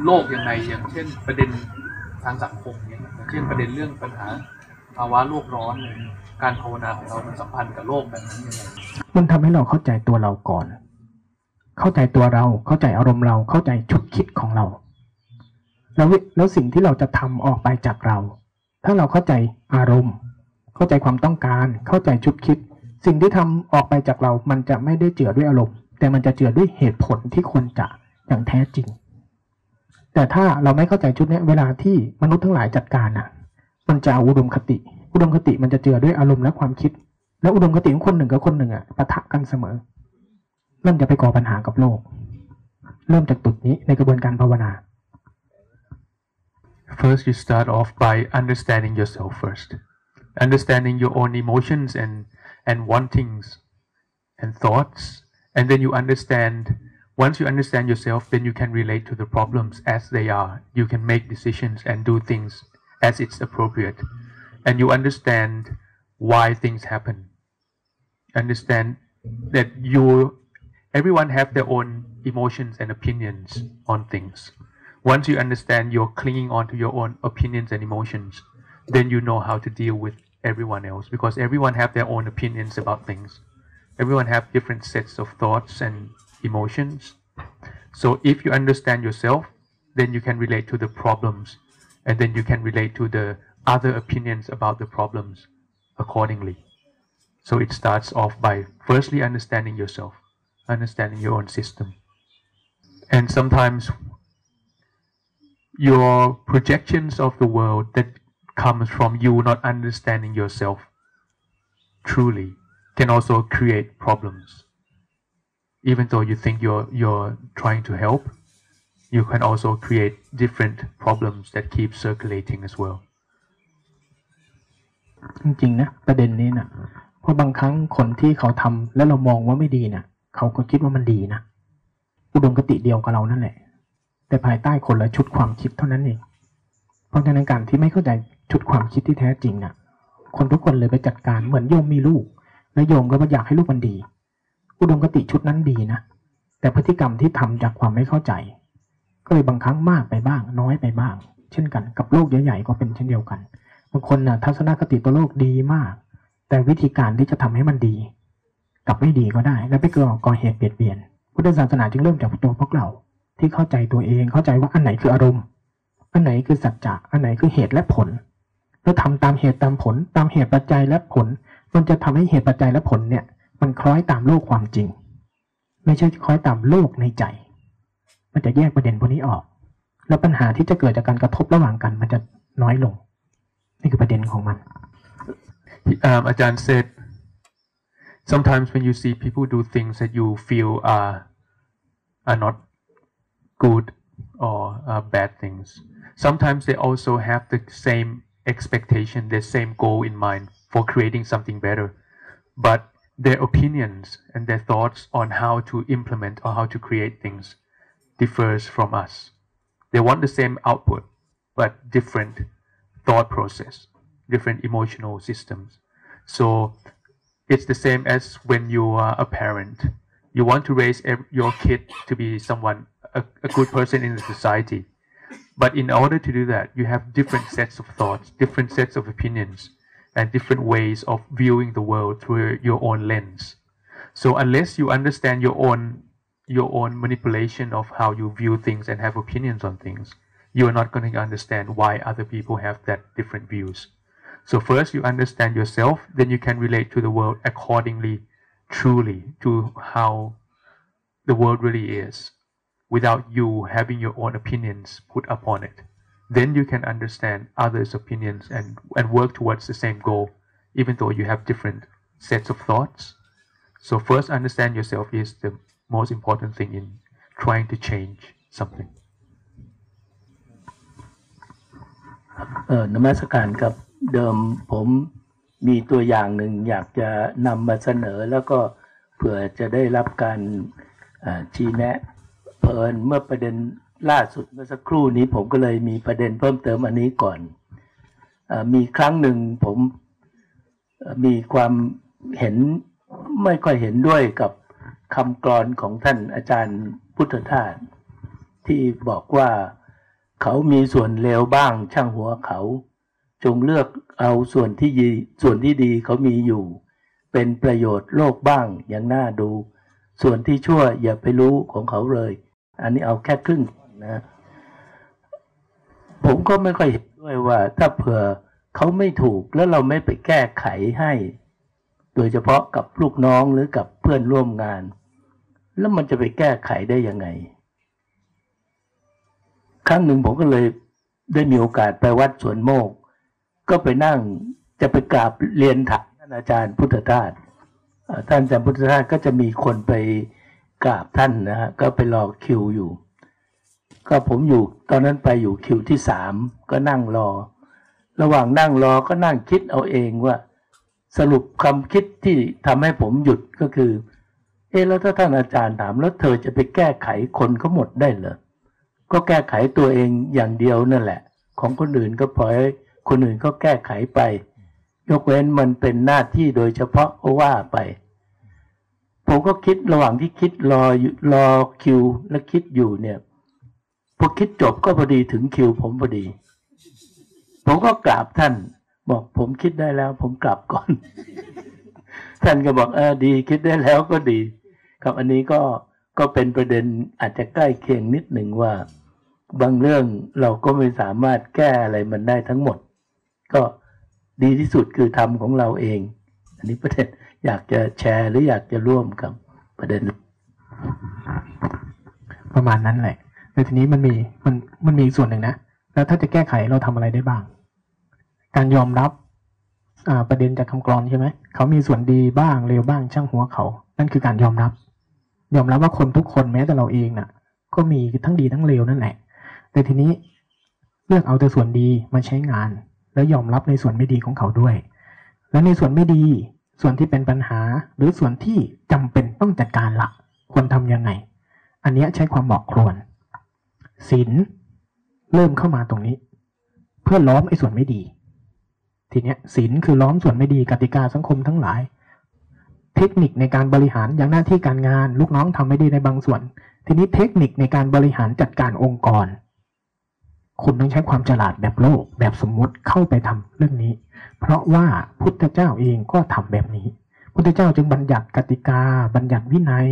โลกยังไงอย่างเช่น ประเด็นทางสังคมเนี่ยอย่างเช่นประเด็นเรื่องปัญหาภาวะโลกร้อนเลยการภาวนาของเรามันสัมพันธ์กับโลกแบบนั้นยังไงมันทำให้เราเข้าใจตัวเราก่อน เข้าใจตัวเราเข้าใจอารมณ์เราเข้าใจชุดคิดของเรา แล้วแล้วสิ่งที่เราจะทำออกไปจากเรา ถ้าเราเข้าใจอารมณ์ เข้าใจความต้องการ เข้าใจชุดคิด สิ่งที่ทำออกไปจากเรามันจะไม่ได้เจือด้วยอารมณ์ แต่มันจะเจือด้วยเหตุผลที่ควรจะอย่างแท้จริง แต่ถ้าเราไม่เข้าใจชุดนี้เวลาที่มนุษย์ทั้งหลายจัดการน่ะ มันจะอุดมคติ อุดมคติมันจะเจือด้วยอารมณ์และความคิด แล้วอุดมคติของคนหนึ่งกับคนหนึ่งอะปะทะกันเสมอเริ่มจะไปก่อปัญหากับโลก เริ่มจากจุดนี้ในกระบวนการภาวนา First, you start off by understanding yourself first, understanding your own emotions and and wantings and thoughts, and then you understand. Once you understand yourself, then you can relate to the problems as they are. You can make decisions and do things as it's appropriate, and you understand why things happen. Understand that you, everyone have their own emotions and opinions on things once you understand you're clinging on to your own opinions and emotions then you know how to deal with everyone else because everyone have their own opinions about things everyone have different sets of thoughts and emotions. So if you understand yourself then you can relate to the problems and then you can relate to the other opinions about the problems accordingly. So it starts off by firstly understanding yourself understanding your own system. And sometimes your projections of the world that comes from you not understanding yourself truly can also create problems even though you think you're you're trying to help you can also create different problems that keep circulating as well จริงๆนะประเด็นนี้นะเพราะบางครั้งคนที่เขาทำแล้วเรามองว่าไม่ดีนะเขาก็คิดว่ามันดีนะอุดมคติเดียวกับเรานั่นแหละ แต่ภายใต้คนละชุดความคิดเท่านั้นเองเพราะฉะนั้นการที่ไม่เข้าใจชุดความคิดที่แท้จริงนะ่ะ คนทุกคนเลยไปจัดการเหมือนโยมมีลูก แล้วโยมก็อยากให้ลูกมันดี อุดมคติชุดนั้นดีนะ แต่พฤติกรรมที่ทำจากความไม่เข้าใจ ก็เลยบางครั้งมากไปบ้าง น้อยไปบ้าง เช่นกัน กับโลกใหญ่ๆก็เป็นเช่นเดียวกันบางคนนะ่ะทัศนคติต่อโลกดีมาก แต่วิธีการที่จะทำให้มันดีกลับไม่ดีก็ได้ แล้วไปเก่อก่อเหตุเบียดเบียนพุทธศาสนาจึงเริ่มจากตัวพวกเราที่เข้าใจตัวเองเข้าใจว่าอันไหนคืออารมณ์ อันไหนคือสัจจะอันไหนคือเหตุและผล แล้วทำตามเหตุตามผล ตามเหตุปัจจัยและผล มันจะทำให้เหตุปัจจัยและผลเนี่ย มันคล้อยตามโลกความจริง ไม่ใช่คล้อยตามโลกในใจ มันจะแยกประเด็นพวกนี้ออก แล้วปัญหาที่จะเกิดจากการกระทบระหว่างกัน มันจะน้อยลง นี่คือประเด็นของมันอาจารย์เซธ sometimes when you see people do things that you feel are are not good or are bad things sometimes they also have the same expectation the same goal in mind for creating something better, but their opinions and their thoughts on how to implement or how to create things differs from us. They want the same output, but different thought process, different emotional systems. So it's the same as when you are a parent. You want to raise your kid to be someone, a, a good person in the society. But in order to do that, you have different sets of thoughts, different sets of opinions, and different ways of viewing the world through your own lens. So unless you understand your own your own manipulation of how you view things and have opinions on things, you are not going to understand why other people have that different views. So first you understand yourself, then you can relate to the world accordingly, truly to how the world really is, without you having your own opinions put upon it Then you can understand others' opinions and, and work towards the same goal, even though you have different sets of thoughts. So first understand yourself is the most important thing in trying to change something. เออนมัสการครับเดิมผมมีตัวอย่างหนึ่งอยากจะนำมาเสนอแล้วก็เผื่อจะได้รับการชี้แนะเพลินเมื่อประเด็น ล่าสุดเมื่อสักครู่นี้ผมก็เลยมีประเด็นเพิ่มเติมอันนี้ก่อนอมีครั้งหนึ่งผมมีความเห็นไม่ค่อยเห็นด้วยกับคำกรอนของท่านอาจารย์พุทธทาสที่บอกว่าเขามีส่วนเลวบ้างช่างหัวเขา จงเลือกเอาส่วนที่ดีส่วนที่ดีเขามีอยู่ เป็นประโยชน์โลกบ้างอย่างน่าดู ส่วนที่ชั่วอย่าไปรู้ของเขาเลย อันนี้เอาแค่ครึ่ง นะผมก็ไม่ค่อยเห็นด้วยว่า ถ้าเผื่อเขาไม่ถูกแล้วเราไม่ไปแก้ไขให้ โดยเฉพาะกับลูกน้องหรือกับเพื่อนร่วมงาน แล้วมันจะไปแก้ไขได้ยังไง ครั้งหนึ่งผมก็เลยได้มีโอกาสไปวัดสวนโมก ก็ไปนั่งจะไปกราบเรียนถามท่านอาจารย์พุทธทาสท่านอาจารย์พุทธทาสก็จะมีคนไปกราบท่านนะฮะก็ไปรอคิวอยู่ ก็ผมอยู่ตอนนั้นไปอยู่คิวที่สามก็นั่งรอ ระหว่างนั่งรอก็นั่งคิดเอาเองว่า สรุปคำคิดที่ทำให้ผมหยุดก็คือ เออแล้วถ้าท่านอาจารย์ถามแล้วเธอจะไปแก้ไขคนเขาหมดได้เหรอก็แก้ไขตัวเองอย่างเดียวนั่นแหละ ของคนอื่นก็ปล่อยคนอื่นก็แก้ไขไป ยกเว้นมันเป็นหน้าที่โดยเฉพาะก็ว่าไป ผมก็คิดระหว่างที่คิดรอรอคิวและคิดอยู่เนี่ย พอคิดจบก็พอดีถึงคิวผมพอดี ผมก็กราบท่าน บอกผมคิดได้แล้ว ผมกลับก่อน ท่านก็บอกเออดี คิดได้แล้วก็ดี ครับอันนี้ก็ก็เป็นประเด็นอาจจะใกล้เคียงนิดหนึ่งว่า บางเรื่องเราก็ไม่สามารถแก้อะไรมันได้ทั้งหมด ก็ดีที่สุดคือทำของเราเอง อันนี้ประเด็นอยากจะแชร์หรืออยากจะร่วมกับประเด็น ประมาณนั้นแหละ ในทีนี้มันมีมันมันมีส่วนหนึ่งนะ แล้วถ้าจะแก้ไขเราทำอะไรได้บ้าง การยอมรับประเด็นจากคำกรอนใช่ไหมเขามีส่วนดีบ้างเลวบ้างช่างหัวเขา นั่นคือการยอมรับ ยอมรับว่าคนทุกคนแม้แต่เราเองน่ะ ก็มีทั้งดีทั้งเลวนั่นแหละ แต่ทีนี้เลือกเอาแต่ส่วนดีมาใช้งาน แล้วยอมรับในส่วนไม่ดีของเขาด้วย แล้วในส่วนไม่ดี ส่วนที่เป็นปัญหา หรือส่วนที่จำเป็นต้องจัดการละควรทำยังไง อันนี้ใช้ความบอกครวน ศีลเริ่มเข้ามาตรงนี้ เพื่อล้อมไอ้ส่วนไม่ดี ทีเนี้ยศีลคือล้อมส่วนไม่ดีกติกาสังคมทั้งหลาย เทคนิคในการบริหารอย่างหน้าที่การงาน ลูกน้องทำไม่ดีในบางส่วน ทีนี้เทคนิคในการบริหารจัดการองค์กร คุณต้องใช้ความฉลาดแบบโลก แบบสมมุติเข้าไปทำเรื่องนี้ เพราะว่าพุทธเจ้าเองก็ทำแบบนี้พุทธเจ้าจึงบัญญัติกติกา บัญญัติวินัย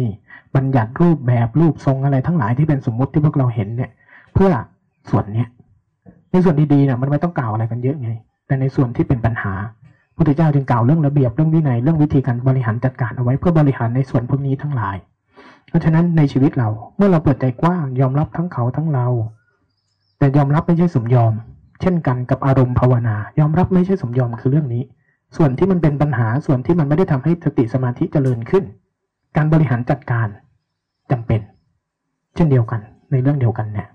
บัญญัติรูปแบบรูปทรงอะไรทั้งหลายที่เป็นสมมติที่พวกเราเห็นเนี่ย เพื่อส่วนเนี้ยในส่วนดีๆเนี่ยมันไม่ต้องกล่าวอะไรกันเยอะไง แต่ในส่วนที่เป็นปัญหาพุทธเจ้าจึงกล่าวเรื่องระเบียบเรื่องวินัยเรื่องวิธีการบริหารจัดการเอาไว้เพื่อบริหารในส่วนพวกนี้ทั้งหลาย เพราะฉะนั้นในชีวิตเราเมื่อเราเปิดใจกว้างยอมรับทั้งเขาทั้งเรา แต่ยอมรับไม่ใช่สมยอม เช่นกันกับอารมณ์ภาวนา ยอมรับไม่ใช่สมยอมคือเรื่องนี้ ส่วนที่มันเป็นปัญหาส่วนที่มันไม่ได้ทำให้สติสมาธิเจริญขึ้น การบริหารจัดการจำเป็น เช่นเดียวกันในเรื่องเดียวกันเนี่ย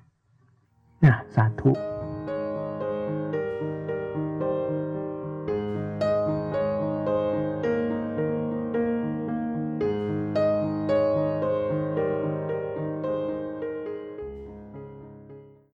นะสาธุ